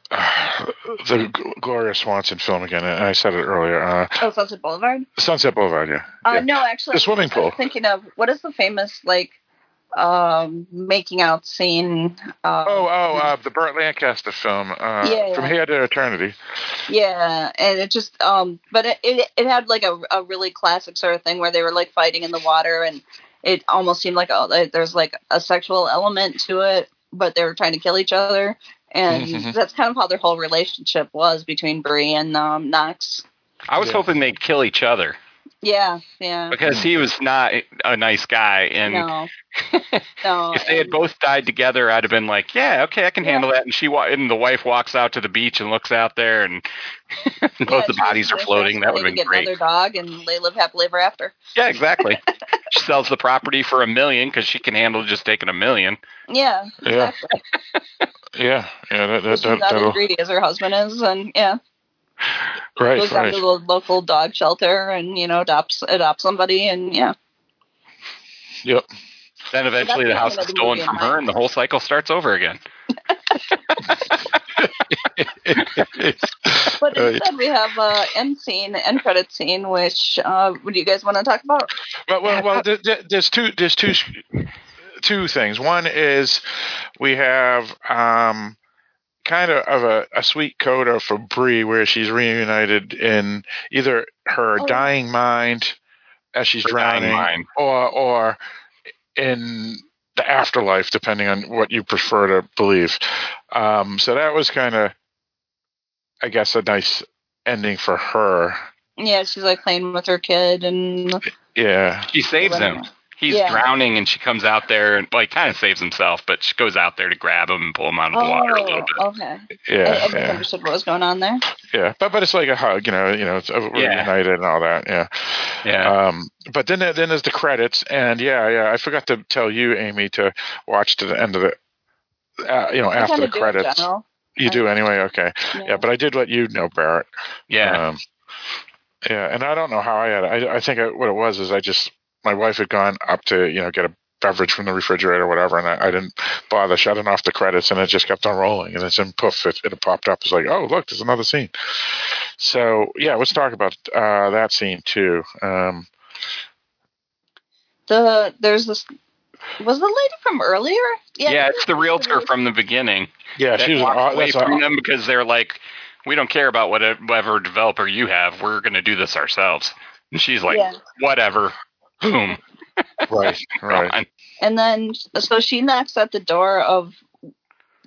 the Gloria Swanson film again? and I said it earlier. Uh, oh, Sunset Boulevard. Sunset Boulevard, yeah. Uh, yeah. No, actually, the swimming pool. thinking of what is the famous like um, making out scene. Um, oh, oh, uh, the Burt Lancaster film, uh, yeah, From Here to Eternity. Yeah, and it just, um, but it, it, it had like a, a really classic sort of thing where they were like fighting in the water, and it almost seemed like oh, there's like a sexual element to it, but they were trying to kill each other, and that's kind of how their whole relationship was between Bree and um, Knox. I was yeah. hoping they'd kill each other. Yeah, yeah. Because he was not a nice guy, and no. no, if they had both died together, I'd have been like, "Yeah, okay, I can yeah. handle that." And she and the wife walks out to the beach and looks out there, and both yeah, the bodies are floating. That would have been get great. Another dog, and they live happily ever after. Yeah, exactly. she sells the property for a million because she can handle just taking a million. Yeah, exactly. yeah, yeah. That, that, She's that, not as greedy as her husband is, and yeah. Right, goes right. down to the local dog shelter and you know adopts adopts somebody and yeah. Yep. Then eventually So the house is end of the stolen from her, and the whole cycle starts over again. But instead we have uh, end scene, end credit scene, which uh, would you guys want to talk about? Well, well, well. There, there- there's two. There's two. Two things. One is we have um, kind of of a, a sweet coda for Bree, where she's reunited in either her Oh. dying mind as she's Her drowning, mind. or or in the afterlife, depending on what you prefer to believe. Um, so that was kind of, I guess, a nice ending for her. Yeah, she's like playing with her kid and Yeah. She saves him. He's Yeah. drowning, and she comes out there and like kind of saves himself, but she goes out there to grab him and pull him out of the water a little bit. Oh, okay. Yeah. I, I yeah. understood what was going on there. Yeah, but but it's like a hug, you know, you know, it's, we're Yeah. united and all that. Yeah. Yeah. Um, but then then there's the credits, and yeah, yeah, I forgot to tell you, Amy, to watch to the end of the, uh, you know, I after kinda the do in credits. general. You do anyway, okay. Yeah. Yeah. but I did let you know, Barrett. yeah. Um, yeah, and I don't know how I had it. I, I think I, what it was is I just my wife had gone up to you know get a beverage from the refrigerator or whatever, and I, I didn't bother shutting off the credits, and it just kept on rolling, and then poof, it, it popped up. It's like, oh look, there's another scene. So yeah, let's talk about uh, that scene too. Um, The there's this was the lady from earlier? yeah, yeah it's the realtor from the beginning. yeah, she was an, walked aw- away from a, them because they're like, we don't care about whatever whatever developer you have. We're going to do this ourselves. And she's like, Yeah. whatever. Boom. right, right. And then so she knocks at the door of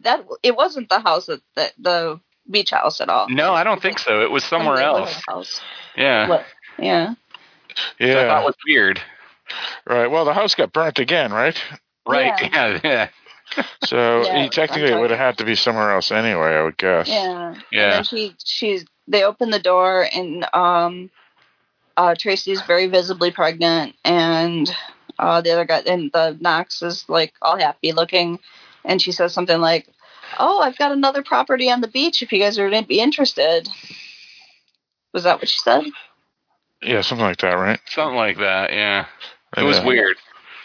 that. It wasn't the house that the the beach house at all. No, I don't think so. It was somewhere else. other House. Yeah. What? Yeah. Which I thought Yeah, was weird. right. Well, the house got burnt again, right? Right. Yeah. Yeah. Yeah. So Yeah, he, technically, it would have had to be somewhere else anyway, I would guess. Yeah. Yeah. And then she she's they open the door and um uh Tracy's very visibly pregnant and uh the other guy and the Knox is like all happy looking and she says something like, Oh, I've got another property on the beach if you guys are be interested. Was that what she said? Yeah, something like that, right? Something like that. Yeah. It was Yeah. weird.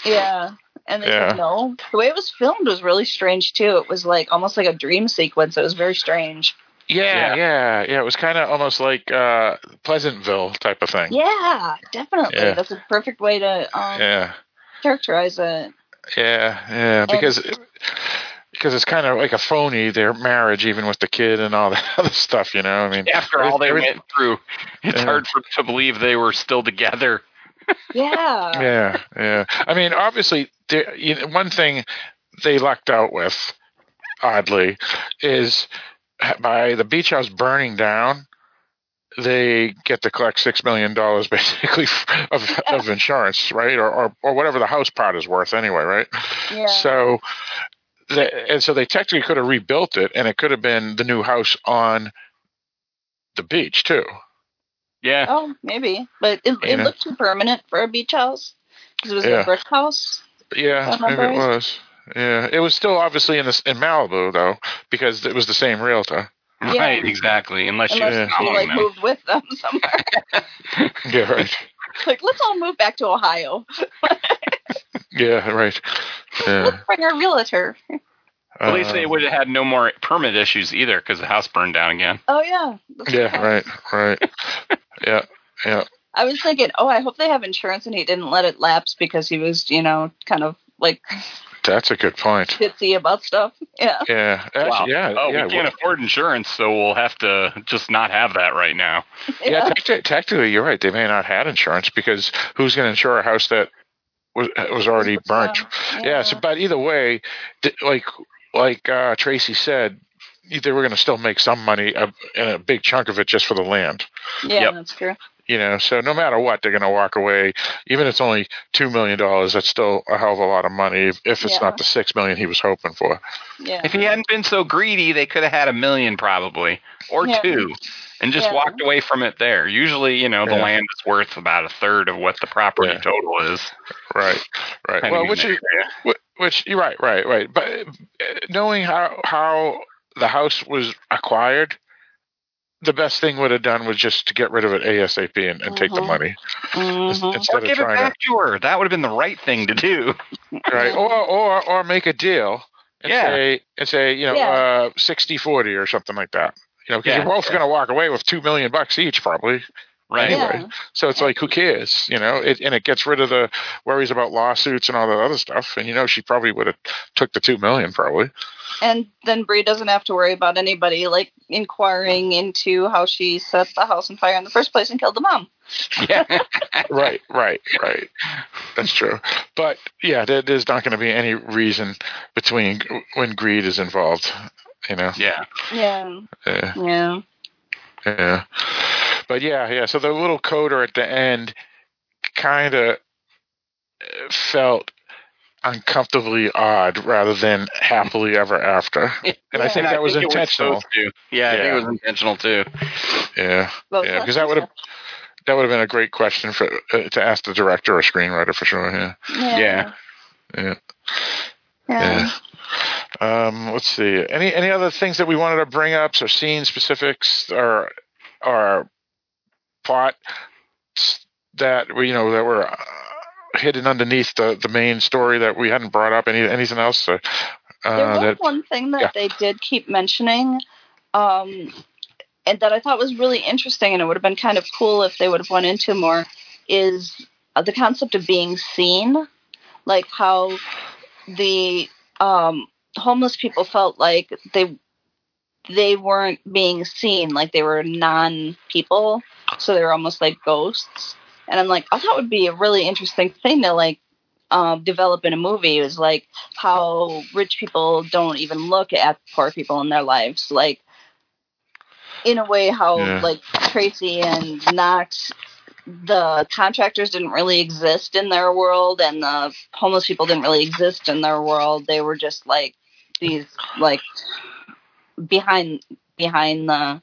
Yeah. And they Yeah. said no. The way it was filmed was really strange too. It was like almost like a dream sequence. It was very strange. Yeah, Yeah. yeah, yeah. It was kind of almost like uh, Pleasantville type of thing. Yeah, definitely. Yeah. That's a perfect way to um, yeah, characterize it. yeah, yeah. Because because it's kind of like a phony their marriage, even with the kid and all that other stuff. You know, I mean, After all they went through, it's Yeah. hard for, to believe they were still together. Yeah. Yeah, yeah. I mean, obviously, you know, one thing they lucked out with, oddly, is by the beach house burning down, they get to collect six million dollars basically of of insurance, right, or, or or whatever the house part is worth anyway, right? Yeah. So, they, and so they technically could have rebuilt it, and it could have been the new house on the beach too. Yeah. Oh, maybe, but it, it looked too permanent for a beach house because it was Yeah. a brick house. Yeah, maybe it was. Yeah, it was still obviously in the, in Malibu though, because it was the same realtor. Yeah. Right, exactly. Unless, she was Unless Yeah. he following like them. moved with them somewhere. Yeah, right. like, let's all move back to Ohio. yeah, right. Yeah. Let's bring our realtor. At least they uh, would have had no more permit issues either because the house burned down again. Oh yeah. That's Yeah, right, right. yeah, yeah. I was thinking, oh, I hope they have insurance and he didn't let it lapse because he was, you know, kind of like That's a good point. ditzy about stuff. Yeah. Yeah, actually, Wow. yeah. Oh, yeah, we can't afford insurance, so we'll have to just not have that right now. Yeah, technically, technically, you're right. They may not have insurance because who's going to insure a house that was was already burnt? Yeah. so, but either way, th- like like uh, Tracy said, they were going to still make some money, uh, and a big chunk of it just for the land. Yeah, that's true. You know, so no matter what, they're going to walk away. Even if it's only two million dollars, that's still a hell of a lot of money. If, if it's Yeah. not the six million he was hoping for. Yeah. If he hadn't been so greedy, they could have had a million probably, or Yeah. two, and just Yeah. walked away from it there. Usually, you know, the Yeah. land is worth about a third of what the property Yeah. total is. Right, right. Depending well, which the is, whi- which you're right, right, right. But uh, knowing how how the house was acquired, the best thing would have done was just to get rid of it ASAP and, and take the Mhm. money Mm-hmm. Or instead of give it back to her. That would have been the right thing to do. right, or or or make a deal and Yeah. say and say you know Yeah. uh, 60-40 or something like that. You know, because Yeah. you're both Yeah. going to walk away with two million bucks each, probably. Right. Anyway, Yeah. so it's like, who cares? You know, it, and it gets rid of the worries about lawsuits and all that other stuff. And you know, she probably would have took the two million, probably. And then Bree doesn't have to worry about anybody like inquiring into how she set the house on fire in the first place and killed the mom. Yeah. right, right, right. That's true. But yeah, there, there's not going to be any reason between when greed is involved. You know. Yeah. Yeah. Yeah. Yeah. Yeah. But yeah, yeah. So the little coda at the end kind of felt uncomfortably odd rather than happily ever after. And I think that was it intentional. supposed to. Yeah, I think it was intentional too. yeah. Both yeah, because that would have that would have been a great question for uh, to ask the director or screenwriter for sure. Yeah. Yeah. Yeah. Yeah. Yeah. Um, let's see. Any any other things that we wanted to bring up? So scene specifics or or plot that were you know that were uh, hidden underneath the the main story that we hadn't brought up. Any anything else? Uh, There was that one thing that yeah. they did keep mentioning, um, and that I thought was really interesting, and it would have been kind of cool if they would have went into more, is uh, the concept of being seen, like how the um, homeless people felt like they they weren't being seen, like they were non people, so they were almost like ghosts. And I'm like, I thought would be a really interesting thing to like um, develop in a movie is like how rich people don't even look at poor people in their lives. Like, in a way, how Yeah. like Tracy and Knox, the contractors didn't really exist in their world, and the homeless people didn't really exist in their world. They were just like these like behind behind the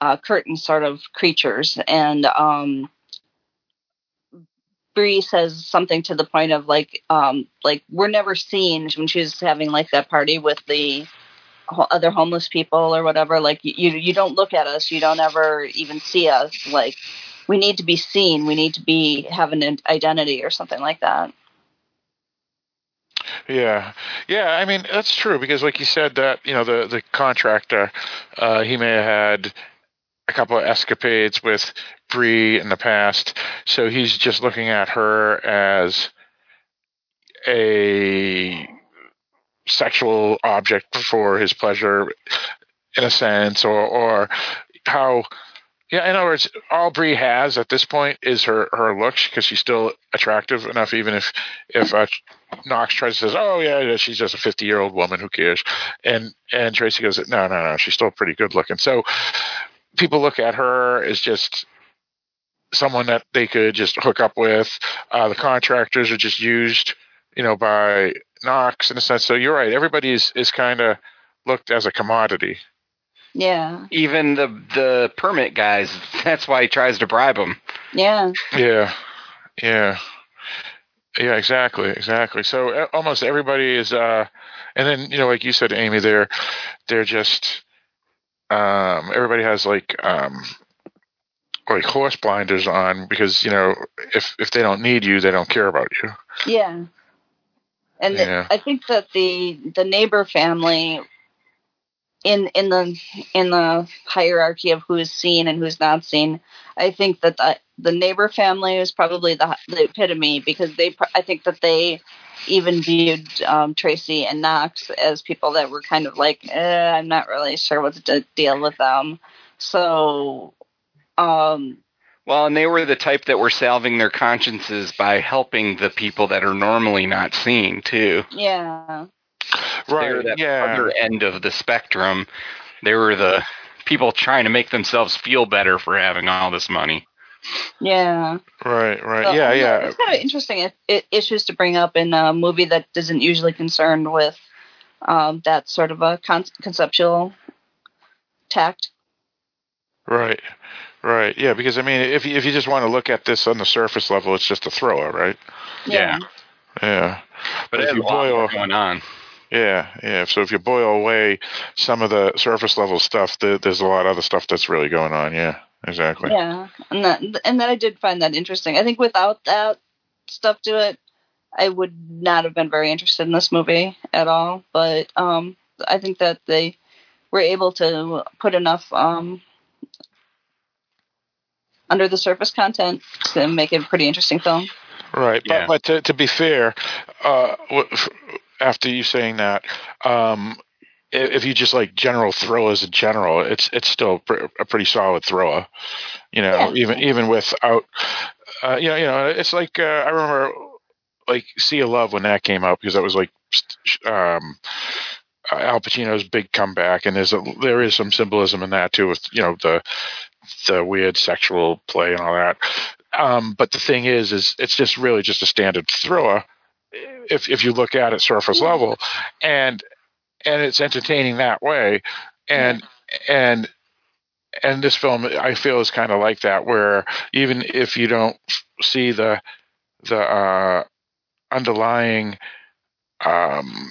uh, curtain sort of creatures, and um, Bree says something to the point of like, um, like we're never seen when she's having like that party with the other homeless people or whatever. Like you, you don't look at us, you don't ever even see us. Like we need to be seen, we need to be have an identity or something like that. Yeah, yeah. I mean, that's true because, like you said, that you know the the contractor, uh, he may have had a couple of escapades with Bree in the past, so he's just looking at her as a sexual object for his pleasure, in a sense, or or how. Yeah, in other words, all Bree has at this point is her her looks because she's still attractive enough. Even if if uh, Knox tries to says, "Oh yeah, yeah, she's just a fifty year old woman, who cares?" and and Tracy goes, "No, no, no, she's still pretty good looking." So people look at her as just someone that they could just hook up with. Uh, the contractors are just used, you know, by Knox in a sense. So you're right. Everybody is is kind of looked as a commodity. Yeah, Even the the permit guys. That's why he tries to bribe them. yeah, Yeah, yeah, yeah. Exactly, exactly. So almost everybody is, uh, and then you know, like you said, Amy, they're they're just um, everybody has like um, like horse blinders on because you know if if they don't need you, they don't care about you. Yeah. And Yeah. I think that the the neighbor family in in the in the hierarchy of who's seen and who's not seen, I think that the, the neighbor family is probably the the epitome because they I think that they even viewed um, Tracy and Knox as people that were kind of like, eh, I'm not really sure what's the deal with them. So, um, Well, and they were the type that were salving their consciences by helping the people that are normally not seen too. yeah, They were Right. that Yeah. other end of the spectrum. They were the people trying to make themselves feel better for having all this money. yeah. Right. Right. So, yeah. I don't know, Yeah. It's kind of interesting i i issues to bring up in a movie that isn't usually concerned with um, that sort of a con- conceptual tact. Right. Right. Yeah. Because I mean, if you, if you just want to look at this on the surface level, it's just a thriller, right? Yeah. Yeah. But it if you boil, more going on. Yeah, yeah. So if you boil away some of the surface level stuff, th there's a lot of other stuff that's really going on. Yeah. Exactly. Yeah, and that and that I did find that interesting. I think without that stuff to it, I would not have been very interested in this movie at all. But um, I think that they were able to put enough um, under the surface content to make it a pretty interesting film. Right, Yeah. but but to, to be fair, uh, w- f- after you saying that, um, if you just like general thrillers in general, it's it's still pr- a pretty solid thriller. You know, Yeah. even even without, uh, you know, you know, it's like uh, I remember like Sea of Love when that came out because that was like um, Al Pacino's big comeback, and there's a, there is some symbolism in that too with you know the the weird sexual play and all that. Um, but the thing is, is it's just really just a standard thriller if if you look at it surface level, and and it's entertaining that way, and and and this film I feel is kind of like that, where even if you don't see the the uh, underlying um,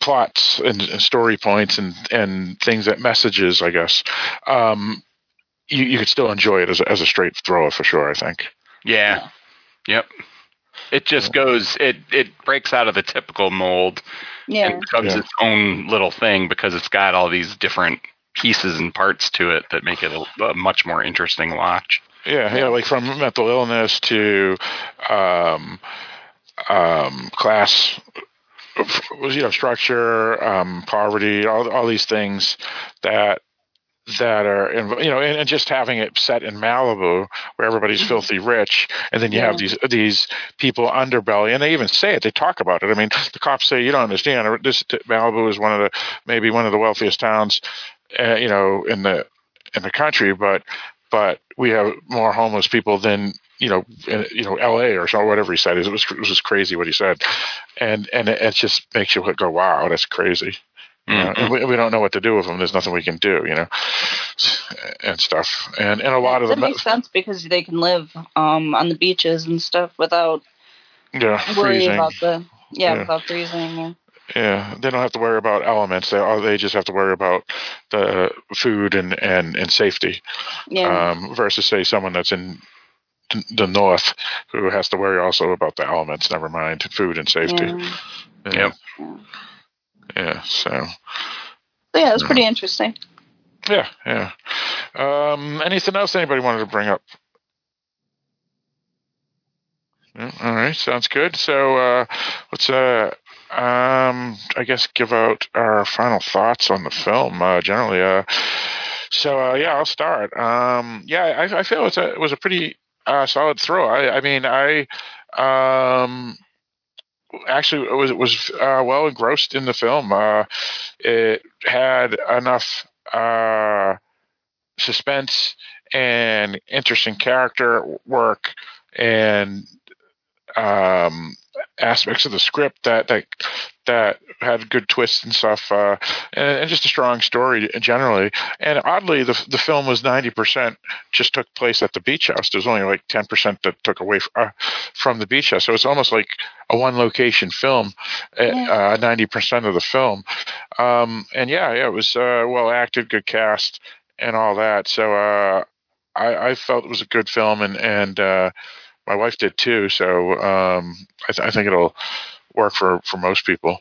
plots and, and story points and and things that messages, I guess. Um, you, you could still enjoy it as a, as a straight thrower for sure. I think. Yeah. Yep. It just goes. It it breaks out of the typical mold Yeah, and becomes Yeah. its own little thing because it's got all these different pieces and parts to it that make it a, a much more interesting watch. Yeah, yeah, like from mental illness to um, um, class, you know, structure, um, poverty, all all these things that that are you know, and, and just having it set in Malibu where everybody's filthy rich, and then you have these these people underbelly, and they even say it, they talk about it. I mean, the cops say you don't understand. This Malibu is one of the maybe one of the wealthiest towns, uh, you know, in the in the country, but but we have more homeless people than you know, in, you know, L.A. or so whatever he said. It was it was just crazy what he said, and and it, it just makes you go, wow, that's crazy. You know, we, we don't know what to do with them. There's nothing we can do, you know, and stuff. And and a lot of that them, makes sense because they can live um, on the beaches and stuff without yeah, worrying freezing. about the yeah, Yeah. without freezing. Yeah. Yeah, they don't have to worry about elements. They all they just have to worry about the food and and and safety. Yeah. Um, versus say someone that's in the north who has to worry also about the elements. Never mind food and safety. yeah. Yeah. Yep. Yeah. So So yeah, it's pretty interesting. yeah, yeah. Um, anything else anybody wanted to bring up? Yeah, all right, sounds good. So uh, let's uh, um, I guess give out our final thoughts on the film. Uh, generally, uh, so uh, yeah, I'll start. Um, yeah, I, I feel it's a, it was a pretty uh, solid throw. I, I mean, I um, actually was was uh, well engrossed in the film. Uh, it had enough uh, suspense and interesting character work and um, aspects of the script that that that had good twists and stuff, uh, and, and just a strong story generally. And oddly, the the film was ninety percent just took place at the beach house. There's only like ten percent that took away f- uh, from the beach house. So it's almost like a one location film. Yeah. Ninety percent of the film, um, and yeah, yeah, it was uh, well acted, good cast, and all that. So. Uh, I, I felt it was a good film, and and uh, my wife did too. So um, I, th- I think it'll work for for most people.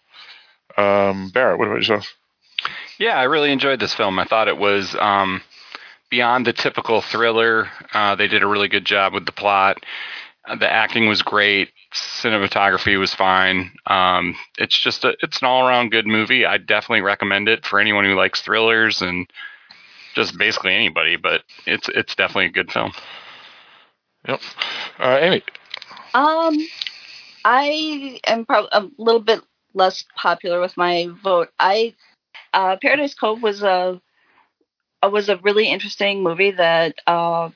Um, Barrett, what about yourself? Yeah, I really enjoyed this film. I thought it was um, beyond the typical thriller. Uh, they did a really good job with the plot. Uh, the acting was great. Cinematography was fine. Um, it's just a, it's an all around good movie. I definitely recommend it for anyone who likes thrillers and just basically anybody. But it's it's definitely a good film. Yep. Uh, Amy. Um, I am probably a little bit less popular with my vote. I uh, Paradise Cove was a was a really interesting movie that uh,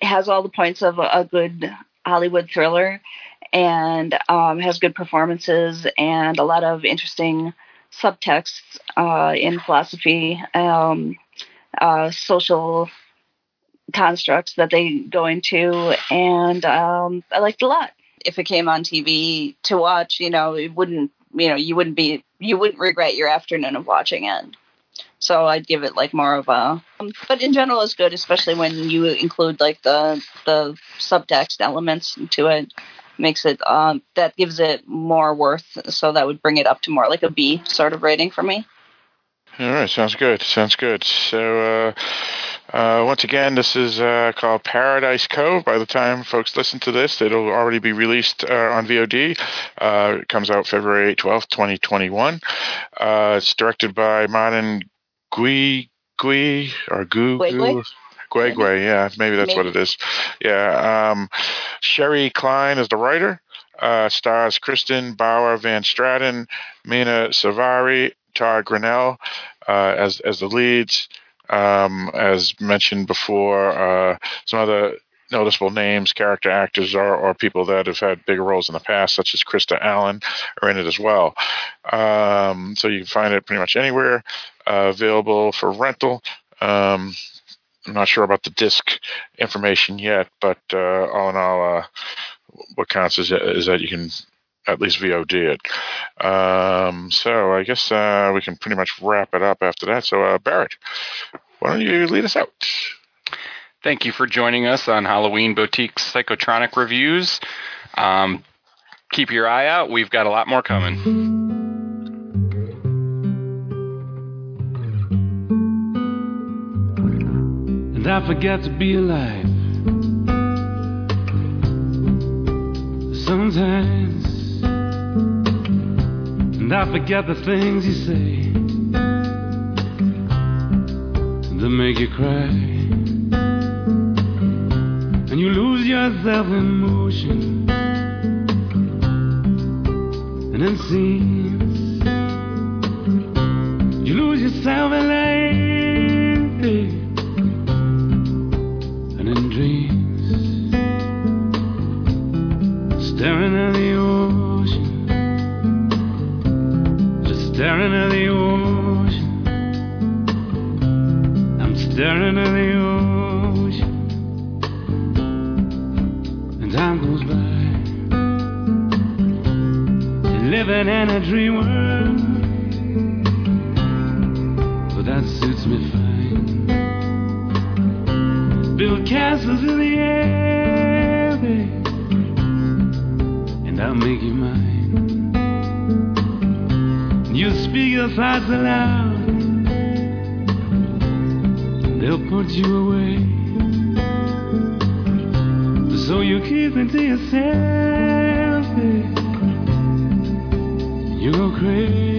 has all the points of a, a good Hollywood thriller and um, has good performances and a lot of interesting subtexts uh, in philosophy, um, uh, social constructs that they go into, and um, I liked a lot. If it came on TV to watch, you know, it wouldn't, you know, you wouldn't be, you wouldn't regret your afternoon of watching it. So I'd give it like more of a, but in general, it's good, especially when you include like the the subtext elements to it. Makes it um, that gives it more worth. So that would bring it up to more like a B sort of rating for me. All right, sounds good. Sounds good. So, uh, uh, once again, this is uh, called Paradise Cove. By the time folks listen to this, it'll already be released uh, on VOD. Uh, it comes out February 12th, 2021. Uh, it's directed by Martin Gui Gui or Gu Gu. Guigui, yeah, maybe that's maybe. what it is. Yeah, um, Sherry Klein is the writer. stars Kristin Bauer van Straten, Mena Suvari, Todd Grinnell uh, as as the leads. Um, as mentioned before, uh, some other noticeable names, character actors, or, or people that have had bigger roles in the past, such as Krista Allen, are in it as well. Um, so you can find it pretty much anywhere. Uh, available for rental. Um, I'm not sure about the disc information yet, but uh, all in all, uh, what counts is, is that you can at least VOD it. Um, so I guess uh, we can pretty much wrap it up after that. So uh, Barrett, why don't you lead us out? Thank you for joining us on Halloween Boutique Psychotronic Reviews. Um, keep your eye out. We've got a lot more coming. And I forget to be alive. Sometimes and I forget the things you say that make you cry. And you lose yourself in motion. And it seems you lose yourself in life and in dreams. Staring at the ocean. I'm staring at the ocean. And time goes by. Living in a dream world. But that suits me fine. Build castles in the air, babe. And I'll make you mine. Your thoughts aloud, they'll put you away. So you keep it to yourself. You go crazy,